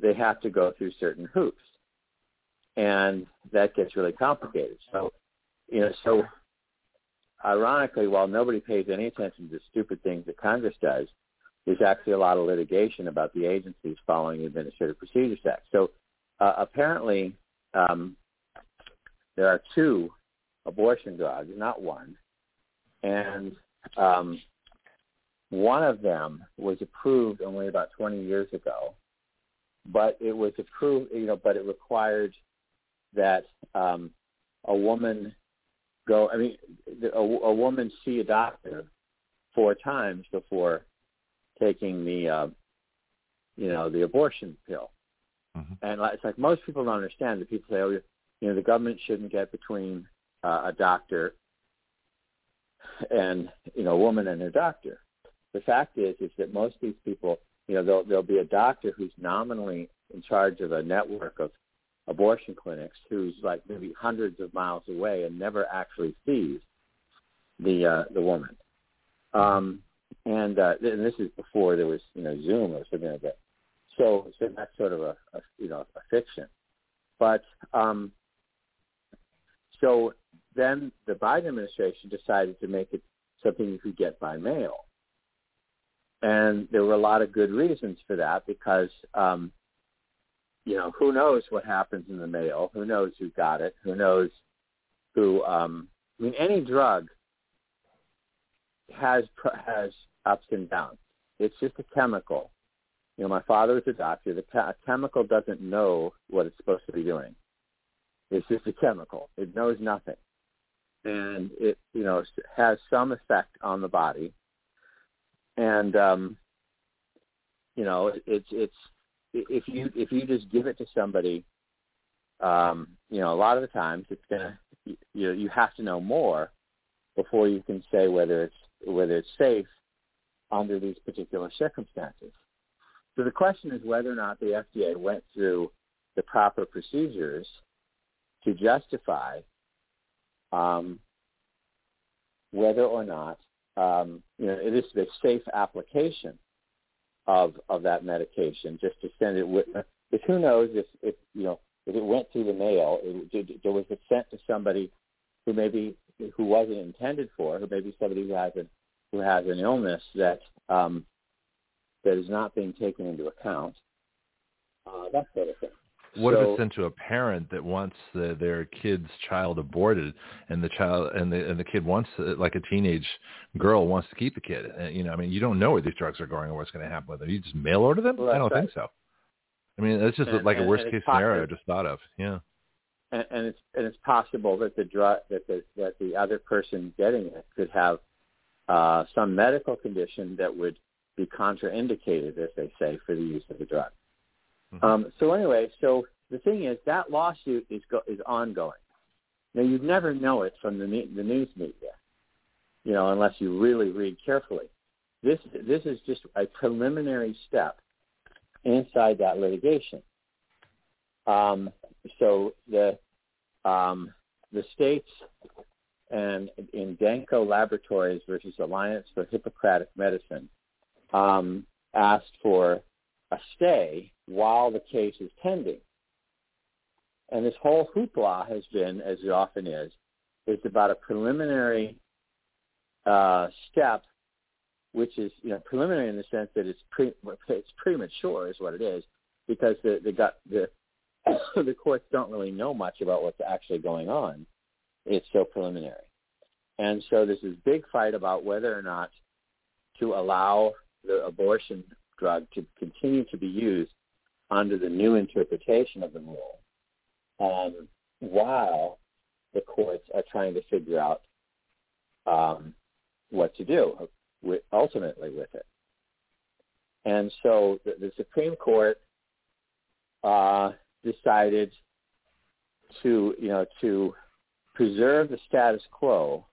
they have to go through certain hoops and that gets really complicated. So, you know, so ironically, while nobody pays any attention to the stupid things that Congress does, there's actually a lot of litigation about the agencies following the Administrative Procedures Act. So, uh, apparently, um, there are two abortion drugs, not one, and um, one of them was approved only about 20 years ago, but it was approved, you know, but it required that um, a woman go. I mean, a, a woman see a doctor four times before taking the, uh, you know, the abortion pill. Mhm. And it's like most people don't understand that people say, oh, you know, the government shouldn't get between uh, a doctor and you know a woman and her doctor. The fact is, is that most of these people, you know, there'll, there'll be a doctor who's nominally in charge of a network of abortion clinics who's like maybe hundreds of miles away and never actually sees the uh, the woman. Um, and, uh, and this is before there was you know Zoom or something like that. So so that's sort of a, a you know a fiction. But um, so then the Biden administration decided to make it something you could get by mail. And there were a lot of good reasons for that because um, you know, who knows what happens in the mail? Who knows who got it? Who knows who? Um, I mean, any drug has has ups and downs. It's just a chemical. You know, my father was a doctor. The a chemical doesn't know what it's supposed to be doing. It's just a chemical. It knows nothing, and it you know has some effect on the body. And um, you know, it's it's if you if you just give it to somebody, um, you know, a lot of the times it's gonna you, you have to know more before you can say whether it's whether it's safe under these particular circumstances. So the question is whether or not the FDA went through the proper procedures to justify um, whether or not um, you know it is a safe application of of that medication just to send it with because who knows if if you know if it went through the mail it, did, there was it sent to somebody who maybe who wasn't intended for who maybe somebody who has a who has an illness that um that is not being taken into account uh that sort of thing What if it's sent to a parent that wants the, their kid's child aborted, and the child and the and the kid wants, uh, like a teenage girl, wants to keep the kid? And, you know, I mean, you don't know where these drugs are going or what's going to happen with them. You just mail order them? Well, I don't that's think so. I mean, that's just And- like a worst case scenario I just thought of. Yeah. And, and it's and it's possible that the drug that the that the other person getting it could have uh, some medical condition that would be contraindicated, as they say, for the use of the drug. Mhm. Um, so anyway, so the thing is that lawsuit is go- is ongoing. Now you'd never know it from the ne- the news media, you know, unless you really read carefully. This this is just a preliminary step inside that litigation. Um, so the um, the states and in Danco Laboratories versus Alliance for Hippocratic Medicine um, asked for a stay while the case is pending. And this whole hoopla has been, as it often is, is about a preliminary uh, step, which is you know preliminary in the sense that it's pre, it's premature, is what it is, because the the got the *coughs* the courts don't really know much about what's actually going on. It's so preliminary. And so there's this big fight about whether or not to allow the abortion drug to continue to be used under the new interpretation of the rule um, while the courts are trying to figure out um, what to do with, ultimately with it. And so the, the Supreme Court uh, decided to, you know, to preserve the status quo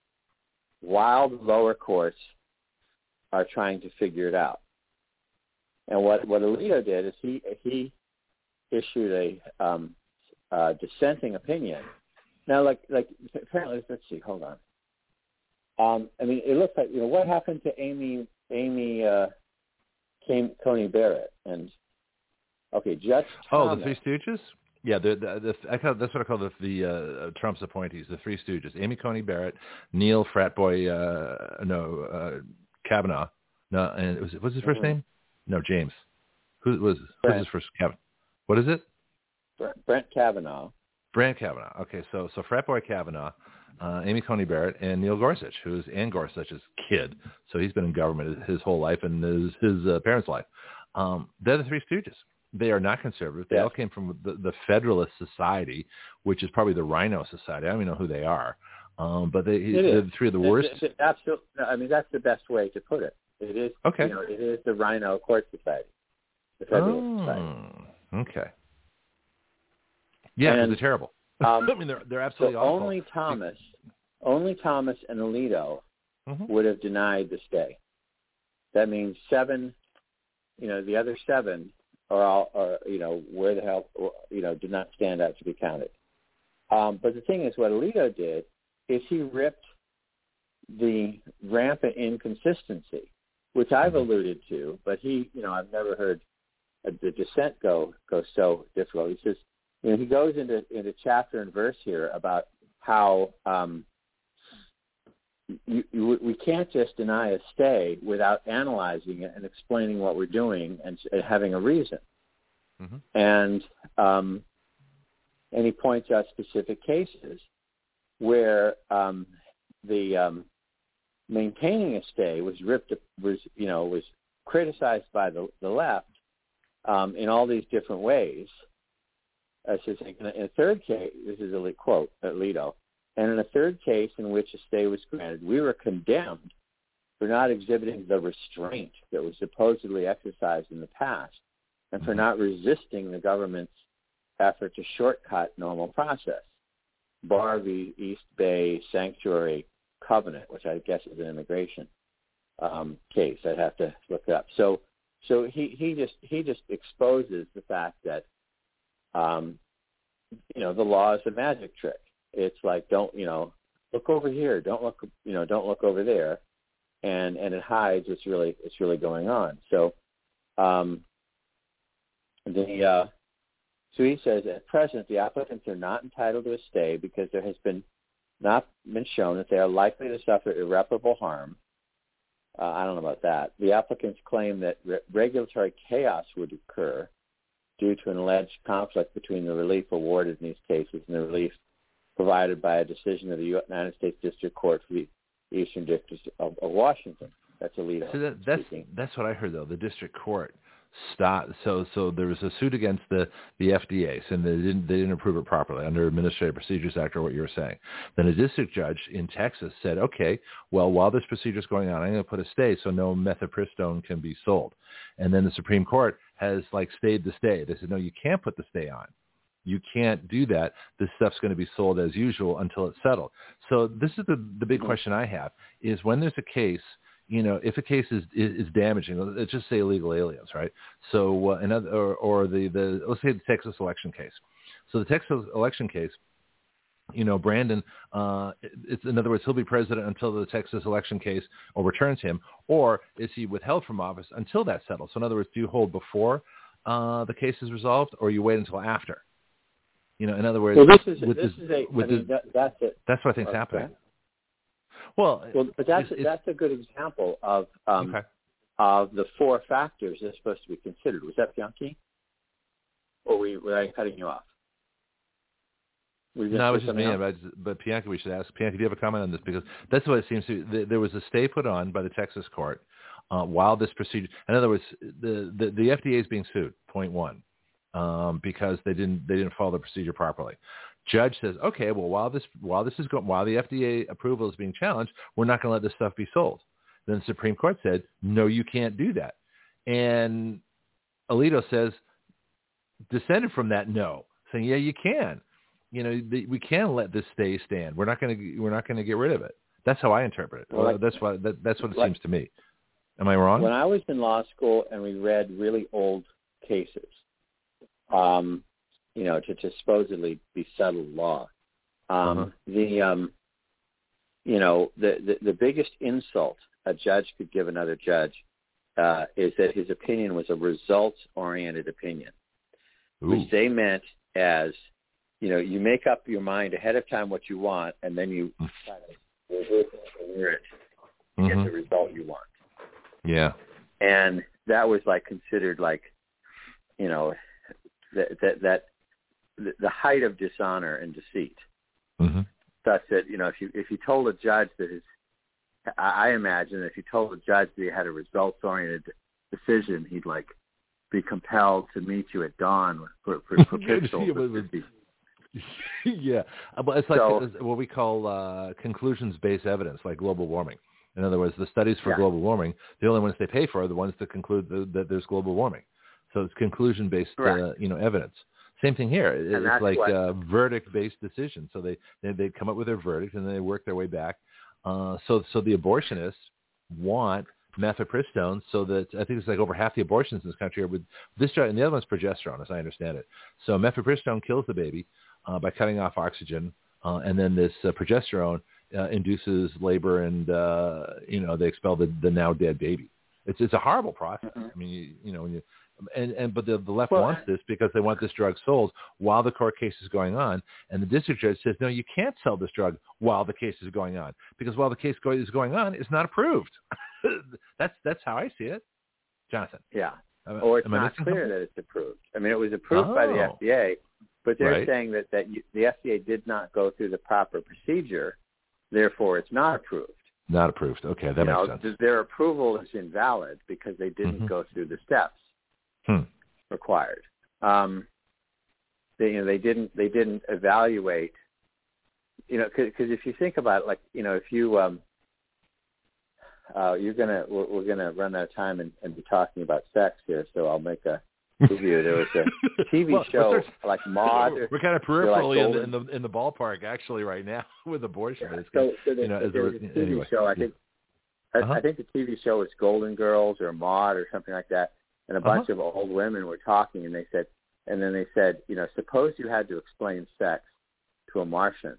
while the lower courts are trying to figure it out. And what what Alito did is he he issued a um, uh, dissenting opinion. Now, like like apparently, let's see, hold on. Um, I mean, it looks like you know what happened to Amy Amy uh, Coney Barrett and okay, Judge. Thomas, oh, the Three Stooges. Yeah, the, the, the, I call, that's what I call the, the uh, Trump's appointees, the Three Stooges: Amy Coney Barrett, Neil Fratboy, uh, no uh, Kavanaugh, no, and was what's his 1st mm-hmm. name? No, James. Who was who's his first Kavanaugh? What is it? Brent Kavanaugh. Brent Kavanaugh. Okay, so so Fratboy Kavanaugh, uh, Amy Coney Barrett, and Neil Gorsuch, who's Anne Gorsuch's kid. So he's been in government his whole life and his his uh, parents' life. Um, they're the Three Stooges. They are not conservative. They all came from the, the Federalist Society, which is probably the RINO Society. I don't even know who they are. Um, but they, they're the three of the worst. absolutely. I mean, that's the best way to put it. It is. Okay. You know, it is the RINO Court Society. The Federalist oh, Society. Okay. Yeah, they're terrible. *laughs* Um, I mean, they're they're absolutely so awful. Only Thomas, only Thomas and Alito mm-hmm. would have denied the stay. That means seven. You know, the other seven are all, are you know, where the hell, you know, did not stand out to be counted. Um, but the thing is, what Alito did is he ripped the rampant inconsistency, which I've mm-hmm. alluded to, but he, you know, I've never heard the dissent go go so difficult. He says, you know, he goes into into chapter and verse here about how um, you, you, we can't just deny a stay without analyzing it and explaining what we're doing and, and having a reason. Mm-hmm. And um, and he points out specific cases where um, the um, maintaining a stay was ripped was you know was criticized by the, the left um, in all these different ways. I should say, in a third case, this is a quote, Alito, and in a third case in which a stay was granted, we were condemned for not exhibiting the restraint that was supposedly exercised in the past and for not resisting the government's effort to shortcut normal process. Barr v. East Bay Sanctuary Covenant, which I guess is an immigration um, case. I'd have to look it up. So, so he, he just he just exposes the fact that um, you know the law is a magic trick it's like don't you know look over here, don't look you know don't look over there, and and it hides what's really it's really going on. So um, the uh, so he says at present the applicants are not entitled to a stay because there has been not been shown that they are likely to suffer irreparable harm. Uh, I don't know about that. The applicants claim that re- regulatory chaos would occur due to an alleged conflict between the relief awarded in these cases and the relief provided by a decision of the United States District Court for the Eastern District of, of Washington. That's illegal. So that, that's speaking. that's what I heard though. The district court stopped. So so there was a suit against the the FDA, and they didn't they didn't approve it properly under Administrative Procedures Act or what you were saying. Then a district judge in Texas said, okay, well while this procedure is going on, I'm going to put a stay so no mifepristone can be sold. And then the Supreme Court has like stayed the stay. They said no, you can't put the stay on you can't do that. This stuff's going to be sold as usual until it's settled. So this is the, the big mm-hmm. question I have is when there's a case, you know, if a case is, is, is damaging, let's just say illegal aliens, right? So uh, another, or, or the, the, let's say the Texas election case. So the Texas election case, you know, Brandon, uh, it's, in other words, he'll be president until the Texas election case overturns him, or is he withheld from office until that settles? So in other words, do you hold before uh, the case is resolved, or you wait until after? You know, in other words, well, this is this, this is a. I mean, that, that's it. That's what I think's okay. happening. Well, well, but that's it's, that's a good example of um, okay. of the four factors that's supposed to be considered. Was that Bianchi? Or were, we, were I cutting you off? no, I was just me. But, but Bianca, we should ask Bianca. Do you have a comment on this? Because that's what it seems to. be. There was a stay put on by the Texas court uh, while this procedure. In other words, the, the the FDA is being sued. Point one, um, because they didn't they didn't follow the procedure properly. Judge says, okay, well while this while this is going while the FDA approval is being challenged, we're not going to let this stuff be sold. Then the Supreme Court said, no, you can't do that. And Alito says, descended from that no, saying, yeah, you can. You know, the, we can let this stay stand. We're not going to we're not going to get rid of it. That's how I interpret it. Well, like, that's what that, that's what it like, seems to me. Am I wrong? When I was in law school and we read really old cases, um, you know, to, to supposedly be settled law, um, uh-huh. the um, you know the, the the biggest insult a judge could give another judge uh, is that his opinion was a results-oriented opinion, Ooh. which they meant as, you know, you make up your mind ahead of time what you want, and then you mm. kind of reverse engineer it to mm-hmm. get the result you want. Yeah. And that was like considered like, you know, that that that the height of dishonor and deceit. Mm-hmm. Such that you know, if you if you told a judge that his I imagine if you told a judge that he had a results-oriented decision, he'd like be compelled to meet you at dawn for for, *laughs* for pistols. *laughs* yeah, but it's like so, what we call uh, conclusions-based evidence, like global warming. In other words, the studies for yeah. global warming, the only ones they pay for are the ones that conclude the, that there's global warming. So it's conclusion-based, uh, you know, evidence. Same thing here. it's like a verdict-based decision. So they, they they come up with their verdict and then they work their way back uh, so so the abortionists want mifepristone so that I think it's like over half the abortions in this country are with this drug, and the other one's progesterone, as I understand it. So mifepristone kills the baby uh, by cutting off oxygen, uh, and then this uh, progesterone uh, induces labor, and uh, you know they expel the, the now dead baby. It's it's a horrible process. Mm-hmm. I mean, you, you know when you and, and but the, the left well, wants this because they want this drug sold while the court case is going on, and the district judge says, no, you can't sell this drug while the case is going on because while the case go- is going on, it's not approved. *laughs* that's that's how I see it, Jonathon. Yeah, or it's not clear something? that it's approved. I mean, it was approved oh. by the oh. FDA, but they're right. saying that that you, the FDA did not go through the proper procedure, therefore it's not approved. Not approved. Okay, that you makes know, sense. Their approval is invalid because they didn't mm-hmm. go through the steps hmm. required. Um, they, you know, they didn't they didn't evaluate. You know, because if you think about it, like you know, if you um, uh, you're gonna we're, we're gonna run out of time and, and be talking about sex here, so I'll make a review. There was a *laughs* TV well, show like Maude. *laughs* We're kind of peripherally like in, the, in the in the ballpark actually right now *laughs* with abortion. Yeah, so, so you know, as a, a TV anyway. show. I think uh-huh. I, I think the TV show was Golden Girls or Maude or something like that and a bunch uh-huh. of old women were talking, and they said, and then they said, you know, suppose you had to explain sex to a Martian,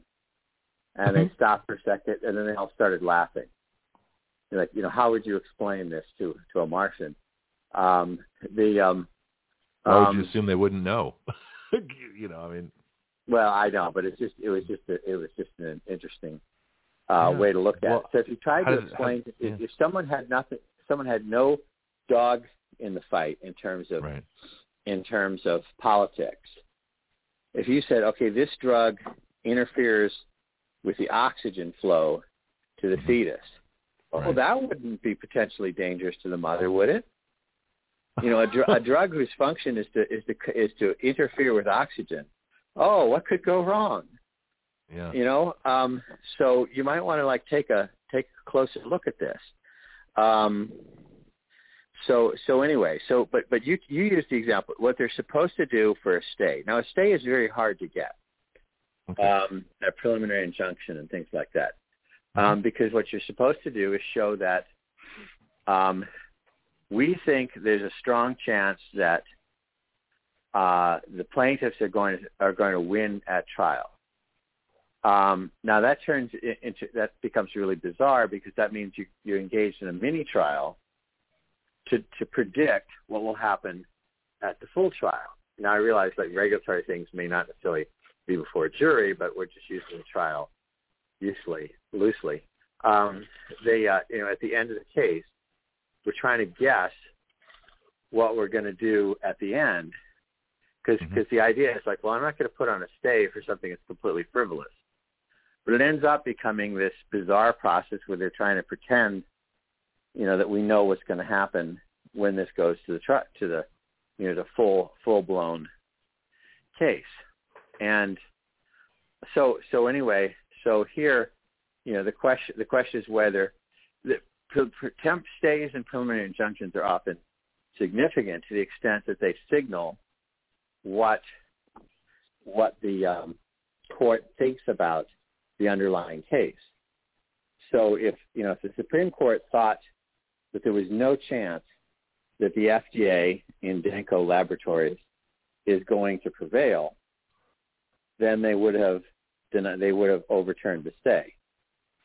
and uh-huh. they stopped for a second, and then they all started laughing. They're like, you know, how would you explain this to to a Martian? Um, the um, why would um, you assume they wouldn't know? *laughs* you know, I mean. Well, I know, but it's just it was just a, it was just an interesting uh, yeah. way to look at well, it. So if you tried to explain, how, if, yeah. if someone had nothing, someone had no dog in the fight in terms of right. in terms of politics. If you said, okay, this drug interferes with the oxygen flow to the mm-hmm. fetus, right. well, that wouldn't be potentially dangerous to the mother, would it? You know, a, dr- a *laughs* drug whose function is to is to is to interfere with oxygen. Oh, what could go wrong? Yeah. You know, um, so you might want to like take a take a closer look at this. Um, so so anyway, so but but you you use the example what they're supposed to do for a stay. Now a stay is very hard to get. Okay. Um, a preliminary injunction and things like that. Mm-hmm. Um, because what you're supposed to do is show that um, we think there's a strong chance that uh, the plaintiffs are going to are going to win at trial. Um, now that turns into that becomes really bizarre because that means you you're engaged in a mini trial to, to predict what will happen at the full trial. Now I realize like regulatory things may not necessarily be before a jury, but we're just using the trial usually loosely. Um, they, uh, you know, at the end of the case, we're trying to guess what we're going to do at the end, because Mhm. the idea is like, well, I'm not going to put on a stay for something that's completely frivolous. But it ends up becoming this bizarre process where they're trying to pretend, you know, that we know what's going to happen when this goes to the tr- to the, you know, the full full blown case. And so so anyway, so here, you know, the question the question is whether the temp stays and preliminary injunctions are often significant to the extent that they signal what what the um, court thinks about the underlying case. So if you know if the Supreme Court thought that there was no chance that the FDA in Danco Laboratories is going to prevail, then they would have deni- they would have overturned the stay.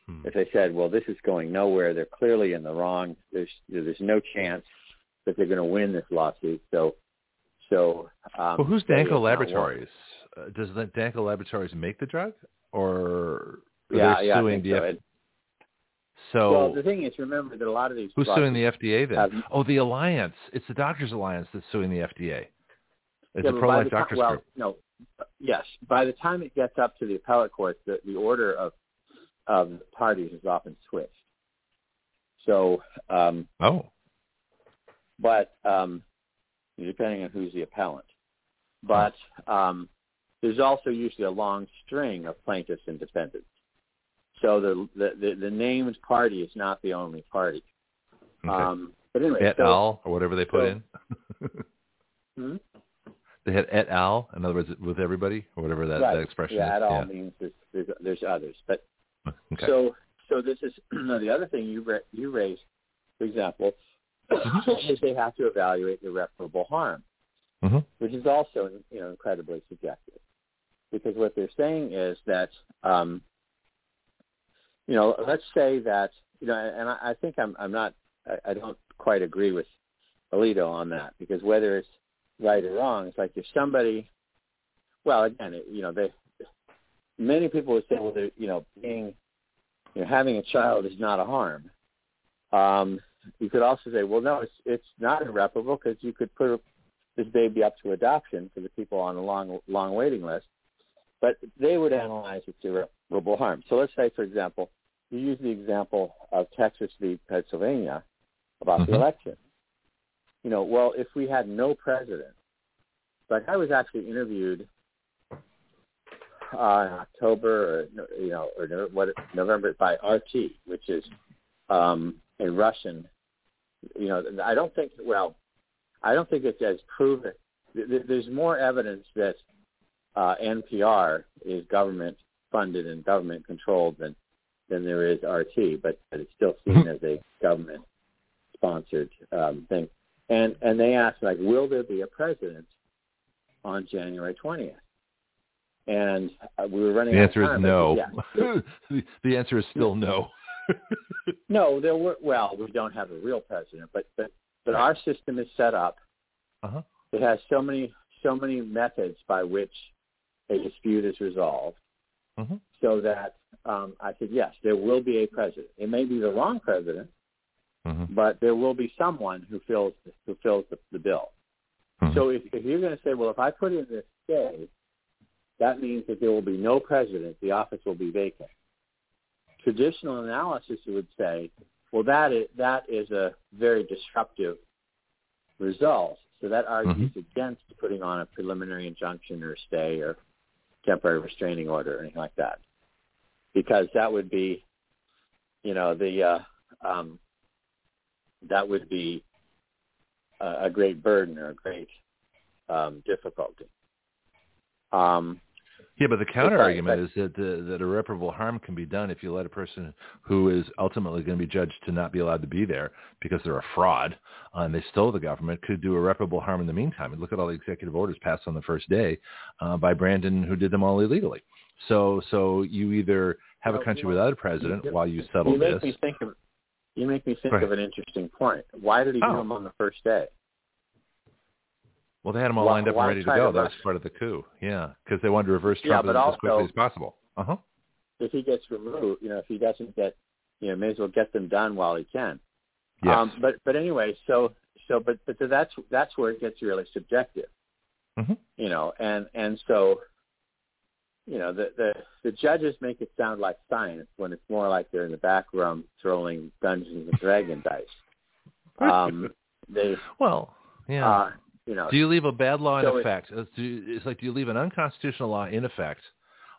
Hmm. If they said, "Well, this is going nowhere. They're clearly in the wrong. There's there's no chance that they're going to win this lawsuit." So, so um, Well, who's Danco Laboratories? Uh, does the Danco Laboratories make the drug, or Yeah, yeah, I suing think the so. F- so? well, the thing is, remember that a lot of these who's suing the FDA then? have- oh, the Alliance. It's the Doctors Alliance that's suing the FDA. It's Yeah, a pro-life time- doctors well, group. no, yes. By the time it gets up to the appellate court, the, the order of of the parties is often switched. So, um, Oh, but um, depending on who's the appellant, but um, there's also usually a long string of plaintiffs and defendants. So the the, the, the named party is not the only party. okay. Um, but anyway, et so, al. or whatever they put so- in. *laughs* Hmm? They had et al. In other words, with everybody or whatever that, right. that expression yeah, is. at all means there's, there's there's others, but *laughs* Okay. So, so this is *clears throat* the other thing you ra- you raised, for example, *coughs* is they have to evaluate irreparable harm, Mhm. which is also you know incredibly subjective, because what they're saying is that um, you know let's say that you know, and I, I think I'm I'm not I, I don't quite agree with Alito on that because whether it's right or wrong, it's like if somebody, well, again, it, you know, they many people would say, well, you know, being, you know, having a child is not a harm. Um, you could also say, well, no, it's it's not irreparable because you could put this baby up to adoption for the people on a long long waiting list, but they would analyze its irreparable harm. So let's say, for example, you use the example of Texas v. Pennsylvania about the Mhm. election. You know, well, if we had no president, like I was actually interviewed uh, in October or you know or what November by RT, which is um, a Russian. You know, I don't think. Well, I don't think it has proven. th- th- There's more evidence that uh, NPR is government funded and government controlled than than there is RT, but, but it's still seen as a government sponsored um, thing. And and they asked like, will there be a president on January 20th? And uh, we were running. the out of answer is time, but no. yes. *laughs* the, the answer is still no. *laughs* No, there were. Well, we don't have a real president, but but but our system is set up. Uh-huh. It has so many so many methods by which a dispute is resolved, Mhm. So that um, I said yes, there will be a president. It may be the wrong president, Mhm. but there will be someone who fills who fills the, the bill. Mhm. So if, if you're going to say, well, if I put in this stay, that means that there will be no president. The office will be vacant. Traditional analysis would say, well, that is, that is a very disruptive result. So that argues against putting on a preliminary injunction or stay or temporary restraining order or anything like that, because that would be, you know, the uh, um, that would be a, a great burden or a great um, difficulty. Um, Yeah, but the counter argument is that the, that irreparable harm can be done if you let a person who is ultimately going to be judged to not be allowed to be there because they're a fraud uh, and they stole the government could do irreparable harm in the meantime. And look at all the executive orders passed on the first day uh, by Brandon, who did them all illegally. So, so you either have a country you know, without a president you- while you settle you make this. me think of you make me think Go of an interesting point. Why did he Oh. do them on the first day? Well, they had them all lined up and ready to go. That was part of the coup. Yeah, because they wanted to reverse Yeah, Trump but as, as quickly as possible. Uh huh. If he gets removed, you know, if he doesn't get, you know, may as well get them done while he can. Yes. Um, but but anyway, so so but but that's that's where it gets really subjective Mm-hmm. You know, and and so you know the the the judges make it sound like science when it's more like they're in the back room throwing Dungeons and Dragon dice. Um, *laughs* they well, yeah. Uh, you know, do you leave a bad law in so effect? It's, it's like do you leave an unconstitutional law in effect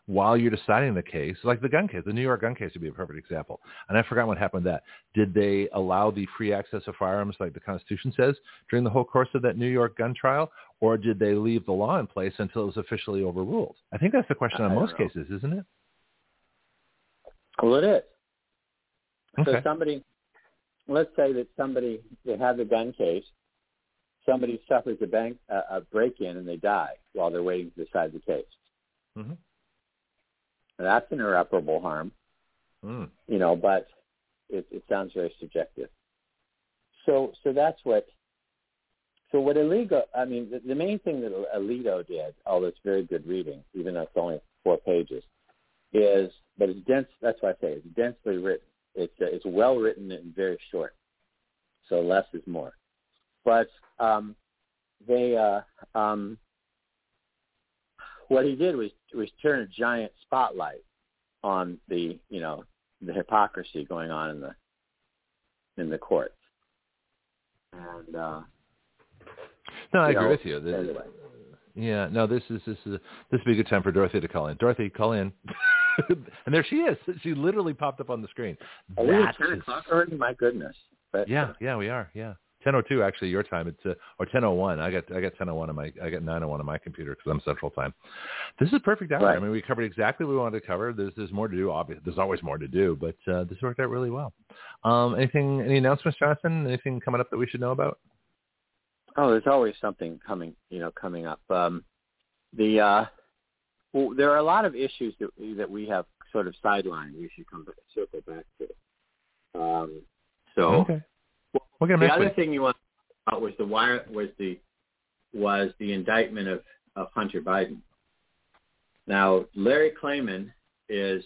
while you're deciding the case? Like the gun case, the New York gun case would be a perfect example. And I forgot what happened with that. Did they allow the free access of firearms like the Constitution says during the whole course of that New York gun trial? Or did they leave the law in place until it was officially overruled? I think that's the question on most know. cases, isn't it? Well, it is. Okay. So somebody, let's say that somebody they have the gun case, somebody suffers a bank a, a break-in and they die while they're waiting to decide the case. Mm-hmm. That's an irreparable harm, Mm. you know, but it, it sounds very subjective. So, so that's what. So what Alito, I mean, the, the main thing that Alito did, although it's very good reading, even though it's only four pages, is, but it's dense. That's why I say it's densely written. It's uh, it's well written and very short. So less is more. But um, they, uh, um, what he did was was turn a giant spotlight on the you know the hypocrisy going on in the in the courts. And uh, No, I you agree know, with you. This- anyway. Yeah, no, this is this is this would be a good time for Dorothy to call in. Dorothy, call in. *laughs* and there she is. She literally popped up on the screen. Are we at ten o'clock already? My goodness. But, Yeah, yeah, we are. Yeah, ten oh two actually your time. It's uh, or ten oh one. I got I got ten oh one on my I got nine oh one on my computer because I'm Central Time. This is a perfect hour. Right. I mean, we covered exactly what we wanted to cover. There's there's more to do. Obviously, there's always more to do, but uh, this worked out really well. Um, anything any announcements, Jonathon? Anything coming up that we should know about? Oh, there's always something coming, you know, coming up. Um, the uh, well, there are a lot of issues that that we have sort of sidelined. We should come back, circle back to. Um, so okay, we'll the other week. thing you want to talk about was the wire was the was the indictment of, of Hunter Biden. Now Larry Klayman is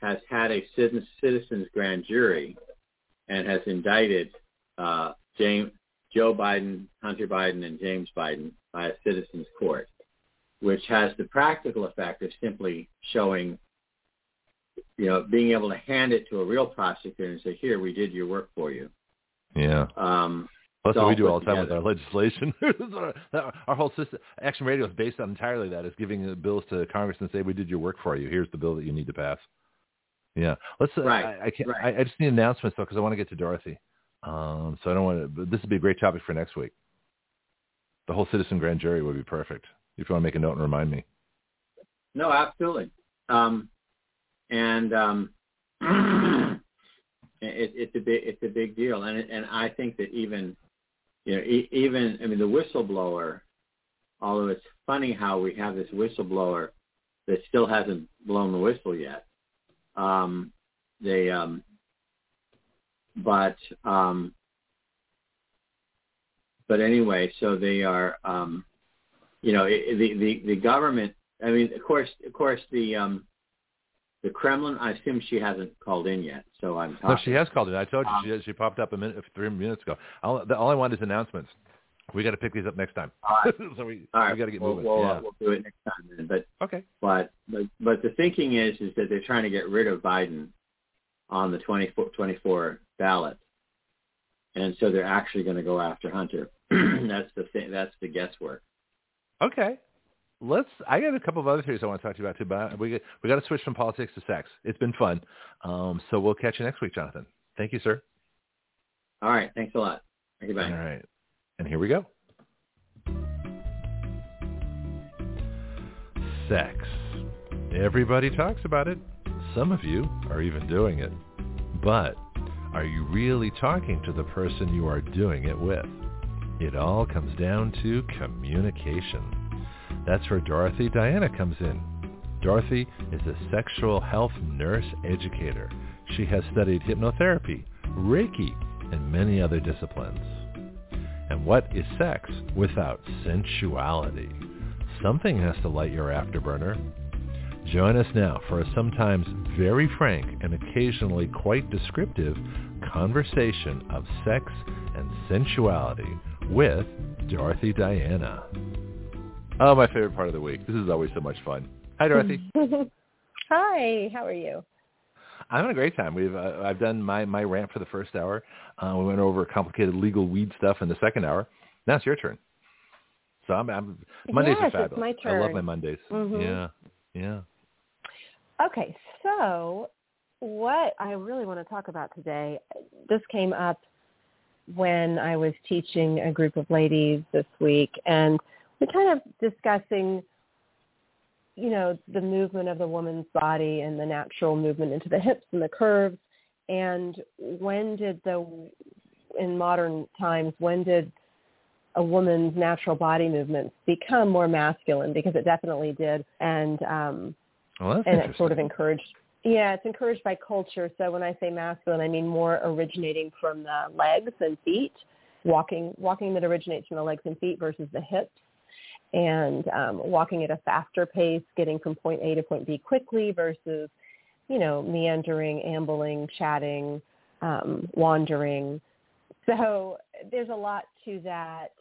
has had a citizens grand jury and has indicted uh, James Joe Biden, Hunter Biden, and James Biden by a citizens court, which has the practical effect of simply showing, you know, being able to hand it to a real prosecutor and say, "Here, we did your work for you." Yeah. Um, That's what we do all the time with our legislation. *laughs* our, our whole system, Action Radio is based on entirely that, is giving the bills to Congress and say, we did your work for you. Here's the bill that you need to pass. Yeah. Let's, uh, Right, I, I, can't, right. I, I just need announcements, though, because I want to get to Dorothy. Um, so I don't want to, but this would be a great topic for next week. The whole citizen grand jury would be perfect. If you want to make a note and remind me. No, absolutely. Um, and um, *clears throat* it, it's a big it's a big deal, and and I think that even you know even I mean the whistleblower, although it's funny how we have this whistleblower that still hasn't blown the whistle yet. Um, they um, but um, but anyway, so they are um, you know i the the the government I mean, of course, of course, the um, the Kremlin. I assume she hasn't called in yet, so I'm talking. No, she has called in. I told you Um, she, she popped up a minute, three minutes ago. All, the, all I want is announcements. We got to pick these up next time. All right. *laughs* so we, All right, we got to get we'll, moving. We'll, yeah. we'll do it next time. Then. But okay. but but but the thinking is is that they're trying to get rid of Biden on the 24, 24 ballot, and so they're actually going to go after Hunter. *clears throat* that's the thing. That's the guesswork. Okay. Let's. I got a couple of other theories I want to talk to you about too, but we we got to switch from politics to sex. It's been fun. Um, so we'll catch you next week, Jonathon. Thank you, sir. All right. Thanks a lot. Bye. All right. And here we go. Sex. Everybody talks about it. Some of you are even doing it. But are you really talking to the person you are doing it with? It all comes down to communication. That's where Dorothy Diana comes in. Dorothy is a sexual health nurse educator. She has studied hypnotherapy, Reiki, and many other disciplines. And what is sex without sensuality? Something has to light your afterburner. Join us now for a sometimes very frank and occasionally quite descriptive conversation of sex and sensuality with Dorothy Diana. Oh, my favorite part of the week. This is always so much fun. Hi, Dorothy. *laughs* Hi, how are you? I'm having a great time. We've uh, I've done my my rant for the first hour. Uh, we went over complicated legal weed stuff in the second hour. Now it's your turn. So I'm, I'm Mondays yes, are fabulous. It's my turn. I love my Mondays. Mm-hmm. Yeah, yeah. Okay, so what I really want to talk about today, this came up when I was teaching a group of ladies this week, and we're kind of discussing, you know, the movement of the woman's body and the natural movement into the hips and the curves, and when did the, in modern times, when did a woman's natural body movements become more masculine? Because it definitely did, and um, well, and it sort of encouraged yeah, it's encouraged by culture. So when I say masculine, I mean more originating from the legs and feet, walking walking that originates from the legs and feet versus the hips, and um, walking at a faster pace, getting from point A to point B quickly versus, you know, meandering, ambling, chatting, um, wandering. So there's a lot to that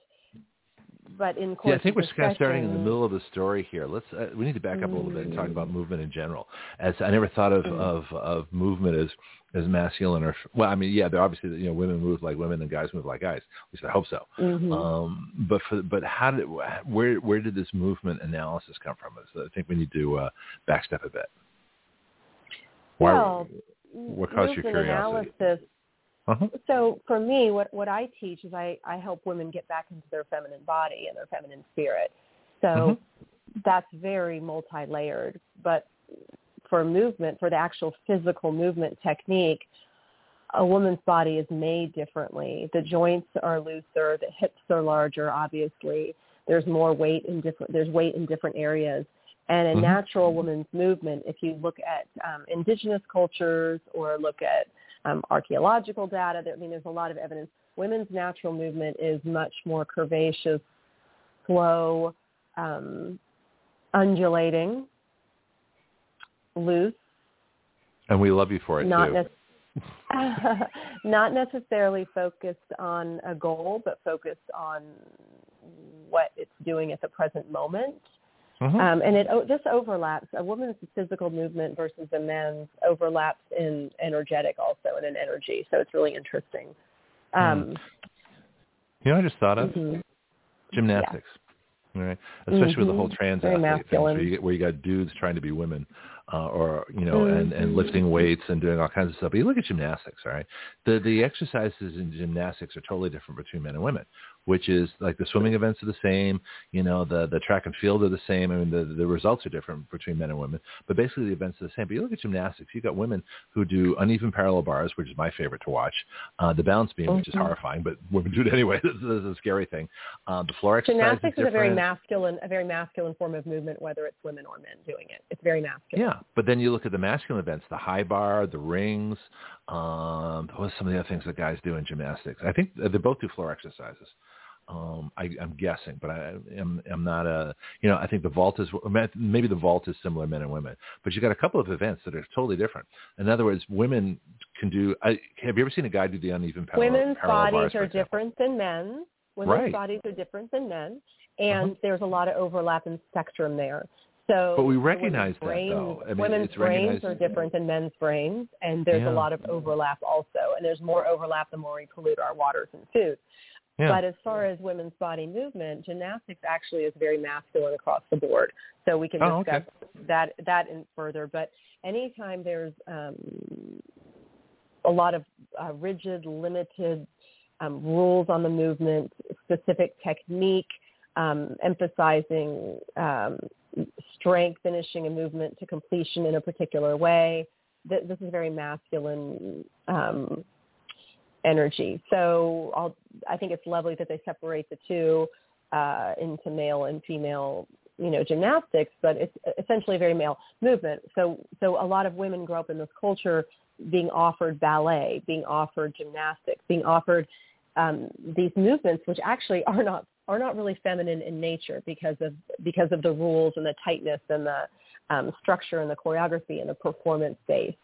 but in course yeah, I think we're discussion, starting in the middle of the story here. Let's uh, we need to back up a little bit and talk about movement in general. As I never thought of Mm. of of movement as as masculine or well, I mean, yeah, they're obviously you know women move like women and guys move like guys. At least I hope so. Mhm. Um, but for but how did where where did this movement analysis come from? So I think we need to uh, backstep a bit. Why, well, what caused your curiosity? Analysis, uh-huh. so for me, what what I teach is I I help women get back into their feminine body and their feminine spirit. So Mm-hmm. that's very multi-layered. But for movement, for the actual physical movement technique, a woman's body is made differently. The joints are looser, the hips are larger. Obviously, there's more weight in different. There's weight in different areas. And a Mhm. natural woman's movement, if you look at um, indigenous cultures or look at um, archaeological data. There, I mean, there's a lot of evidence. Women's natural movement is much more curvaceous, slow, um, undulating, loose, And we love you for it not too. nec- *laughs* not necessarily focused on a goal, but focused on what it's doing at the present moment. Mhm. Um, and it o- this overlaps. A woman's physical movement versus a man's overlaps in energetic also and in energy. So it's really interesting. Um, you know, I just thought of mhm. gymnastics. All right, especially with the whole Mhm. trans Very athlete things, where you get where you got dudes trying to be women, uh, or you know, and and Mhm. lifting weights and doing all kinds of stuff. But you look at gymnastics, all right. The the exercises in gymnastics are totally different between men and women. Which is like the swimming events are the same, you know, the the track and field are the same. I mean, the the results are different between men and women, but basically the events are the same. But you look at gymnastics, you've got women who do uneven parallel bars, which is my favorite to watch. Uh, the balance beam, which is Mhm. horrifying, but women do it anyway. *laughs* this, is a scary thing. Uh, the floor exercise Gymnastics is a very masculine, a very masculine form of movement, whether it's women or men doing it. It's very masculine. Yeah, but then you look at the masculine events, the high bar, the rings. Um, are some of the other things that guys do in gymnastics? I think they both do floor exercises. Um, I, I'm guessing, but I am I'm not a you know I think the vault is maybe the vault is similar men and women, but you got a couple of events that are totally different. In other words, women can do. I, have you ever seen a guy do the uneven parallel? Women's parallel bodies bars, are different than men's. Women's Right. bodies are different than men, and Uh-huh. there's a lot of overlap in spectrum there. So, But we recognize women's that, brains, though. I mean, women's it's brains are different than men's brains, and there's Yeah. a lot of overlap also. And there's more overlap the more we pollute our waters and food. Yeah. But as far as women's body movement, gymnastics actually is very masculine across the board. So we can Oh, discuss okay. that that in further. But anytime there's um, a lot of uh, rigid, limited um, rules on the movement, specific technique, um, emphasizing um, strength, finishing a movement to completion in a particular way. Th- this is very masculine um, energy. So I'll, I think it's lovely that they separate the two uh, into male and female, you know, gymnastics, but it's essentially a very male movement. So, so a lot of women grow up in this culture being offered ballet, being offered gymnastics, being offered um, these movements, which actually are not are not really feminine in nature because of because of the rules and the tightness and the um, structure and the choreography and the performance base.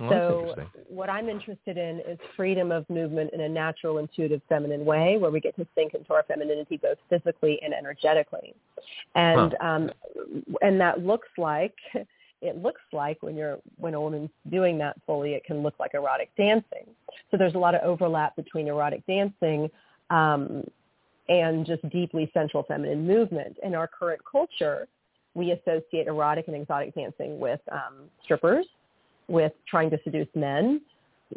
Well, so what I'm interested in is freedom of movement in a natural, intuitive, feminine way, where we get to sink into our femininity both physically and energetically, and um, and that looks like it looks like when you're when a woman's doing that fully, it can look like erotic dancing. So there's a lot of overlap between erotic dancing um, and just deeply sensual feminine movement. In our current culture, we associate erotic and exotic dancing with um, strippers with trying to seduce men,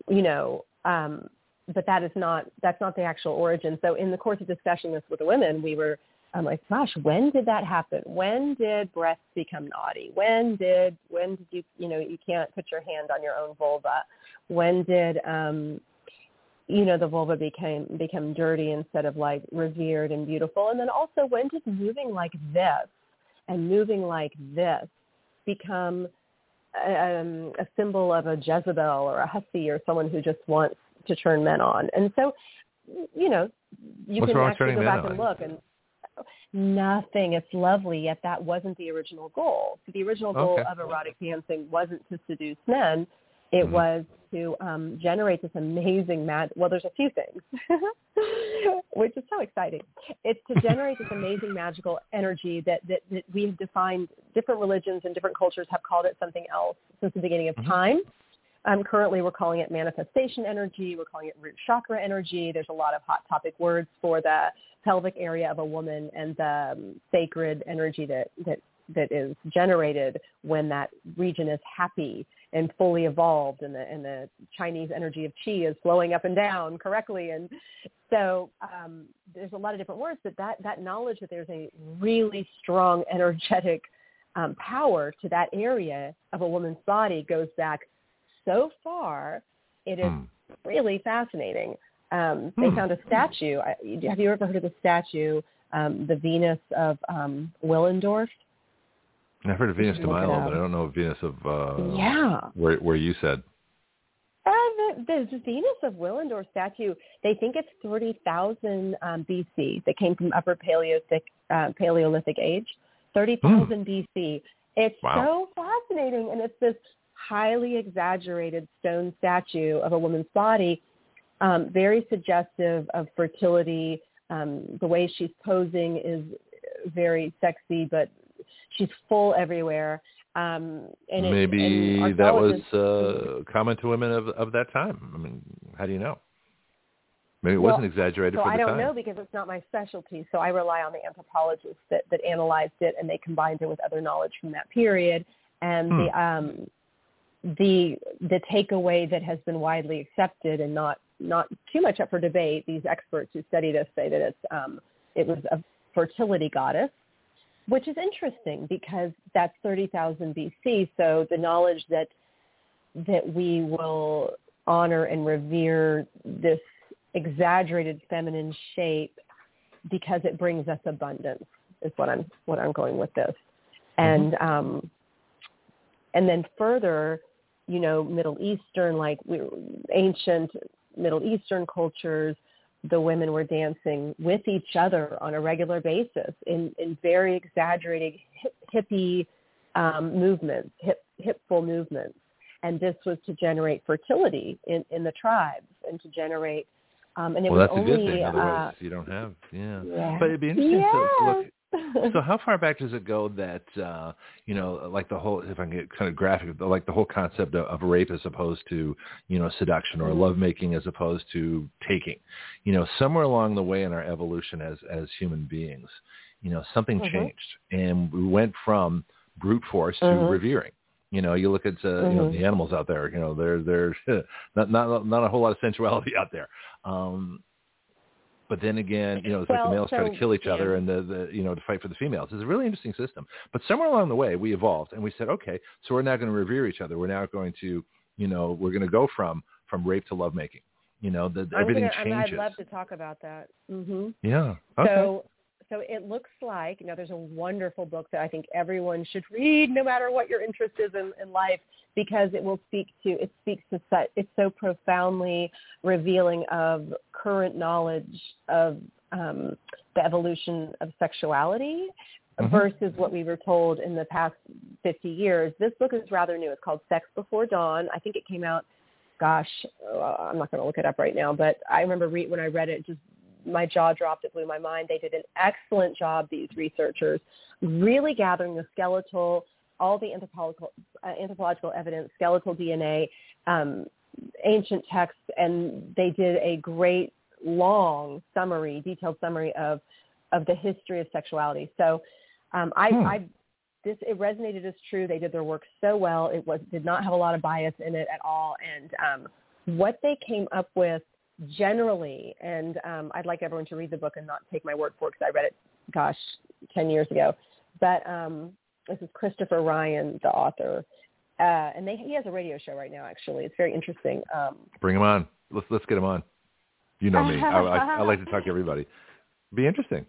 you know, um, but that is not that's not the actual origin. So in the course of discussing this with the women, we were I'm like, gosh, when did that happen? When did breasts become naughty? When did when did you you know you can't put your hand on your own vulva? When did um, you know the vulva became become dirty instead of like revered and beautiful? And then also when did moving like this and moving like this become um, a symbol of a Jezebel or a hussy or someone who just wants to turn men on. And so, you know, you What's can actually go back and look and nothing. It's lovely, yet that wasn't the original goal. So the original goal Okay. of erotic dancing wasn't to seduce men. It Mhm. was to um, generate this amazing mag. Well, there's a few things, *laughs* which is so exciting. It's to generate this amazing magical energy that, that, that we have defined. Different religions and different cultures have called it something else since the beginning of Mhm. time. Um, currently, we're calling it manifestation energy. We're calling it root chakra energy. There's a lot of hot topic words for the pelvic area of a woman and the um, sacred energy that, that that is generated when that region is happy and fully evolved and the and the Chinese energy of qi is flowing up and down correctly and so um, there's a lot of different words but that that knowledge that there's a really strong energetic um, power to that area of a woman's body goes back so far it is Hmm. really fascinating um, they Hmm. found a statue I, have you ever heard of the statue um, the Venus of um, Willendorf I've heard of Venus de Milo, but I don't know Venus of uh, yeah where where you said. Uh, the, the Venus of Willendorf statue, they think it's 30,000 um, BC. They came from Upper Paleolithic, uh, Paleolithic age, 30,000 BC. It's Wow. so fascinating, and it's this highly exaggerated stone statue of a woman's body, um, very suggestive of fertility. Um, the way she's posing is very sexy, but she's full everywhere. Um, and it- Maybe and that was uh, common to women of of that time. I mean, how do you know? Maybe it Well, wasn't exaggerated So for I the don't time. know because it's not my specialty. So I rely on the anthropologists that, that analyzed it and they combined it with other knowledge from that period. And Hmm. the um, the the takeaway that has been widely accepted and not not too much up for debate. These experts who study this say that it's um, it was a fertility goddess, which is interesting because that's 30,000 BC. So the knowledge that that we will honor and revere this exaggerated feminine shape because it brings us abundance is what I'm what I'm going with this. And um and then further, you know, Middle Eastern like we, ancient Middle Eastern cultures, the women were dancing with each other on a regular basis in, in very exaggerated hip, hippie um, movements, hip, hipful movements. And this was to generate fertility in, in the tribes and to generate, um, and it well, was that's a only, good thing. Otherwise, uh, you don't have. Yeah. yeah. But it'd be interesting to, to look. So *laughs* how far back does it go that uh, you know, like the whole, if I can get kind of graphic, like the whole concept of, of rape as opposed to you know seduction or Mhm. lovemaking as opposed to taking, you know, somewhere along the way in our evolution as as human beings, you know, something Mhm. changed and we went from brute force to Mhm. revering. You know, you look at uh, you know Mhm. the animals out there. You know, there there's *laughs* not not not a whole lot of sensuality out there. Um, but then again, you know, it's like the males try to kill each yeah. other and the, the you know to fight for the females. It's a really interesting system. But somewhere along the way, we evolved and we said, okay, so we're now going to revere each other. We're now going to, you know, we're going to go from from rape to lovemaking. You know, the, everything gonna, changes. I'd love to talk about that. hmm Yeah. Okay. So, so it looks like you know there's a wonderful book that I think everyone should read, no matter what your interest is in, in life, because it will speak to it speaks to such it's so profoundly revealing of current knowledge of um, the evolution of sexuality Mhm. versus what we were told in the past 50 years. This book is rather new. It's called Sex Before Dawn. I think it came out, gosh, uh, I'm not going to look it up right now, but I remember re- when I read it, just my jaw dropped. It blew my mind. They did an excellent job, these researchers, really gathering the skeletal, all the anthropological, uh, anthropological evidence, skeletal DNA, um, ancient texts, and they did a great long summary, detailed summary of of the history of sexuality. So um, I, hmm. I this it resonated as true. They did their work so well. It was did not have a lot of bias in it at all, and um, what they came up with generally, and um, I'd like everyone to read the book and not take my word for it because I read it, gosh, ten years ago. But um, this is Christopher Ryan, the author, uh, and they, he has a radio show right now. Actually, it's very interesting. Um, Bring him on. Let's let's get him on. You know me. I, I, I like to talk to *laughs* everybody. Be interesting.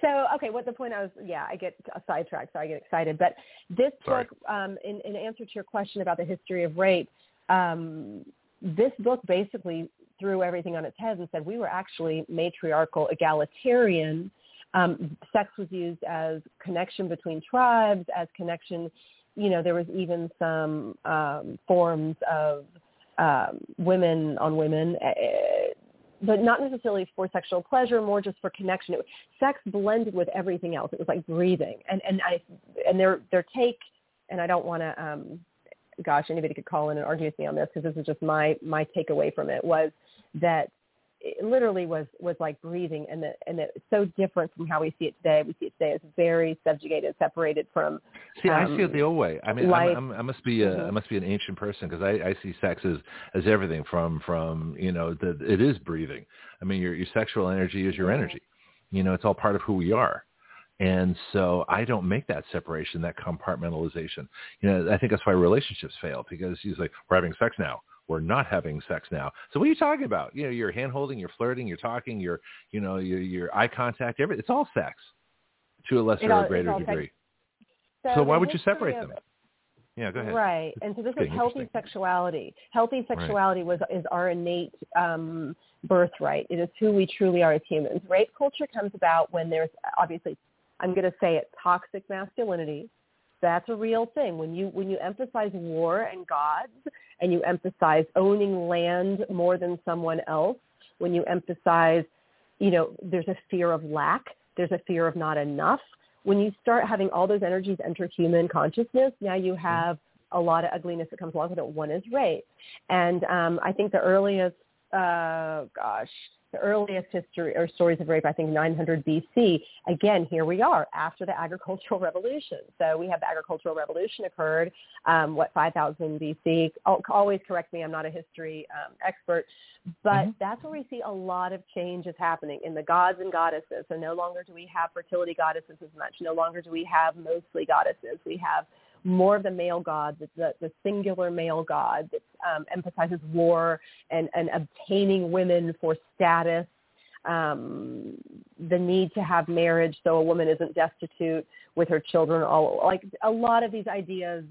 So okay, what the point I was yeah, I get sidetracked, so I get excited. But this Sorry. book, um, in, in answer to your question about the history of rape, um, this book basically threw everything on its head and said we were actually matriarchal, egalitarian. Um, sex was used as connection between tribes, as connection. You know, there was even some um, forms of um, women on women. Uh, but not necessarily for sexual pleasure, more just for connection. It, sex blended with everything else. It was like breathing, and and I and their their take, and I don't want to, um, gosh, anybody could call in and argue with me on this because this is just my my takeaway from it was that it literally was was like breathing and that and it's so different from how we see it today. We see it today as very subjugated, separated from. See, um, I see it the old way. I mean, life. I'm, I'm, i must be a, Mhm. I must be an ancient person because I, I see sex as as everything from from you know the it is breathing. I mean, your your sexual energy is your Mhm. energy. You know, it's all part of who we are. And so I don't make that separation, that compartmentalization. You know, I think that's why relationships fail because he's like, we're having sex now we're not having sex now. So what are you talking about? You know, you're hand holding, you're flirting, you're talking, you're, you know, your, your eye contact, everything. It's all sex to a lesser all- or greater it's all sex. degree. So, So why would you separate of- them? Yeah, go ahead. Right, and so this is healthy sexuality. Healthy sexuality was is our innate um, birthright. It is who we truly are as humans. Rape culture comes about when there's obviously, I'm going to say it, toxic masculinity. That's a real thing. When you when you emphasize war and gods, and you emphasize owning land more than someone else, when you emphasize, you know, there's a fear of lack, there's a fear of not enough. When you start having all those energies enter human consciousness, now you have a lot of ugliness that comes along with it. One is rape, and um, I think the earliest, uh, gosh, the earliest history or stories of rape, I think 900 BC. Again, here we are after the agricultural *laughs* revolution. So we have the agricultural revolution occurred, um, what 5000 BC. Al- Always correct me, I'm not a history um, expert, but Mhm. that's where we see a lot of changes happening in the gods and goddesses. So no longer do we have fertility goddesses as much. No longer do we have mostly goddesses. We have more of the male god, the, the, the singular male god that um, emphasizes war and, and obtaining women for status, um, the need to have marriage so a woman isn't destitute with her children. All like a lot of these ideas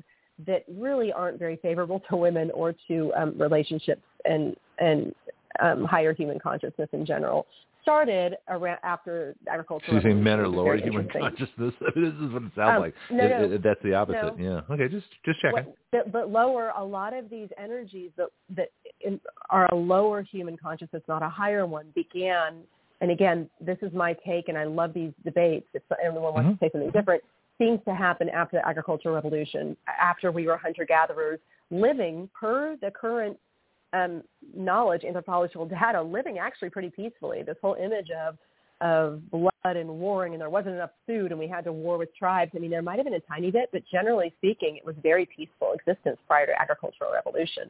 that really aren't very favorable to women or to um, relationships and and um, higher human consciousness in general started around after the agricultural. So you think men are Revolution, which is lower human *laughs* consciousness? *laughs* this is what it sounds Um, like. no, It- no, it- that's the opposite. no. Yeah. Okay. Just just checking. What, but, but lower, a lot of these energies that that in, are a lower human consciousness, not a higher one, began. And again, this is my take, and I love these debates. If anyone wants Mhm. to say something different, seems to happen after the agricultural revolution, after we were hunter gatherers, living per the current um, knowledge, anthropological *laughs* data, living actually pretty peacefully. This whole image of of blood and warring, and there wasn't enough food, and we had to war with tribes. I mean, there might have been a tiny bit, but generally speaking, it was very peaceful existence prior to agricultural revolution.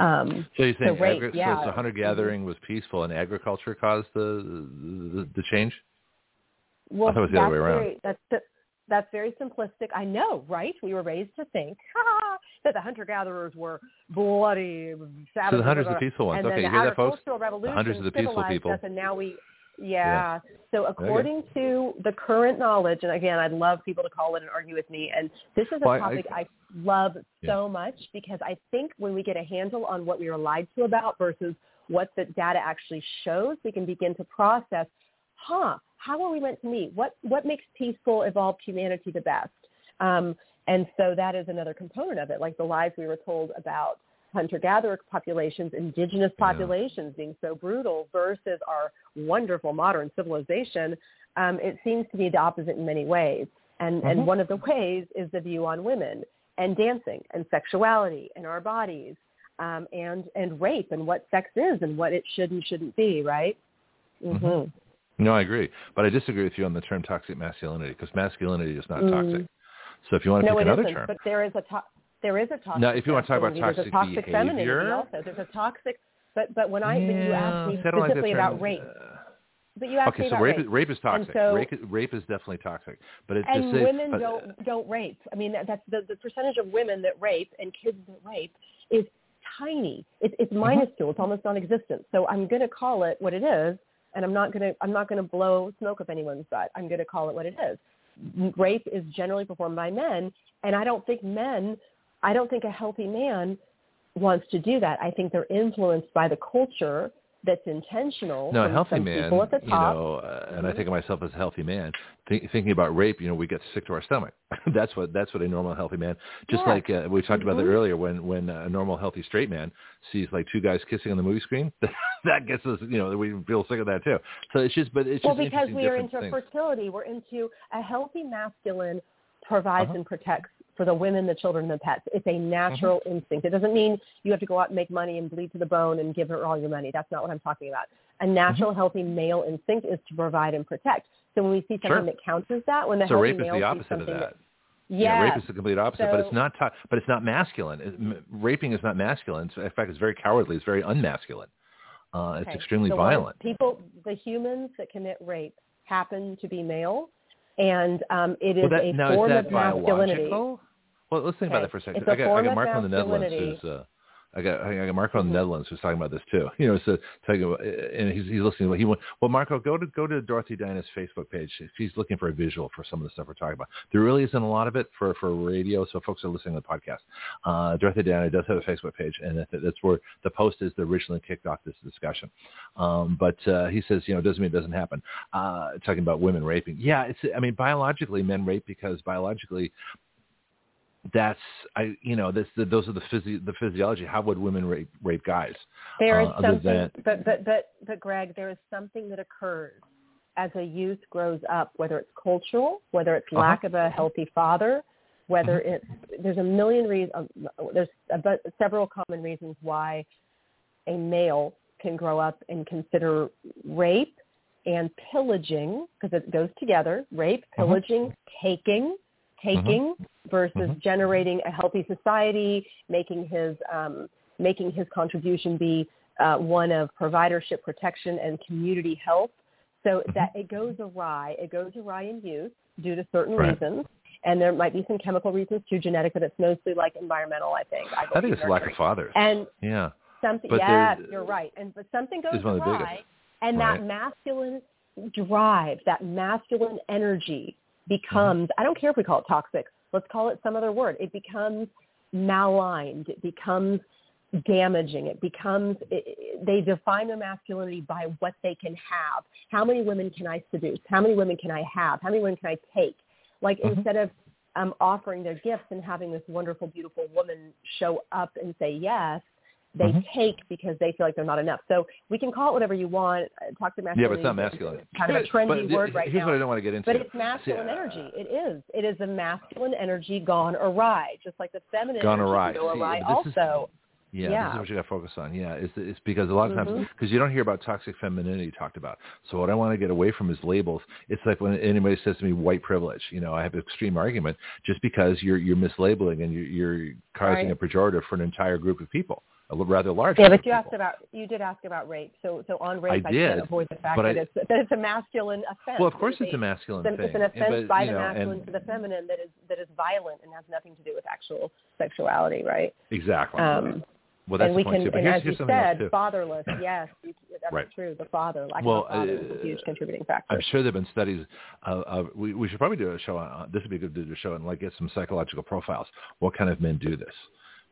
Um, So you think So agri- yeah. so hunter gathering was peaceful and agriculture caused the the, the change? well, I thought it was the other way around. Very, that's that's very simplistic. I know, right? We were raised to think *laughs* that the hunter gatherers were bloody, savage. So the hunters are the peaceful ones. And Okay, you the hear that, folks? revolution hunters are the peaceful people. us, and now we, yeah. So according to the current knowledge, and again, I'd love people to call in and argue with me. And this is a Well, I- topic I, love Yeah. so much because I think when we get a handle on what we were lied to about versus what the data actually shows, we can begin to process, huh, how are we meant to meet? What what makes peaceful, evolved humanity the best? Um, And so that is another component of it, like the lies we were told about hunter-gatherer populations, indigenous populations yeah. being so brutal versus our wonderful modern civilization, um, it seems to be the opposite in many ways. And, mm-hmm. and one of the ways is the view on women and dancing and sexuality and our bodies um, and, and rape and what sex is and what it should and shouldn't be, right? Mm-hmm. No, I agree. But I disagree with you on the term toxic masculinity because masculinity is not mm. toxic. So if you want to no, pick another isn't, term. But there is a to- there is a toxic. Now, if you want to talk about toxic, there's a toxic behavior, also. There's a toxic. But but when I yeah, when you ask me specifically like about rape. But you asked okay, me so about rape, rape. rape is toxic. So, rape, rape is definitely toxic. But it's and just women but, don't don't rape. I mean, that, that's the the percentage of women that rape and kids that rape is tiny. It's it's Mm-hmm. minuscule. It's almost non-existent. So I'm going to call it what it is, and I'm not going to I'm not going to blow smoke up anyone's butt. I'm going to call it what it is. Rape is generally performed by men, and I don't think men I don't think a healthy man wants to do that. I think they're influenced by the culture that's intentional. No, a healthy man, people at the you know, uh, and I think of myself as a healthy man. Th- thinking about rape, you know, we get sick to our stomach. *laughs* that's what that's what a normal healthy man. Just Yeah. like uh, we talked about that Mhm. earlier, when when a normal healthy straight man sees like two guys kissing on the movie screen, *laughs* that gets us, you know, we feel sick of that too. So it's just, but it's just well, because we are into things. fertility. We're into a healthy masculine provides Uh-huh. and protects for the women, the children, and the pets. It's a natural Mm-hmm. instinct. It doesn't mean you have to go out and make money and bleed to the bone and give her all your money. That's not what I'm talking about. A natural, Mm-hmm. healthy male instinct is to provide and protect. So when we see something Sure. that counters that, when the So rape is the opposite of something that. yeah, rape is the complete opposite, but it's not. To- but it's not masculine. It, m- raping is not masculine. It's, In fact, it's very cowardly. It's very unmasculine. Uh, it's Okay. extremely So violent. People, the humans that commit rape happen to be male, and um, it is well, that, a form of masculinity. biological? Well, let's think about that for a second. It's a I got, I got of Marco in the Netherlands who's uh, I got I got Marco in the Mhm. Netherlands who's talking about this too. *laughs* You know, so talking about, and he's he's listening. He went, well, Marco, go to go to Dorothy Diana's Facebook page. If she's looking for a visual for some of the stuff we're talking about. There really isn't a lot of it for for radio, so folks are listening to the podcast. Uh, Dorothy Diana does have a Facebook page, and that- that's where the post is that originally kicked off this discussion. Um, but uh, he says, you know, it doesn't mean it doesn't happen. Uh, talking about women raping, yeah, it's I mean biologically men rape because biologically that's I you know this the, those are the physi- the physiology. How would women rape rape guys? There is uh, something, than- but but but but Greg, there is something that occurs as a youth grows up, whether it's cultural, whether it's Uh-huh. lack of a healthy father, whether Mhm. it's there's a million reasons. There's about several common reasons why a male can grow up and consider rape and pillaging because it goes together. Rape, Uh-huh. pillaging, taking, taking versus Mhm. generating a healthy society, making his um, making his contribution be uh, one of providership, protection, and community health. So Mm-hmm. that it goes awry. It goes awry in youth due to certain Right. reasons. And there might be some chemical reasons too, genetic, but it's mostly like environmental, I think. I, I think it's lack of fathers. And yeah. something, But yeah, you're right. And but something goes is one of the awry, and right. that masculine drive, that masculine energy becomes. I don't care if we call it toxic. Let's call it some other word. It becomes maligned. It becomes damaging. It becomes. It, they define their masculinity by what they can have. How many women can I seduce? How many women can I have? How many women can I take? Like Mhm. instead of um, offering their gifts and having this wonderful, beautiful woman show up and say yes, they Mhm. take because they feel like they're not enough. So we can call it whatever you want. Uh, Talk to Yeah, but it's not masculine. Kind of a But trendy th- word right here's now. what I don't want to get into. But it's masculine See, uh, energy. It is. It is a masculine energy gone awry, just like the feminine Gone energy awry. go See, awry this is- also. Yeah, this Yeah. is what you got to focus on. Yeah, it's, it's because a lot of times because you don't hear about toxic femininity talked about. So what I want to get away from is labels. It's like when anybody says to me white privilege. You know, I have an extreme argument just because you're you're mislabeling and you're, you're causing Right. a pejorative for an entire group of people, a rather large. Yeah, but you asked about you did ask about rape. So so on rape, I I, can't did, avoid the fact that I- it's that it's a masculine offense. Well, of course, It's it's a masculine it's, thing. it's an offense but, by the know, masculine and to the feminine that is that is violent and has nothing to do with actual sexuality, right? exactly. Um, well, that's and we can, too. But and here's, as here's you said, fatherless. *clears throat* Yes, that's Right. true. The father, lack Well, father, is a uh, huge contributing factor. I'm sure there have been studies. Uh, of, we, we should probably do a show on uh, this. Would be good to do a show and like get some psychological profiles. What kind of men do this?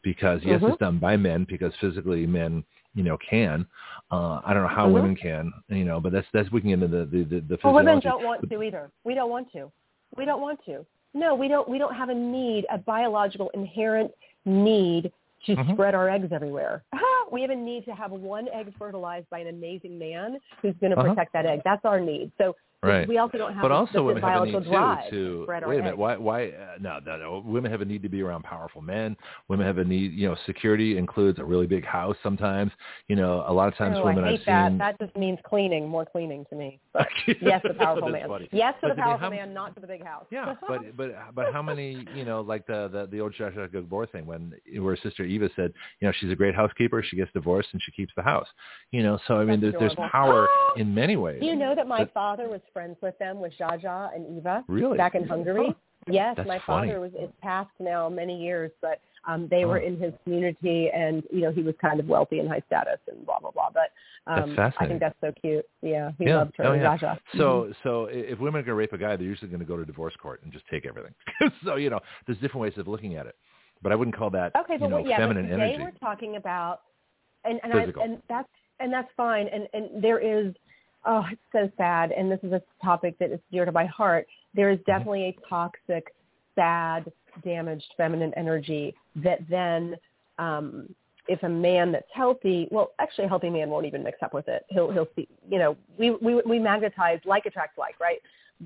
Because yes, Mhm. it's done by men because physically men, you know, can. Uh, I don't know how Mhm. women can, you know, but that's that's we can get into the the the, the Well, women don't want to either. We don't want to. We don't want to. no, we don't. We don't have a need, a biological inherent need to Mhm. spread our eggs everywhere. *laughs* we have a need to have one egg fertilized by an amazing man who's going to Uh-huh. protect that egg. That's our need. So Right. we also don't have But also women have a need drive too to wait a minute. eggs. Why? Why? Uh, no, no, no. Women have a need to be around powerful men. Women have a need. You know, security includes a really big house. Sometimes, you know, a lot of times Oh, women I hate I've that. seen. That just means cleaning, more cleaning to me. *laughs* But yes, the powerful man. funny. Yes, But to the powerful how- man, not to the big house. Yeah, *laughs* but but but how many you know like the the, the old Zsa Zsa Gabor thing when where Sister Eva said you know she's a great housekeeper she gets divorced and she keeps the house you know so I mean That's there's there's power in many ways. Do you know that my But- father was friends with them, with Zsa Zsa and Eva, Really? back in Hungary? Huh. Yes, That's my funny. father was. It's passed now many years, but um they were in his community, and you know he was kind of wealthy and high status and blah blah blah. But um I think that's so cute. Yeah, he Yeah. loved her, Oh, yeah. Zsa Zsa. So so if women are going to rape a guy, they're usually going to go to divorce court and just take everything. *laughs* so you know there's different ways of looking at it, but I wouldn't call that Okay, but you know what, yeah, feminine but today energy. we're talking about, and and, I, and that's and that's fine. And and there is, oh, it's so sad. And this is a topic that is dear to my heart. There Mm-hmm. definitely a toxic, sad, damaged feminine energy that then, um, if a man that's healthy, well, actually, a healthy man won't even mix up with it. He'll he'll see. You know, we we we magnetize like attracts like, right?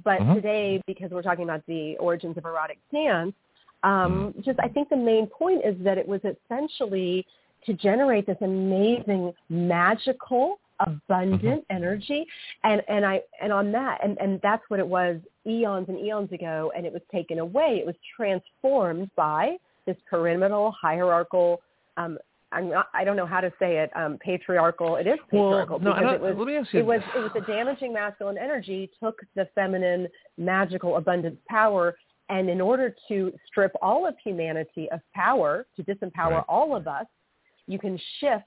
But Mhm. today, because we're talking about the origins of erotic dance, um, Mm-hmm. just I think the main point is that it was essentially to generate this amazing, magical, abundant Mm-hmm. energy, and and I and on that, and and that's what it was eons and eons ago, and it was taken away. It was transformed by this pyramidal, hierarchical. Um, I'm not, I don't know how to say it. Um, patriarchal. It is patriarchal well, no, because it was let me ask you. it was it was the damaging masculine energy took the feminine magical abundance power and in order to strip all of humanity of power to disempower Right. all of us you can shift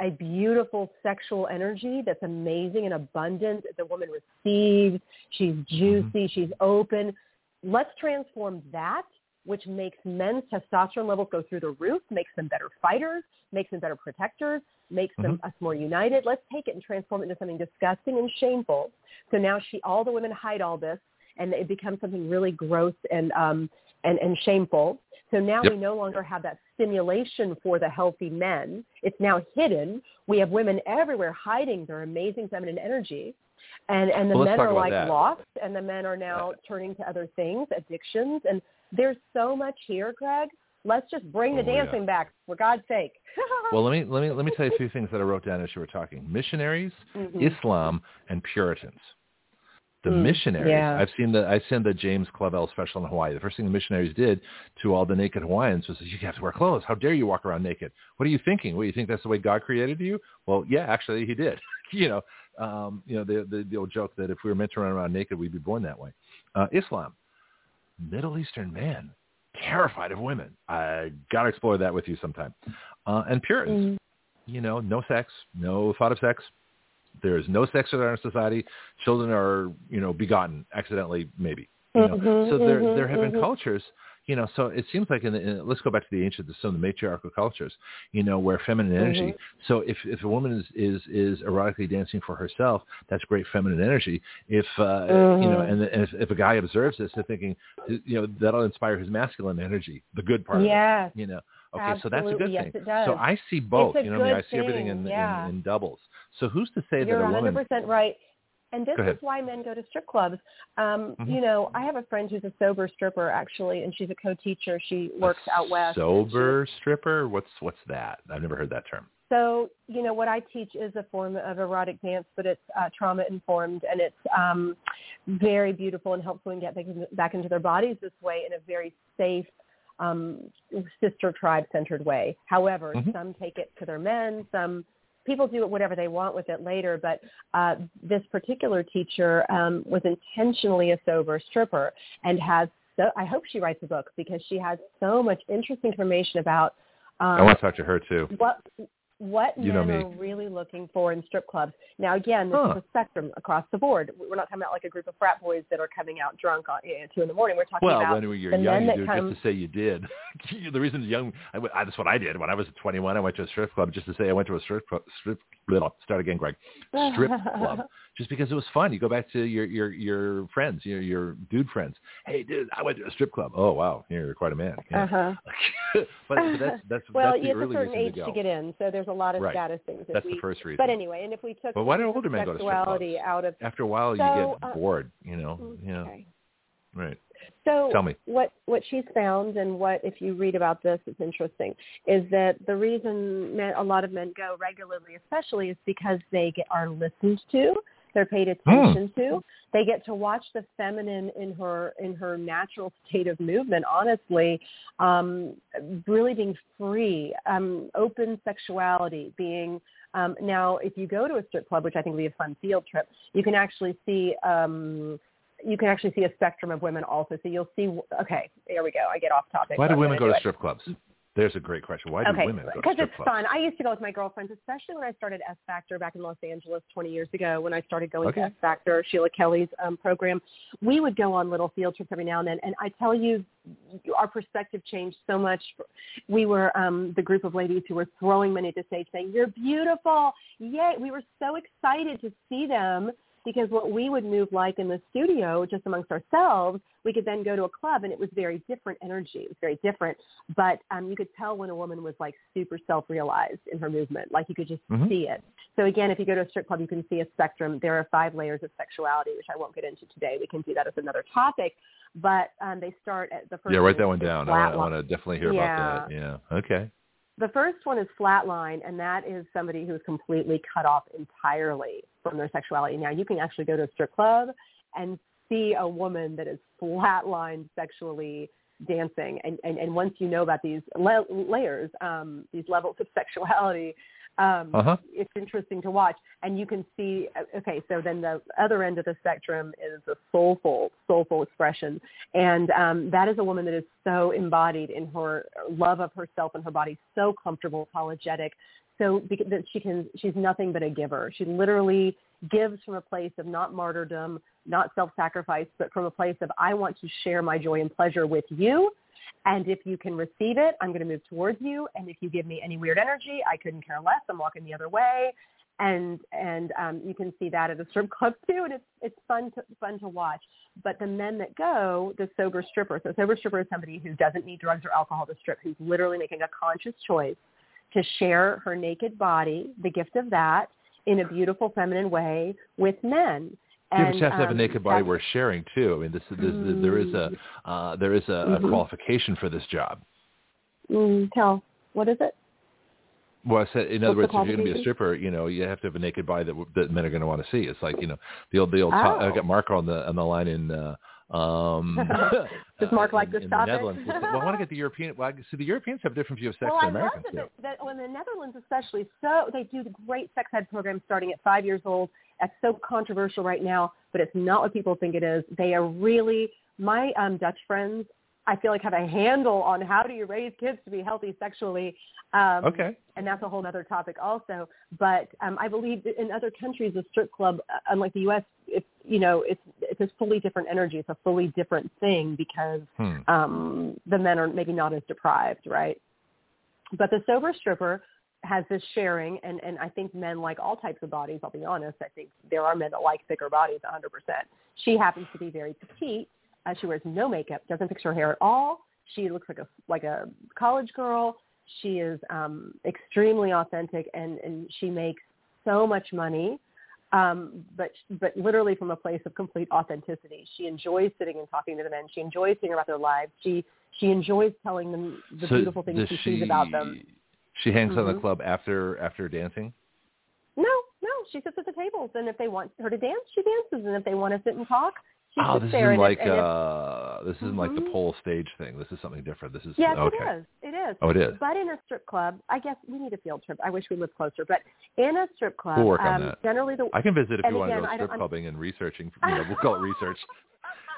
a beautiful sexual energy that's amazing and abundant the woman receives. She's juicy. She's open. Let's transform that which makes men's testosterone levels go through the roof makes them better fighters makes them better protectors makes them us more united. Let's take it and transform it into something disgusting and shameful. So now she, all the women hide all this, and it becomes something really gross and um, and and shameful. So now Yep. we no longer have that stimulation for the healthy men. It's now hidden. We have women everywhere hiding their amazing feminine energy. And and the Well, men are like that. lost and the men are now turning to other things, addictions and there's so much here, Greg. Let's just bring the Oh, yeah. dancing back for God's sake. *laughs* Well, let me let me let me tell you a few things that I wrote down as you were talking. Missionaries, Mhm. Islam, and Puritans. The Mm, missionaries. yeah. I've seen the I've seen the James Clavell special in Hawaii. The first thing the missionaries did to all the naked Hawaiians was, "You have to wear clothes. How dare you walk around naked? What are you thinking? What you think that's the way God created you?" Well, yeah, actually, He did. *laughs* you know, um, you know the, the the old joke that if we were meant to run around naked, we'd be born that way. Uh, Islam, Middle Eastern man, terrified of women. I got to explore that with you sometime. Uh, and Puritans, Mm. you know, no sex, no thought of sex. There is no sex in our society. Children are, you know, begotten accidentally, maybe. You know? Mhm, so there, mhm, there have been mhm. cultures, you know. So it seems like in, the, in let's go back to the ancient, some of the matriarchal cultures, you know, where feminine Mm-hmm. energy. So if if a woman is is is erotically dancing for herself, that's great feminine energy. If uh, you know, Mhm. and, and if, if a guy observes this, they're thinking, you know, that'll inspire his masculine energy, the good part. It, Yes. you know. Okay, so that's a good Yes, thing. it does. So I see both. You know, I, mean, I see everything in, yeah. in in doubles. So who's to say You're that a 100% woman? right. And this is why men go to strip clubs. Um, Mhm. You know, I have a friend who's a sober stripper actually, and she's a co-teacher. She works a out west. Sober stripper? What's what's that? I've never heard that term. So, you know, what I teach is a form of erotic dance, but it's uh, trauma informed and it's um, very beautiful and helps women get back into their bodies this way in a very safe, um, sister tribe centered way. However, Mhm. some take it to their men, some people do it whatever they want with it later, but uh, this particular teacher um, was intentionally a sober stripper and has so I hope she writes a book because she has so much interesting information about um, I want to talk to her too. what what You know men me. are really looking for in strip clubs. Now, again, this Huh. is a spectrum across the board. We're not talking about like a group of frat boys that are coming out drunk on, at two in the morning. We're talking Well, about when you're young, men you do come. just to say you did. *laughs* the reason young, I, I, that's what I did when I was 21. I went to a strip club just to say I went to a strip club. Strip, start again, Greg. Strip club, *laughs* just because it was fun. You go back to your your your friends, your your dude friends. Hey, dude, I went to a strip club. Oh wow, you're quite a man. Yeah. Uh-huh. *laughs* but, but that's that's *laughs* well, that's the early certain reason age to go. to get in, so there's a lot of Right. status things that that's we. the first reason. But anyway, and if we took But why do older men go to strip sexuality out of After a while, So, you get uh, bored. You know. Yeah. okay. Right. So Tell me. what what she's found and what if you read about this it's interesting is that the reason men, a lot of men go regularly especially is because they get are listened to they're paid attention to they get to watch the feminine in her in her natural state of movement honestly um really being free um open sexuality being um now if you go to a strip club which i think would be a fun field trip you can actually see um you can actually see a spectrum of women also. So you'll see. Okay, there we go. I get off topic. Why do women go to it. strip clubs? There's a great question. Why do okay, women go to because it's clubs? fun. I used to go with my girlfriends, especially when I started S Factor back in Los Angeles 20 years ago. When I started going Okay. to S Factor, Sheila Kelley's um, program, we would go on little field trips every now and then. And I tell you, our perspective changed so much. We were um, the group of ladies who were throwing money at the stage, saying, "You're beautiful!" Yay! We were so excited to see them because what we would move like in the studio just amongst ourselves, we could then go to a club and it was very different energy. It was very different. But um, you could tell when a woman was like super self-realized in her movement. Like you could just Mhm. see it. So again, if you go to a strip club, you can see a spectrum. There are five layers of sexuality, which I won't get into today. We can do that as another topic. But um, they start at the first. Yeah, write that one down. I want, I want to definitely hear Yeah. about that. Yeah. Okay. The first one is flatline, and that is somebody who's completely cut off entirely from their sexuality. Now, you can actually go to a strip club and see a woman that is flatlined sexually dancing. And, and, and once you know about these le- layers, um, these levels of *laughs* sexuality, um, Uh-huh. it's interesting to watch. And you can see, okay, so then the other end of the spectrum is the soulful, soulful expression. And um, that is a woman that is so embodied in her love of herself and her body, so comfortable, apologetic, so that she can, she's nothing but a giver. She literally gives from a place of not martyrdom, not self-sacrifice, but from a place of I want to share my joy and pleasure with you. And if you can receive it, I'm going to move towards you. And if you give me any weird energy, I couldn't care less. I'm walking the other way. And and um, you can see that at a strip club too, and it's it's fun to fun to watch. But the men that go, the sober stripper. So sober stripper is somebody who doesn't need drugs or alcohol to strip, who's literally making a conscious choice to share her naked body, the gift of that, in a beautiful feminine way with men. But you have to have a um, naked body worth sharing too. I mean, this, this, there is a uh, there is a, a Mhm. qualification for this job. Mm, tell what is it? Well, I said, in other What's words, if you're going to be a stripper, you know, you have to have a naked body that that men are going to want to see. It's like you know, the old the old. Oh. I got Mark on the on the line in. Uh, um, *laughs* Does Mark uh, like in, to in stop the? Netherlands? well, I want to get the European. Well, I- see, the Europeans have a different view of sex well, I than love Americans that, do. that, that when the Netherlands especially, so they do the great sex ed program starting at five years old. That's so controversial right now, but it's not what people think it is. They are really my um, Dutch friends. I feel like have a handle on how do you raise kids to be healthy sexually. Um, Okay. and that's a whole other topic also. But um, I believe in other countries, a strip club, uh, unlike the U.S., it's you know it's it's a fully different energy. It's a fully different thing because Hmm. um, the men are maybe not as deprived, right? But the sober stripper has this sharing, and, and I think men like all types of bodies. I'll be honest. I think there are men that like thicker bodies 100%. She happens to be very petite. Uh, she wears no makeup, doesn't fix her hair at all. She looks like a like a college girl. She is um, extremely authentic, and, and she makes so much money um, but but literally from a place of complete authenticity. She enjoys sitting and talking to the men. She enjoys hearing about their lives. She she enjoys telling them the so beautiful things she, she sees about them. She hangs on the club after after dancing. No, no, she sits at the tables, and if they want her to dance, she dances, and if they want to sit and talk, she oh, sits this there. isn't and like if, uh this isn't like the Mhm. pole stage thing. This is something different. This is yes, okay. it is. It is. Oh, it is. But in a strip club, I guess we need a field trip. I wish we lived closer. But in a strip club, We'll work on um, that. generally the I can visit if you want to go strip clubbing and researching. You know, we'll call it research. *laughs*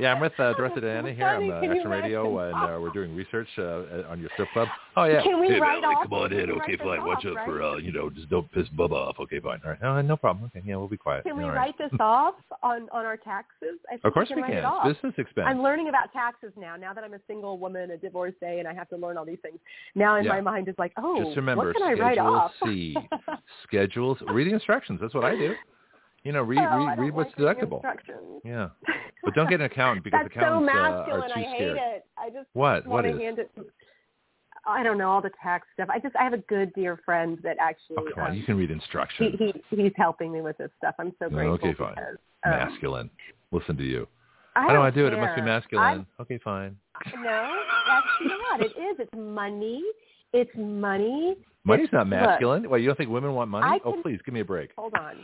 Yeah, I'm with uh, Dorothy Diana *laughs* here. I'm uh, Action Radio, and uh, we're doing research uh, on your strip club. Oh yeah. Can we hey, write Valerie, off- come on in. Okay, write this fine. Watch out right? for uh, you know, just don't piss Bubba off. Okay, fine. All right. No, no problem. Okay, yeah, we'll be quiet. Can we All right. write this off on on our taxes? I think Of course we we can. Write can. It off. Business expense. I'm learning about taxes now. Now that I'm a single woman, a divorcee, and I have to learn all these things. Now in Yeah. my mind is like, oh, Just remember, what can I write Schedule off? C. *laughs* Schedules. Read the instructions. That's what I do. You know, read Oh, read read what's like deductible. Yeah, but don't get an accountant because That's so accountants uh, masculine. are too I hate scared. it. I just What? What want is? hand it. I don't know all the tax stuff. I just I have a good dear friend that actually Oh, come on. um, You can read instructions. he he he's helping me with this stuff. I'm so grateful. okay, fine. Because, um, Masculine. Listen to you. I How do don't I do it? It must be masculine. Okay, fine. No, that's not. It is. It's money. It's money. Money's not look, masculine. Well, you don't think women want money? I oh, please give me a break. hold on.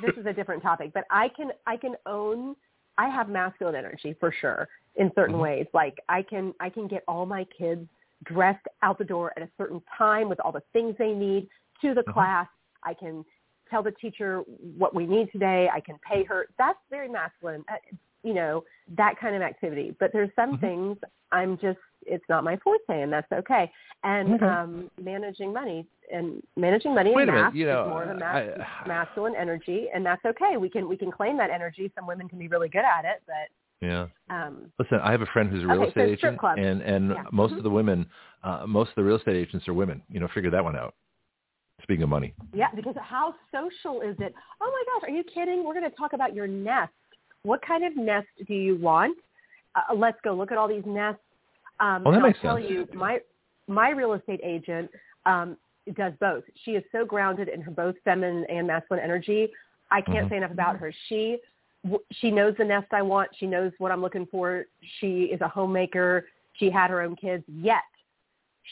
This is a different topic, but I can I can own I have masculine energy for sure in certain Mhm. ways. Like I can I can get all my kids dressed out the door at a certain time with all the things they need to the Mhm. class. I can tell the teacher what we need today. I can pay her. That's very masculine. Uh, you know, that kind of activity. But there's some Mhm. things I'm just it's not my forte and that's okay. And Okay. um managing money and managing money Wait and a minute, math you know, is more of a mas- I- masculine energy and that's okay. We can we can claim that energy. Some women can be really good at it, but Yeah. um Listen, I have a friend who's a real Okay, estate strip agent, clubs. and and Yeah. most Mhm. of the women, uh, most of the real estate agents are women. You know, figure that one out. Speaking of money, yeah, because how social is it? Oh my gosh, are you kidding? We're going to talk about your nest. What kind of nest do you want? Uh, let's go look at all these nests. Um, Well, that and makes I'll tell sense. you, my my real estate agent um, does both. She is so grounded in her both feminine and masculine energy. I can't Mhm. say enough about her. She she knows the nest I want. She knows what I'm looking for. She is a homemaker. She had her own kids. Yet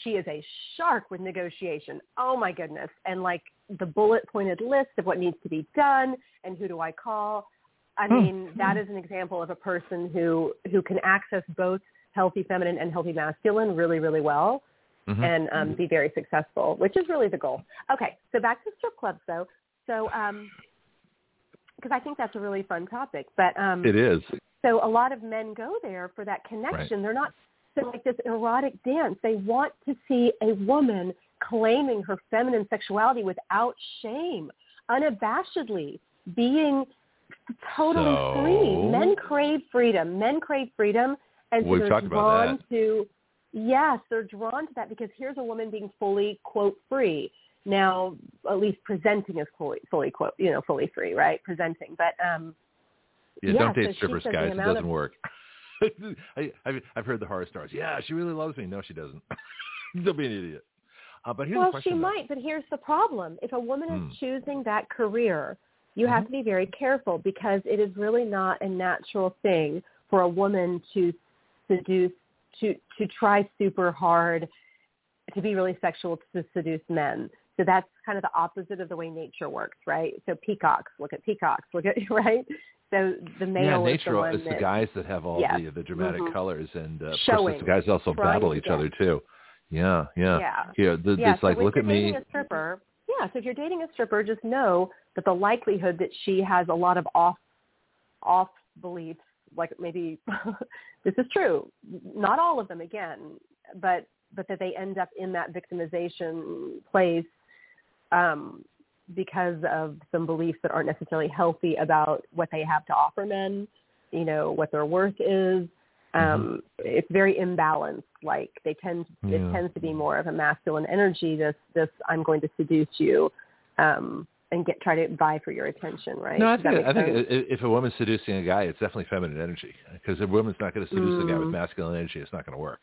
she is a shark with negotiation. Oh my goodness. And like the bullet pointed list of what needs to be done and who do I call. I Hmm. mean, that is an example of a person who who can access both healthy feminine and healthy masculine really, really well Mhm. and um, be very successful, which is really the goal. Okay, so back to strip clubs though. So um because I think that's a really fun topic. But um it is. so a lot of men go there for that connection. They're not so like this erotic dance. They want to see a woman claiming her feminine sexuality without shame, unabashedly, being totally So- free. Men crave freedom. Men crave freedom, and so We've they're talked about drawn that. to. Yes, they're drawn to that because here's a woman being fully quote free. Now, at least presenting as fully, fully quote, you know, fully free, right? Presenting, but um, Yeah, Yeah, don't date she strippers, guys. It doesn't of- work. *laughs* I, I've, I've heard the horror stories. Yeah, she really loves me. No, she doesn't. *laughs* don't be an idiot. Uh, but here's well, the question. Well, she though. might, but here's the problem. If a woman Hmm. is choosing that career, you have Mhm. to be very careful because it is really not a natural thing for a woman to seduce, to, to try super hard to be really sexual to seduce men. So that's kind of the opposite of the way nature works, right? So peacocks, look at peacocks, look at, *laughs* right? So the male yeah, is nature. the one it's that, the guys that have all the the dramatic Mhm. colors, and uh, Showing, the guys also battle each other too. Yeah, yeah. yeah. Yeah, the, yeah, it's so like look at me. a stripper, yeah, so if you're dating a stripper, just know that the likelihood that she has a lot of off off beliefs, like maybe *laughs* this is true, not all of them again, but but that they end up in that victimization place um, because of some beliefs that aren't necessarily healthy about what they have to offer men, you know, what their worth is. Um, It's very imbalanced. Like they tend, Mm-hmm. Yeah. it tends to be more of a masculine energy. This, this, I'm going to seduce you, um, and get try to vie for your attention, right? No, I think I think if a woman's seducing a guy, it's definitely feminine energy. Because a woman's not going to seduce a guy with Mm. masculine energy, it's not going to work.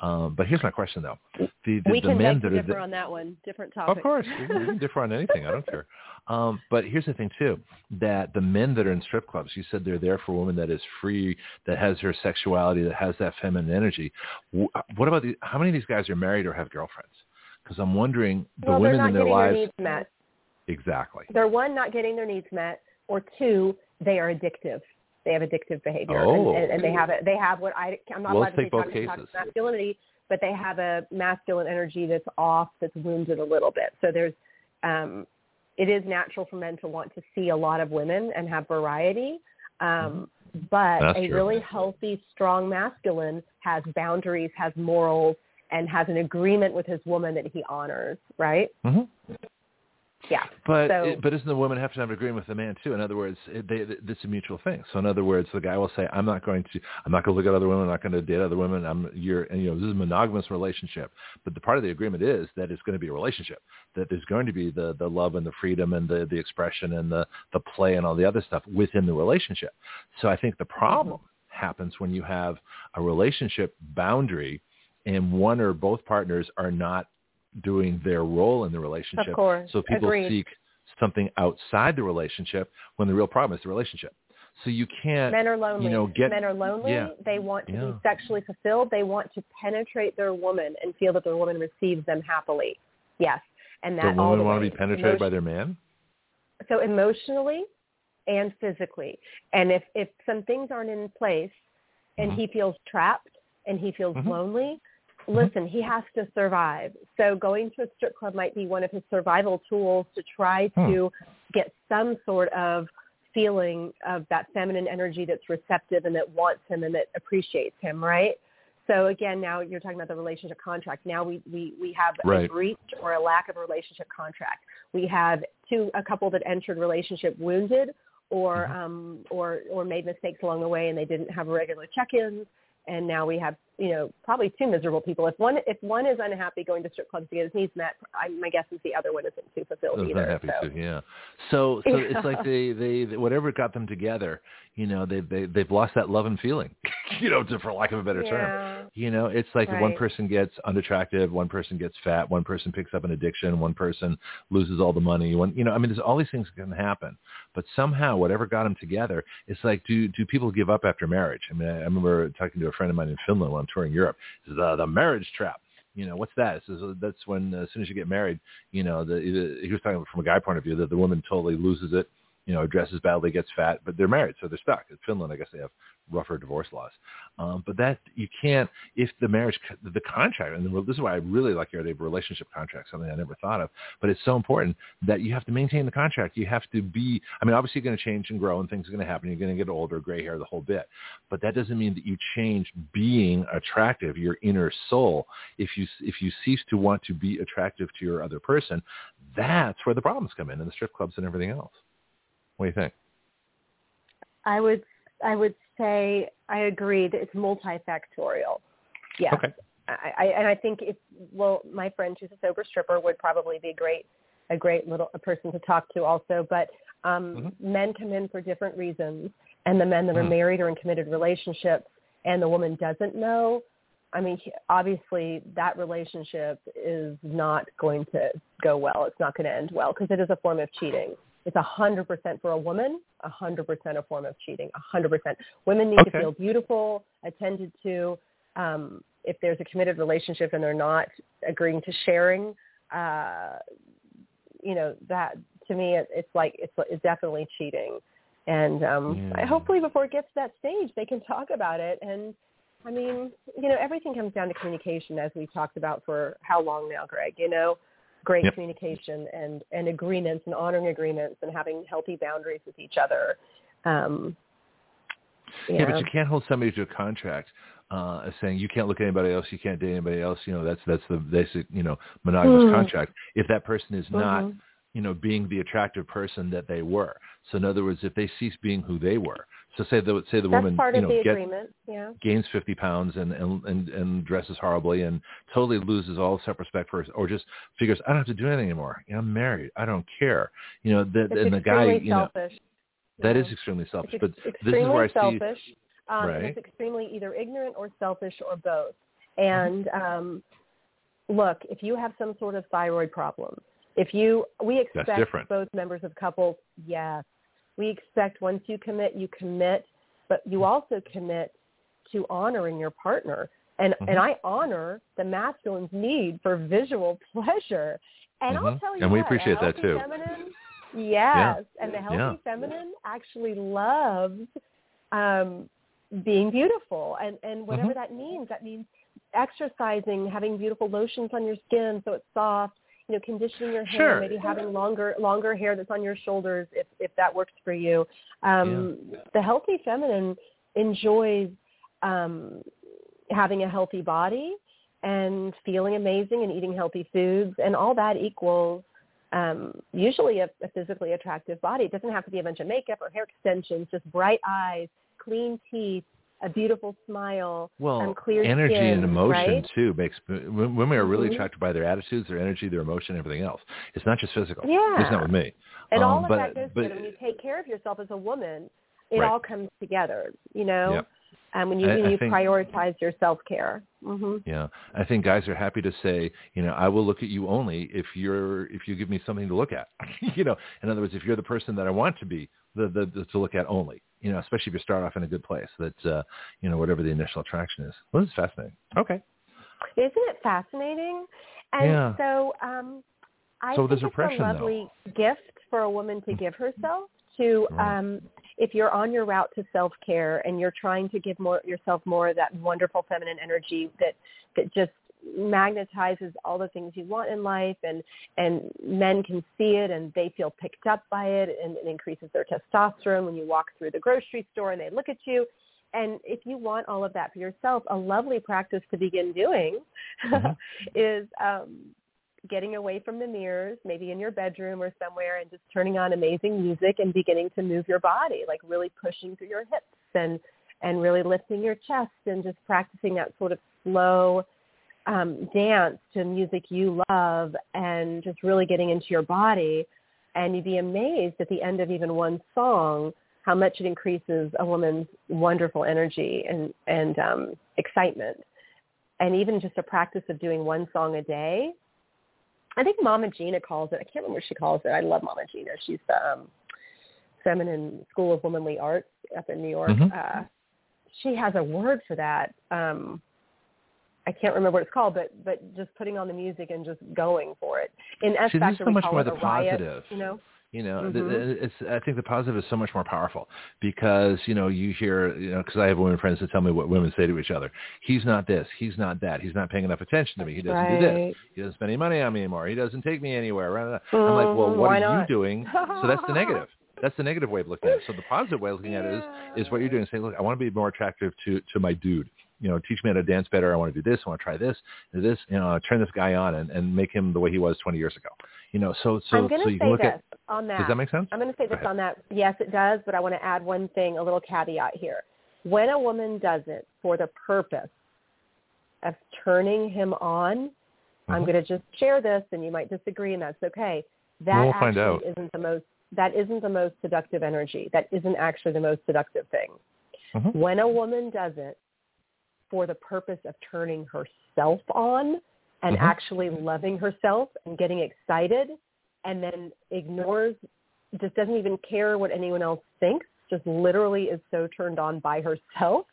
Um, but here's my question though: the the, we the can men beg to that are differ the- on that one. Different topic. Of course, we can differ on anything. I don't care. Um, but here's the thing too: that the men that are in strip clubs, you said they're there for a woman that is free, that has her sexuality, that has that feminine energy. Wh- What about the? How many of these guys are married or have girlfriends? Because I'm wondering the well, they're women not in their getting lives. their needs met. Exactly. They're one not getting their needs met, or two they are addictive. They have addictive behavior, Oh. and, and, and they have a, they have what I I'm not Well, allowed to say both toxic, cases. toxic masculinity, but they have a masculine energy that's off, that's wounded a little bit. So there's um, it is natural for men to want to see a lot of women and have variety. Um, But That's a true. really healthy, strong masculine has boundaries, has morals, and has an agreement with his woman that he honors, right? hmm Yeah. But So- it, but doesn't the woman have to have an agreement with the man too? In other words, it, they, it's a mutual thing. So in other words, the guy will say, "I'm not going to, I'm not going to look at other women. I'm not going to date other women. I'm you're, and you know, this is a monogamous relationship. But the part of the agreement is that it's going to be a relationship. That there's going to be the the love and the freedom and the the expression and the the play and all the other stuff within the relationship. So I think the problem mm-hmm. happens when you have a relationship boundary, and one or both partners are not doing their role in the relationship. Of course. So people Agreed. seek something outside the relationship when the real problem is the relationship. So you can't, Men are lonely. you know, get Men are lonely. yeah. They want to Yeah. be sexually fulfilled. They want to penetrate their woman and feel that their woman receives them happily. Yes. And that all women the want to be penetrated by their man. so emotionally and physically. And if if some things aren't in place and Mhm. he feels trapped and he feels Mhm. lonely, listen, he has to survive. So going to a strip club might be one of his survival tools to try Hmm. to get some sort of feeling of that feminine energy that's receptive and that wants him and that appreciates him, right? So again, now you're talking about the relationship contract. Now we, we, we have a breach or a lack of a relationship contract. We have two a couple that entered relationship wounded or Mhm. um, or or made mistakes along the way and they didn't have regular check-ins. And now we have you know probably two miserable people. If one if one is unhappy going to strip clubs to get his needs met, I, my guess is the other one isn't too fulfilled Those either. so. too, yeah. So so Yeah. it's like they, they whatever got them together, you know, they they they've lost that love and feeling, *laughs* you know, to, for lack of a better term. You know, it's like one person gets unattractive, one person gets fat, one person picks up an addiction, one person loses all the money. One, you know, I mean, there's all these things that can happen. But somehow, whatever got them together, it's like, do do people give up after marriage? I mean, I, I remember talking to a friend of mine in Finland when I'm touring Europe. Uh, the marriage trap. You know, what's that? Says, "Uh, that's when uh, as soon as you get married, you know, the, the he was talking from a guy point of view that the woman totally loses it. You know, dresses badly, gets fat, but they're married, so they're stuck. In Finland, I guess they have rougher divorce laws. Um, but that you can't if the marriage the contract and the, this is why I really like your idea of relationship contract something I never thought of but it's so important that you have to maintain the contract. You have to be I mean obviously you're going to change and grow and things are going to happen. You're going to get older gray hair the whole bit. But that doesn't mean that you change being attractive your inner soul. If you if you cease to want to be attractive to your other person that's where the problems come in in the strip clubs and everything else. What do you think? I would I would say I agree that it's multifactorial. Yes. Okay. I, I and I think if well, my friend who's a sober stripper would probably be great a great little a person to talk to also. But um, men come in for different reasons, and the men that are Mhm. married or in committed relationships, and the woman doesn't know. I mean, obviously, that relationship is not going to go well. It's not going to end well because it is a form of cheating. It's a hundred percent for a woman, a hundred percent a form of cheating, a hundred percent. Women need to feel beautiful, attended to. Um, if there's a committed relationship and they're not agreeing to sharing, uh, you know that to me it, it's like it's, it's definitely cheating. And um, Yeah. hopefully, before it gets to that stage, they can talk about it. And I mean, you know, everything comes down to communication, as we've talked about for how long now, Greg. You know, great Yep. communication and and agreements and honoring agreements and having healthy boundaries with each other. Um, Yeah, but you can't hold somebody to a contract uh, saying you can't look at anybody else, you can't date anybody else. You know, that's that's the basic you know monogamous Mhm. contract. If that person is not Mhm. you know being the attractive person that they were, so in other words, if they cease being who they were, so say the say the That's woman you know gets. Yeah. gains 50 pounds and, and, and, and dresses horribly and totally loses all self-respect for her, or just figures, I don't have to do anything anymore. You know, I'm married. I don't care. You know, the, It's and the guy, extremely you know, selfish. that Yeah. is extremely selfish. It's But ex- this is extremely where I see, selfish. Um, Right. it's extremely either ignorant or selfish or both. Mm-hmm. And um, look, if you have some sort of thyroid problem, if you, we expect both members of couples, yes, we expect once you commit, you commit, but you also commit to honoring your partner. And Mhm. and I honor the masculine's need for visual *laughs* pleasure. And I'll Mhm. tell you And we what, a appreciate that too. Feminine, yes, and the healthy Yeah. feminine actually loves um, being beautiful, and and whatever Mhm. that means. That means exercising, having beautiful lotions on your skin so it's soft. You know, conditioning your hair, Sure. maybe having longer longer hair that's on your shoulders if if that works for you. Um, The healthy feminine enjoys um, having a healthy body and feeling amazing and eating healthy foods, and all that equals um, usually a, a physically attractive body. It doesn't have to be a bunch of makeup or hair extensions, just bright eyes, clean teeth, a beautiful smile, Well, um, clear energy skin, and emotion right? too makes w- women are really Mhm. attracted by their attitudes, their energy, their emotion, everything else. It's not just physical. Yeah. It's not with me. And Um, all of but- that goes but-. When you take care of yourself as a woman, it Right. all comes together, you know? Yep. And when you, I- when you think- prioritize your self-care. hmm Yeah, I think guys are happy to say, you know, I will look at you only if you're if you give me something to look at. *laughs* you know, in other words, if you're the person that I want to be, the, the, the to look at only. You know, especially if you start off in a good place. That uh, you know, whatever the initial attraction is. Well, this is fascinating. Okay. Isn't it fascinating? And Yeah. so um, I So think there's it's a though. lovely gift for a woman to give herself to um, if you're on your route to self-care and you're trying to give more yourself more of that wonderful feminine energy that that just magnetizes all the things you want in life and and men can see it and they feel picked up by it and it increases their testosterone when you walk through the grocery store and they look at you and if you want all of that for yourself a lovely practice to begin doing Mhm. *laughs* is um getting away from the mirrors maybe in your bedroom or somewhere and just turning on amazing music and beginning to move your body like really pushing through your hips and and really lifting your chest and just practicing that sort of slow um, dance to music you love and just really getting into your body. And you'd be amazed at the end of even one song how much it increases a woman's wonderful energy and, and um, excitement. And even just a practice of doing one song a day. I think Mama Gena calls it. I can't remember what she calls it. I love Mama Gena. She's the um, Feminine School of Womanly Arts up in New York. Mhm. Uh, she has a word for that. Um, I can't remember what it's called, but but just putting on the music and just going for it. In S Factor, so much more it the riot, positive. You know, You know, Mhm. th- it's. I think the positive is so much more powerful because you know you hear you know because I have women friends that tell me what women say to each other. He's not this. He's not that. He's not paying enough attention to me. He doesn't do this. He doesn't spend any money on me anymore. He doesn't take me anywhere. Rah. I'm like, well, Mhm, what why are not? you doing? So that's the negative. *laughs* That's the negative way of looking at it. So the positive way of looking at it is is what you're doing. Say, look, I want to be more attractive to to my dude. You know, teach me how to dance better. I want to do this. I want to try this, do this. You know, turn this guy on and, and make him the way he was 20 years ago. You know, so so I'm so you can look this at. on that. Does that make sense? I'm going to say this on that. Yes, it does, but I want to add one thing, a little caveat here. When a woman does it for the purpose of turning him on, I'm Mhm. going to just share this, and you might disagree, and that's okay. That we'll find out. isn't the most. That isn't the most seductive energy. That isn't actually the most seductive thing. Mhm. When a woman does it for the purpose of turning herself on and Mhm. actually loving herself and getting excited and then ignores just doesn't even care what anyone else thinks just literally is so turned on by herself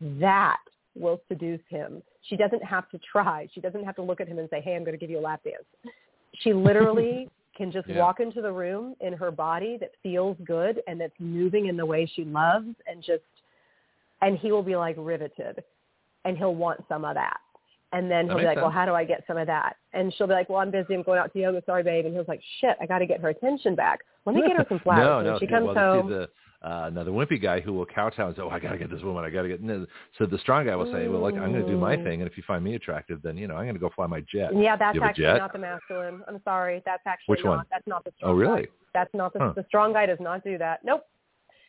that will seduce him she doesn't have to try she doesn't have to look at him and say hey i'm going to give you a lap dance she literally *laughs* can just Yeah. walk into the room in her body that feels good and that's moving in the way she loves and just and he will be like riveted and he'll want some of that and then That he'll be like well how do i get some of that and she'll be like well i'm busy i'm going out to yoga sorry babe and he he's like shit i got to get her attention back let me get her some flowers no, and no. she comes well, home the uh, now the wimpy guy who will kowtow and say, "Oh, I got to get this woman. I got to get." No. So the strong guy will say, "Well, look, I'm going to do my Mm. thing, and if you find me attractive, then you know I'm going to go fly my jet." yeah that's You have a actually not the masculine i'm sorry that's actually Which not one? that's not the strong Oh, really? guy. that's not the Huh. the strong guy does not do that nope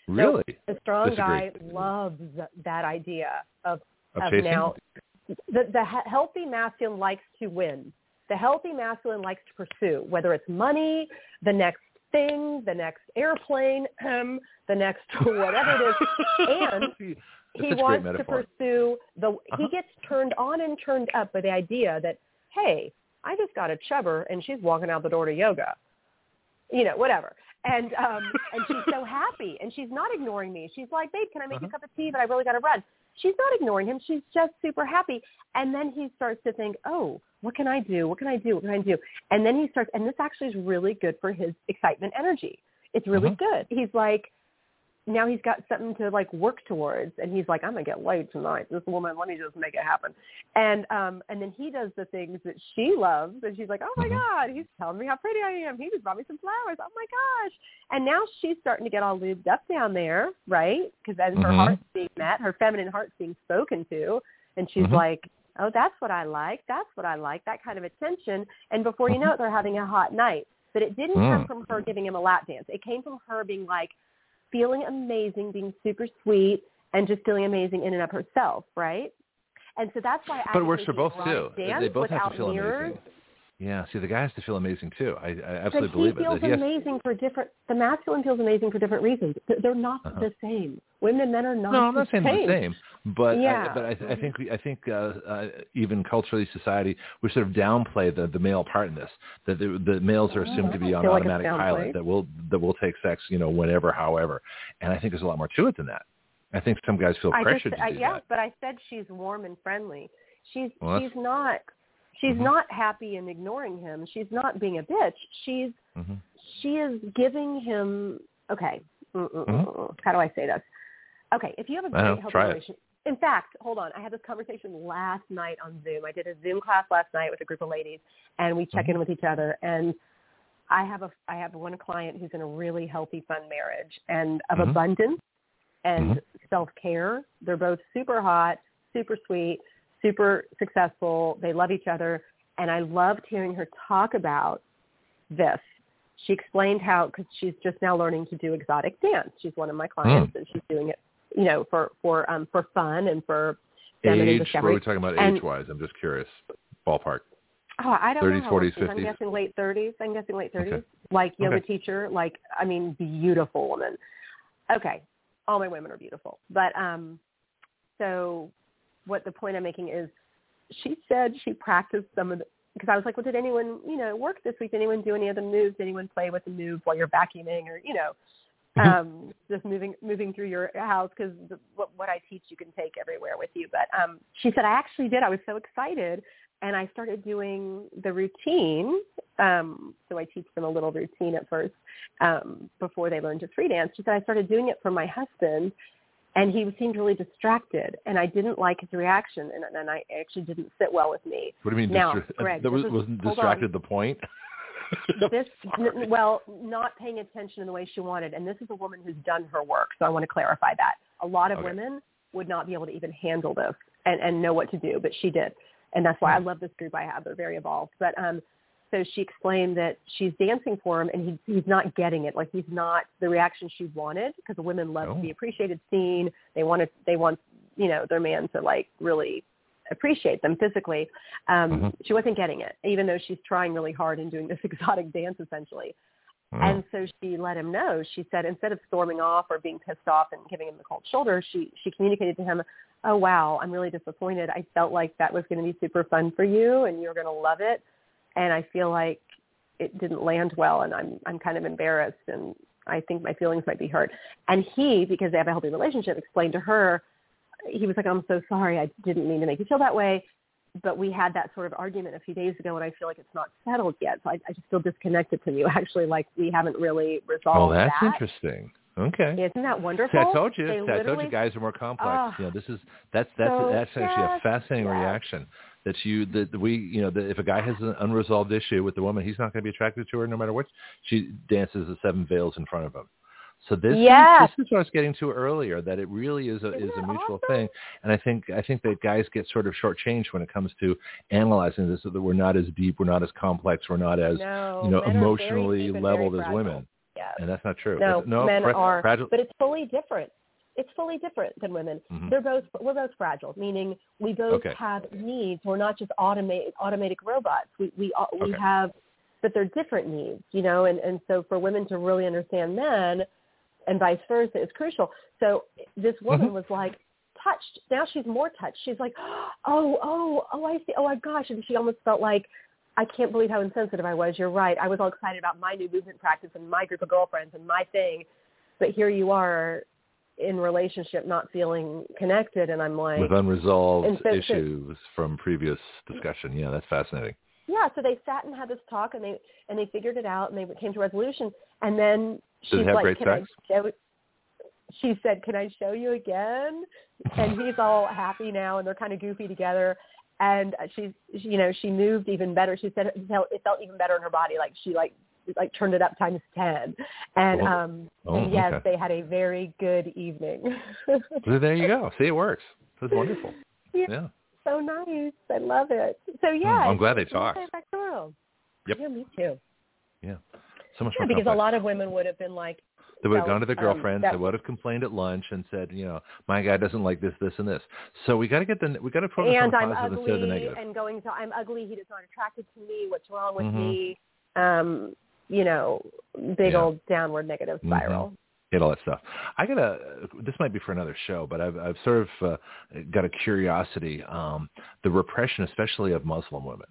Really? the strong Disagree. guy loves that idea of Of now the the healthy masculine likes to win. The healthy masculine likes to pursue, whether it's money, the next thing, the next airplane, *clears throat* um, the next *laughs* whatever it is, and *laughs* he such a great wants to pursue the. Uh-huh. He gets turned on and turned up by the idea that, hey, I just got a chubber and she's walking out the door to yoga, you know, whatever. And um, and she's so *laughs* happy, and she's not ignoring me. She's like, babe, can I make you a Uh-huh. cup of tea? But I really got to run. She's not ignoring him. She's just super happy. And then he starts to think, oh, what can I do? What can I do? What can I do? And then he starts, and this actually is really good for his excitement energy. It's really Mhm. good. He's like, now he's got something to like work towards and he's like i'm gonna get laid tonight. This woman let me just make it happen. And um and then he does the things that she loves and she's like oh my Mhm. god he's telling me how pretty i am. He just brought me some flowers. Oh my gosh. And now she's starting to get all lubed up down there right? Because then her Mhm. heart's being met her feminine heart's being spoken to and she's Mhm. like oh that's what i like. That's what i like. That kind of attention. And before you know it they're having a hot night. But it didn't come Mm. from her giving him a lap dance. It came from her being like feeling amazing, being super sweet, and just feeling amazing in and of herself, right? And so that's why But it works for both too. They both have to feel mirrors, amazing. Yeah, see, the guy has to feel amazing too. I, I absolutely believe it. feels he has, amazing for different. The masculine feels amazing for different reasons. They're- not Uh-huh. the same. Women and men are not. no, I'm not saying same. the same, but Yeah. I, but I, I think we- I think uh, uh, even culturally, society, we sort of downplay the, the male part in this. That the, the males are assumed to be on feel like automatic pilot. That will that will take sex, you know, whenever, however. And I think there's a lot more to it than that. I think some guys feel I pressured just, to I, do yeah, that. but I said she's warm and friendly. She's Well, she's not. She's Mhm. not happy and ignoring him. She's not being a bitch. She's hmm she is giving him okay mm, mm, mm, Mhm. mm. how do i say this okay if you have a I great healthy relationship in fact hold on i had this conversation last night on zoom i did a zoom class last night with a group of ladies and we check in with each other and i have a i have one client who's in a really healthy fun marriage and of Mhm. abundance and Mhm. self care they're both super hot super sweet super successful they love each other and i loved hearing her talk about this. She explained how because she's just now learning to do exotic dance. She's one of my clients, and she's doing it, you know, for for um for fun and for Age? What are we talking about And- age-wise? I'm just curious. Ballpark. Oh, I don't 30s, know. how old 40s, 50s? I'm guessing late 30s. I'm guessing late 30s. Okay. Like yoga Okay. teacher. Like I mean, beautiful woman. Okay, all my women are beautiful, but um, so what the point I'm making is, she said she practiced some of the because I was like, well, did anyone you know work this week? Did anyone do any of the moves? Did anyone play with the moves while you're vacuuming or you know? *laughs* Um, just moving moving through your house because what, what I teach you can take everywhere with you. But um, she said I actually did. I was so excited, and I started doing the routine. Um, so I teach them a little routine at first um, before they learn to free dance. She said I started doing it for my husband, and he seemed really distracted, and I didn't like his reaction, and, and I actually didn't sit well with me. What do you mean? Now, distra- Greg, that was, wasn't distracted on. the point? This well not paying attention in the way she wanted and this is a woman who's done her work so i want to clarify that. A lot of Okay. women would not be able to even handle this and and know what to do but she did. And that's why i love this group. I have they're very evolved. But um so she explained that she's dancing for him and he, he's not getting it. Like he's not the reaction she wanted because the women love Oh. to be appreciated seen. They want to they want you know their man to like really appreciate them physically um Mhm. she wasn't getting it even though she's trying really hard and doing this *laughs* exotic dance essentially Oh. and so she let him know. She said instead of storming off or being pissed off and giving him the cold shoulder, she she communicated to him, "Oh wow, I'm really disappointed. I felt like that was going to be super fun for you and you're going to love it, and I feel like it didn't land well, and I'm I'm kind of embarrassed and I think my feelings might be hurt." And he, because they have a healthy relationship, explained to her, he was like, "I'm so sorry. I didn't mean to make you feel that way." but we had that sort of argument a few days ago, and I feel like it's not settled yet. So I, I just feel disconnected from you. *laughs* Actually, like we haven't really resolved that. oh, that's that. interesting. Okay. Isn't that wonderful? See, I told you. See, I told you guys are more complex. Ah. you know, this is that's that's So, that's actually a fascinating yes. reaction. That you that we you know that if a guy has an unresolved issue with the woman, he's not going to be attracted to her no matter what. She dances the seven veils in front of him. So this Yes. is this is what I was getting to earlier. That it really is a Isn't is a mutual awesome? thing. And I think I think that guys get sort of shortchanged when it comes to analyzing this. So that we're not as deep, we're not as complex, we're not as no, you know men are very emotionally leveled as women. Yeah. And that's not true. No, no men fra- are, fragile. but it's fully different. It's fully different than women. Mhm. They're both we're both fragile, meaning we both Okay. have needs. We're not just automate automatic robots. We we we Okay. have, but they're different needs, you know. And and so for women to really understand men, and vice versa, is crucial. So this woman Mhm. was like touched. Now she's more touched. She's like, oh oh oh I see. Oh my gosh, and she almost felt like. I can't believe how insensitive I was. You're right. I was all excited about my new movement practice and my group of girlfriends and my thing, but here you are in relationship not feeling connected and I'm like with unresolved so- issues from previous discussion. Yeah, that's fascinating. yeah, so they sat and had this talk and they and they figured it out and they came to resolution and then Did she's have like great can sex? She said, "Can I show you again?" And he's all happy now, and they're kind of goofy together. And she's, you know, she moved even better. She said it felt, it felt even better in her body, like she like like turned it up times ten. And Oh. um, Oh, yes, okay. they had a very good evening. *laughs* So there you go. See, it works. It's wonderful. Yeah. Yeah. so nice. I love it. So yeah, Hmm, I'm glad they talked. Yep. Yeah, me too. Yeah. So much Yeah, more because a lot of women would have been like, They would have gone to their um, girlfriends. that- they would have complained at lunch and said, you know, my guy doesn't like this, this, and this. So we got to get the we got to focus on and the positive instead of the negative. and going to I'm ugly. He is not attracted to me. What's wrong with Mhm. me? Um, you know, big Yeah. old downward negative Mhm. spiral. Get all that stuff. I got a. This might be for another show, but I've I've sort of uh, got a curiosity. Um, the repression, especially of Muslim women,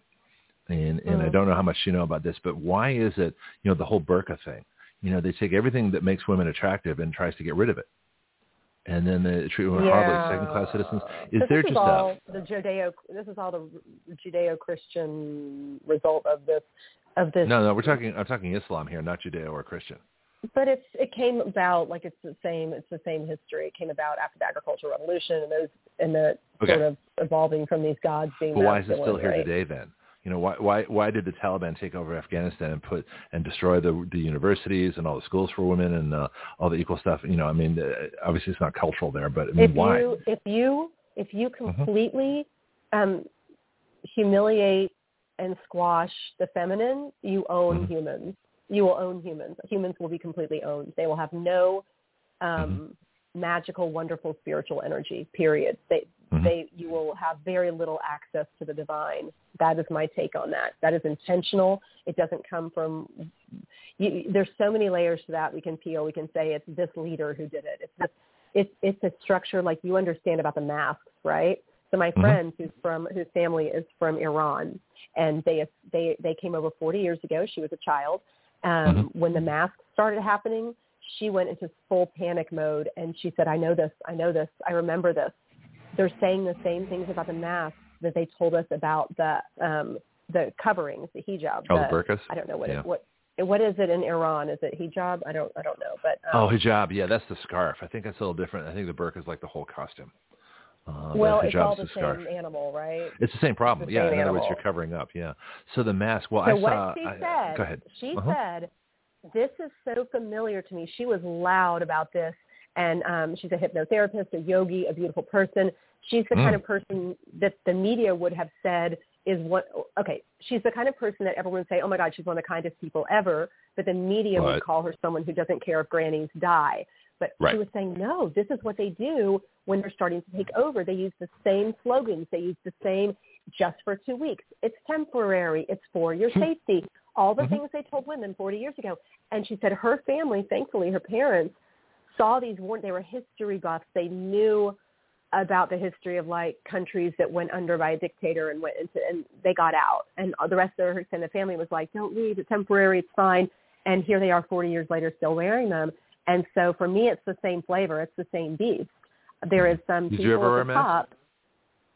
and and I Mhm. don't know how much you know about this, but why is it you know the whole burqa thing? You know, they take everything that makes women attractive and tries to get rid of it, and then they treat women horribly, second class citizens. Is there just all a the Judeo? This is all the Judeo-Christian result of this of this. no, no? We're talking. I'm talking Islam here, not Judeo or Christian. But it's it came about like it's the same. It's the same history. It came about after the agricultural revolution and those and the Okay. sort of evolving from these gods being. But why is it still here right? today then? You know, why why why did the Taliban take over Afghanistan and put and destroy the the universities and all the schools for women and uh, all the equal stuff? You know, I mean, uh, obviously it's not cultural there, but I mean, if why? you if you if you Mm-hmm. completely um, humiliate and squash the feminine, you own Mhm. humans. You will own humans. Humans will be completely owned. They will have no Mm-hmm. um, magical, wonderful spiritual energy. Period. They Mhm. they you will have very little access to the divine. That is my take on that. That is intentional. It doesn't come from. You, there's so many layers to that. We can peel. We can say it's this leader who did it. It's this. It's it's a structure like you understand about the masks, right? So my Mhm. friend who's from whose family is from Iran, and they they they came over 40 years ago. She was a child. Um, When the masks started happening, she went into full panic mode, and she said, "I know this. I know this. I remember this." They're saying the same things about the masks that they told us about the um, the coverings, the hijab. Oh, the burqas? I don't know what Yeah. it, what what is it in Iran? Is it hijab? I don't I don't know, but Oh, um, hijab. Yeah, that's the scarf. I think that's a little different. I think the burqa is like the whole costume. Uh, well, the it's all the the scarf. same animal, right? It's the same problem. the yeah, same in other words, you're covering up. Yeah. So the mask. Well, So I what saw. she I- said, go ahead. she Uh-huh. said, "This is so familiar to me." She was loud about this, and um, she's a hypnotherapist, a yogi, a beautiful person. She's the Mm. kind of person that the media would have said is what. Okay, she's the kind of person that everyone would say, "Oh my God, she's one of the kindest people ever," but the media would call her someone who doesn't care if grannies die. But Right. she was saying, no, this is what they do when they're starting to take over. They use the same slogans. They use the same just for two weeks. It's temporary. It's for your safety. All the Mhm. things they told women 40 years ago. And she said her family, thankfully, her parents saw these, war- they were history buffs. They knew about the history of like countries that went under by a dictator and went into, and they got out. And the rest of her extended family was like, don't leave. It's temporary. It's fine. And here they are 40 years later still wearing them. And so for me, it's the same flavor. It's the same beast. There is some Did people at the top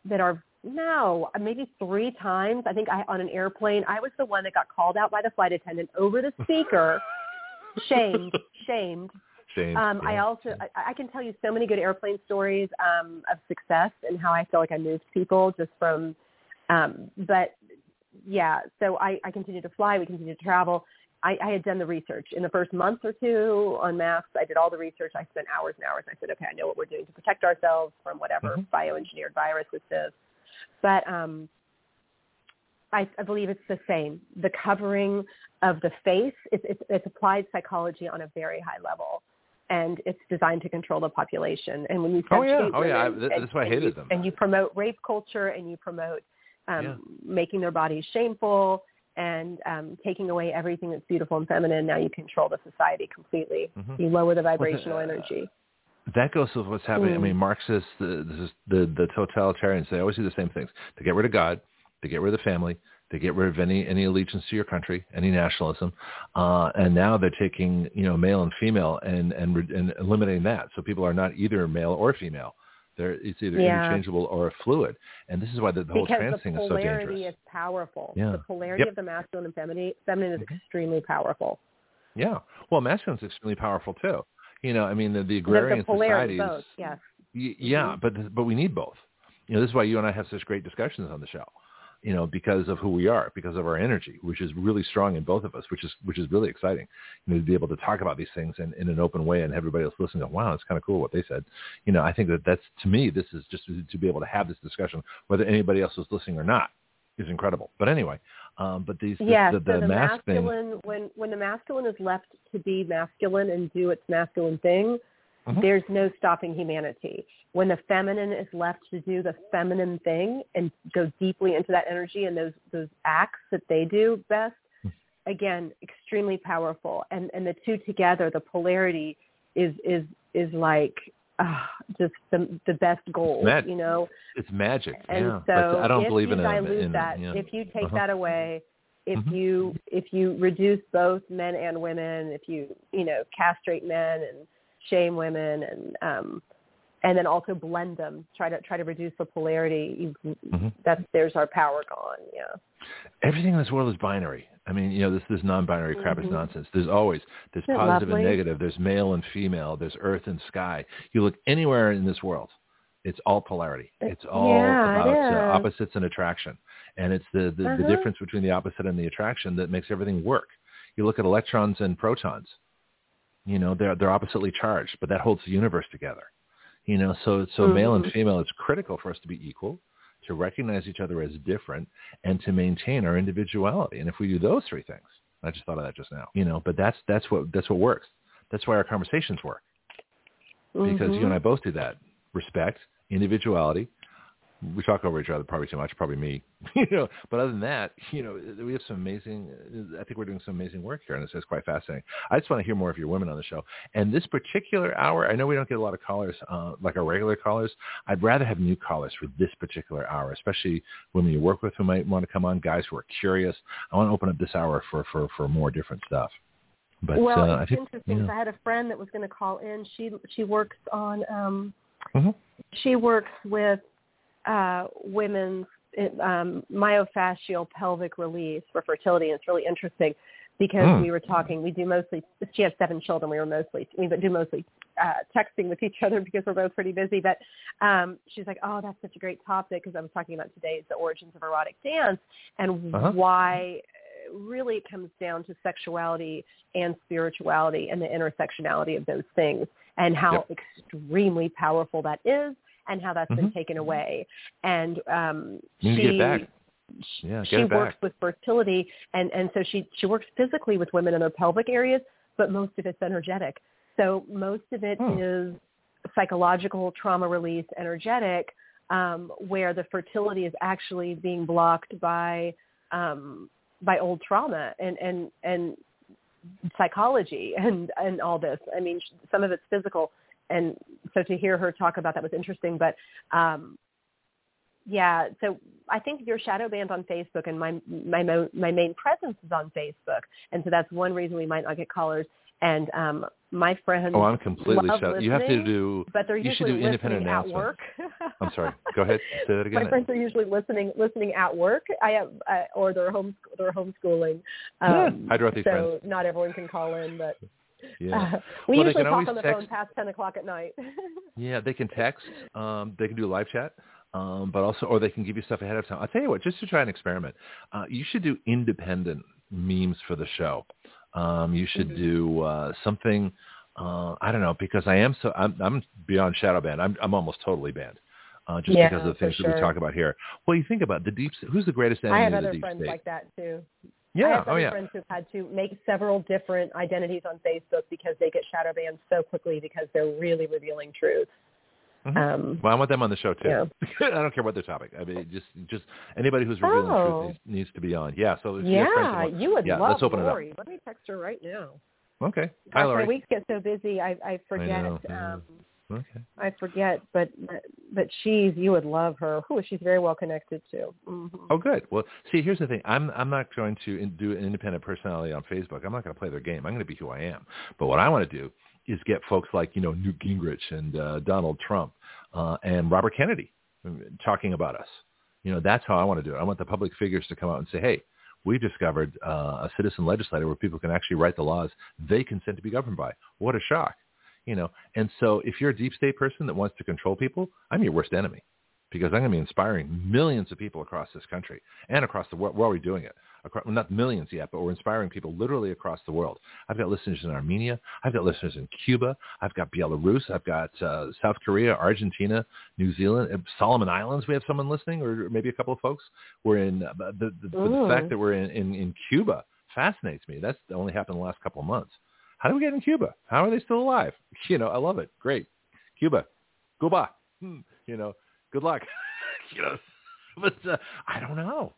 that are no, maybe three times. I think I on an airplane. I was the one that got called out by the flight attendant over the speaker, *laughs* shamed, shamed. Shane. Um, I also I, I can tell you so many good airplane stories um, of success and how I feel like I moved people just from. Um, but yeah, so I, I continued to fly. We continued to travel. I, I had done the research in the first month or two on masks. I did all the research. I spent hours and hours. I said, okay, I know what we're doing to protect ourselves from whatever Mhm. bioengineered virus this is. But um, I, I believe it's the same. The covering of the face, it's, it's, it's applied psychology on a very high level. And it's designed to control the population. And when you Oh, yeah. Oh, yeah. I- that's why I hated you- them. And you promote rape culture and you promote um, Yeah. making their bodies shameful and um, taking away everything that's beautiful and feminine. Now you control the society completely. Mhm. You lower the Well, the- vibrational energy. that goes with what's happening. I Mm. mean, Marxists, the, the the totalitarians, they always do the same things: to get rid of God, to get rid of the family, to get rid of any any allegiance to your country, any nationalism, uh, and now they're taking you know male and female and and, and eliminating that, so people are not either male or female. They're, it's either Yeah. interchangeable or fluid, and this is why the, the whole trans the thing is so dangerous. polarity is powerful. Yeah. The polarity Yep. of the masculine and feminine, feminine is Mhm. extremely powerful. Yeah. Well, masculine is extremely powerful too. You know, I mean, the, the agrarian the societies. both, yes. Y- yeah, Mhm. but but we need both. You know, this is why you and I have such great discussions on the show. You know, because of who we are, because of our energy, which is really strong in both of us, which is which is really exciting. You know, to be able to talk about these things in, in an open way and everybody else listening. Go, wow, it's kind of cool what they said. You know, I think that that's to me, this is just to, to be able to have this discussion, whether anybody else is listening or not, is incredible. But anyway, um, but these yeah, the, the, so the mask thing. masculine when when the masculine is left to be masculine and do its masculine thing, Mhm. there's no stopping humanity. When the feminine is left to do the feminine thing and go deeply into that energy and those those acts that they do best, again, extremely powerful. And and the two together, the polarity is is is like ah, just the the best goal, Mag- you know. It's magic. And yeah, so but I don't if believe you in dilute in, that, yeah. if you take Uh-huh. that away, if Mhm. you if you reduce both men and women, if you you know castrate men and shame women and um and then also blend them, try to try to reduce the polarity. You, Mhm. That's there's our power gone. Yeah. everything in this world is binary. I mean, you know, this this non-binary crap is Mhm. nonsense. There's always there's it positive and negative. There's male and female. There's earth and sky. You look anywhere in this world, it's all polarity. It's all Yeah, it about uh, opposites and attraction, and it's the the, the Uh-huh. difference between the opposite and the attraction that makes everything work. You look at electrons and protons. You know, they're they're oppositely charged, but that holds the universe together. You know, so so male and Mhm. female, it's critical for us to be equal to recognize each other as different and to maintain our individuality. And if we do those three things, I just thought of that just now, you know, but that's, that's what, that's what works. That's why our conversations work because you and I both do that. Respect, individuality. We talk over each other probably too much, probably me, *laughs* you know. But other than that, you know, we have some amazing. I think we're doing some amazing work here, and is quite fascinating. I just want to hear more of your women on the show. And this particular hour, I know we don't get a lot of callers uh, like our regular callers. I'd rather have new callers for this particular hour, especially women you work with who might want to come on, guys who are curious. I want to open up this hour for for for more different stuff. But well, uh, I it's think interesting. 'cause I had a friend that was going to call in. She she works on um Mhm. she works with uh women's um myofascial pelvic release for fertility. And it's really interesting because Mm. we were talking we do mostly she has seven children. We were mostly we do mostly uh texting with each *laughs* other because we're both pretty busy. But um she's like oh that's such a great topic because i was talking about today is the origins of erotic dance and Uh-huh. why really it comes down to sexuality and spirituality and the intersectionality of those things and how extremely powerful that is and how that's been Mhm. taken away and um she to get back. Yeah, she works with fertility and and so she she works physically with women in their pelvic areas but most of it's energetic so most of it is Hmm. psychological trauma release energetic um where the fertility is actually being blocked by um by old trauma and and and psychology and and all this i mean some of it's physical and so to hear her talk about that was interesting but um yeah so i think you're shadow banned on facebook and my my my main presence is on facebook and so that's one reason we might not get callers and um my friends Oh, I'm completely shut. You have to do. but they're you should usually do independent listening at announcements. work *laughs* I'm sorry. Go ahead. Say that *laughs* again. my friends are usually listening listening at work i have uh, or they're home they're homeschooling um Hi, Dorothy so friends. not everyone can call in but Yeah. uh, we Well, usually talk on the text- phone past ten o'clock at night *laughs* Yeah, they can text. Um, they can do a live chat. Um, but also, or they can give you stuff ahead of time. I'll tell you what, just to try an experiment, uh, you should do independent memes for the show. Um, you should Mm-hmm. do uh, something. Uh, I don't know because I am so I'm, I'm beyond shadow banned. I'm I'm almost totally banned. Uh, just Yeah, because of the things that we talk about here. Well, you think about the deep. Who's the greatest enemy i have of the other deep friends state? like that too I have Oh yeah. friends who've had to make several different identities on Facebook because they get shadow banned so quickly because they're really revealing truth. Mhm. Um, Well, I want them on the show too. Yeah. *laughs* I don't care what their topic. I mean, just just anybody who's revealing Oh. truth needs, needs to be on. Yeah. So if you yeah, want- you would yeah, love let's open it up. Lori. Let me text her right now. Okay. Hi, Gosh, my weeks get so busy, I, I forget. I um, Okay. I forget, but but she's you would love her. Who she's very well connected to. hmm Oh, good. Well, see, here's the thing. I'm I'm not going to in, do an independent personality on Facebook. I'm not going to play their game. I'm going to be who I am. But what I want to do is get folks like you know Newt Gingrich and uh, Donald Trump uh, and Robert Kennedy um, talking about us. You know, that's how I want to do it. I want the public figures to come out and say, hey. We've discovered uh, a citizen legislator where people can actually write the laws they consent to be governed by. What a shock! You know, and so if you're a deep state person that wants to control people, I'm your worst enemy because I'm going to be inspiring millions of people across this country and across the world. We're already doing it. Across, well, not millions yet, but we're inspiring people literally across the world. I've got listeners in Armenia. I've got listeners in Cuba. I've got Belarus. I've got uh, South Korea, Argentina, New Zealand, uh, Solomon Islands. We have someone listening, or maybe a couple of folks. We're in uh, the, the, the fact that we're in, in, in Cuba fascinates me. That's only happened in the last couple of months. How do we get in Cuba? How are they still alive? *laughs* You know, I love it. Great. Cuba. Cuba. Hmm. You know, good luck. *laughs* you know, *laughs* but uh, I don't know.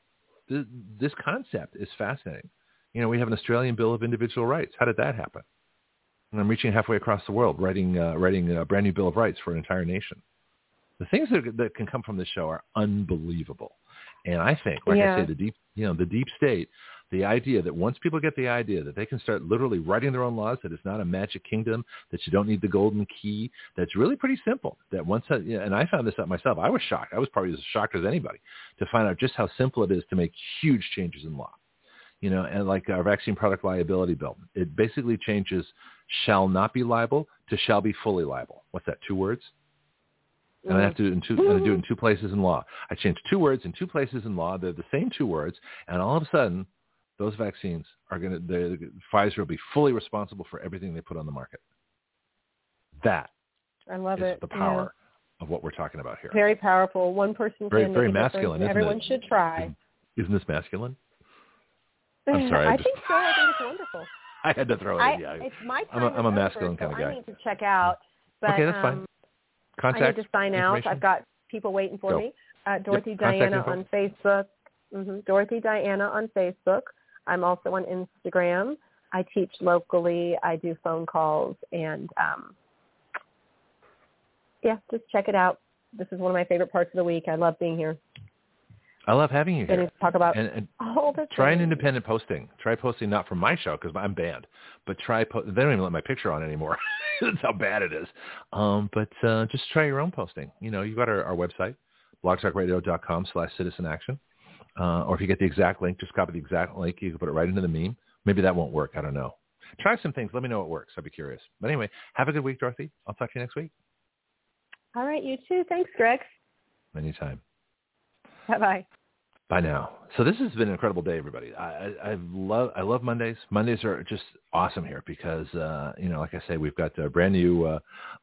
This, this concept is fascinating. You know, we have an Australian Bill of Individual Rights. How did that happen? And I'm reaching halfway across the world, writing uh, writing a brand new Bill of Rights for an entire nation. The things that, that can come from this show are unbelievable, and I think, like yeah. I say, the deep you know the deep state the idea that once people get the idea that they can start literally writing their own laws, that it's not a magic kingdom, that you don't need the golden key, that's really pretty simple. That once, I, and I found this out myself. I was shocked. I was probably as shocked as anybody to find out just how simple it is to make huge changes in law. You know, and like our vaccine product liability bill, it basically changes shall not be liable to shall be fully liable. What's that? Two words? and I have to do it in two. I do it in two places in law. I changed two words in two places in law. They're the same two words, and all of a sudden, those vaccines are going to, Pfizer will be fully responsible for everything they put on the market. That I love is it. the power yeah. of what we're talking about here. Very powerful. One person very, can very masculine. Everyone it? should try. Isn't, this masculine? I'm sorry. I, I just, think so. I think it's wonderful. *laughs* I had to throw it I, in. Yeah. It's my I'm a, I'm a masculine over, kind of guy. I need to check out. But, okay, that's um, fine. Contact. I need to sign out. I've got people waiting for Go. me. Uh, Dorothy yep. Diana on Facebook. Mm-hmm. Dorothy Diana on Facebook. I'm also on Instagram. I teach locally. I do phone calls, and um, yeah, just check it out. This is one of my favorite parts of the week. I love being here. I love having you here. talk about and, and all the try an independent posting. Try posting not from my show because I'm banned, but try. Po- they don't even let my picture on anymore. *laughs* That's how bad it is. Um, but uh, just try your own posting. You know, you got our, our website, blogtalkradio.com slash citizen action. Uh, or if you get the exact link, just copy the exact link. You can put it right into the meme. Maybe that won't work. I don't know. Try some things. Let me know what works. I'd be curious. But anyway, have a good week, Dorothy. I'll talk to you next week. All right, you too. Thanks, Greg. Anytime. Bye-bye. Bye now. So this has been an incredible day, everybody. I, I, I love I love Mondays. Mondays are just awesome here because uh, you know, like I say, we've got uh, brand new uh,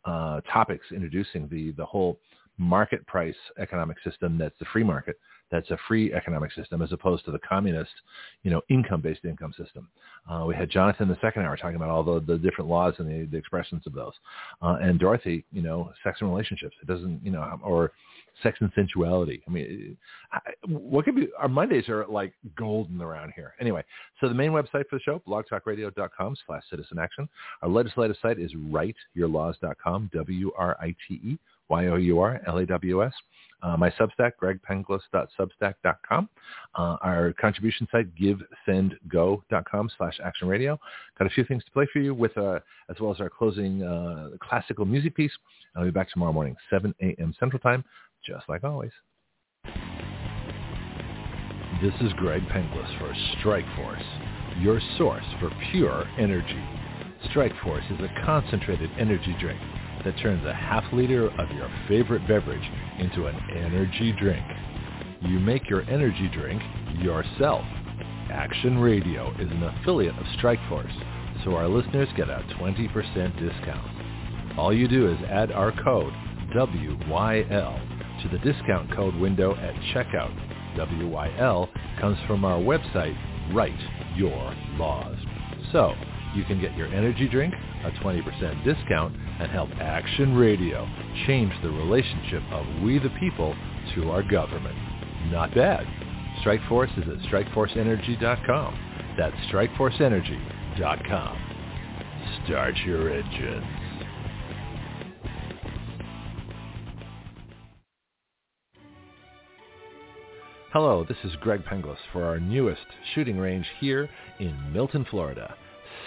uh, topics introducing the the whole market price economic system that's the free market that's a free economic system as opposed to the communist, you know, income-based income system. Uh, we had Jonathon in the second hour talking about all the, the different laws and the, the expressions of those. Uh, and Dorothy, you know, sex and relationships. It doesn't, you know, or sex and sensuality. I mean, what could be, our Mondays are like golden around here. Anyway, so the main website for the show, blogtalkradio.com slash citizen action. Our legislative site is writeyourlaws.com, W-R-I-T-E. Y-O-U-R-L-A-W-S. Uh, my Substack, gregpenglis.substack.com. Uh, our contribution site, givesendgo.com slash action radio. Got a few things to play for you with, uh, as well as our closing uh, classical music piece. I'll be back tomorrow morning, 7 a.m. Central Time, just like always. This is Greg Penglis for Strike Force, your source for pure energy. Strike Force is a concentrated energy drink that turns a half liter of your favorite beverage into an energy drink. You make your energy drink yourself. Action Radio is an affiliate of Strikeforce, so our listeners get a 20% discount. All you do is add our code WYL to the discount code window at checkout. WYL comes from our website, Write Your Laws. So, you can get your energy drink, a 20% discount, and help Action Radio change the relationship of we the people to our government. Not bad. Strikeforce is at strikeforceenergy.com. That's strikeforceenergy.com. Start your engines. Hello, this is Greg Penglis for our newest shooting range here in Milton, Florida.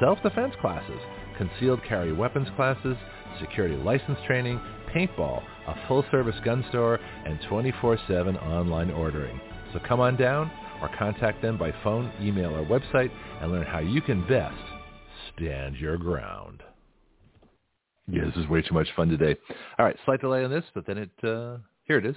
self-defense classes, concealed carry weapons classes, security license training, paintball, a full-service gun store, and 24-7 online ordering. So come on down or contact them by phone, email, or website and learn how you can best stand your ground. Yeah, this is way too much fun today. All right, slight delay on this, but then it, uh, here it is.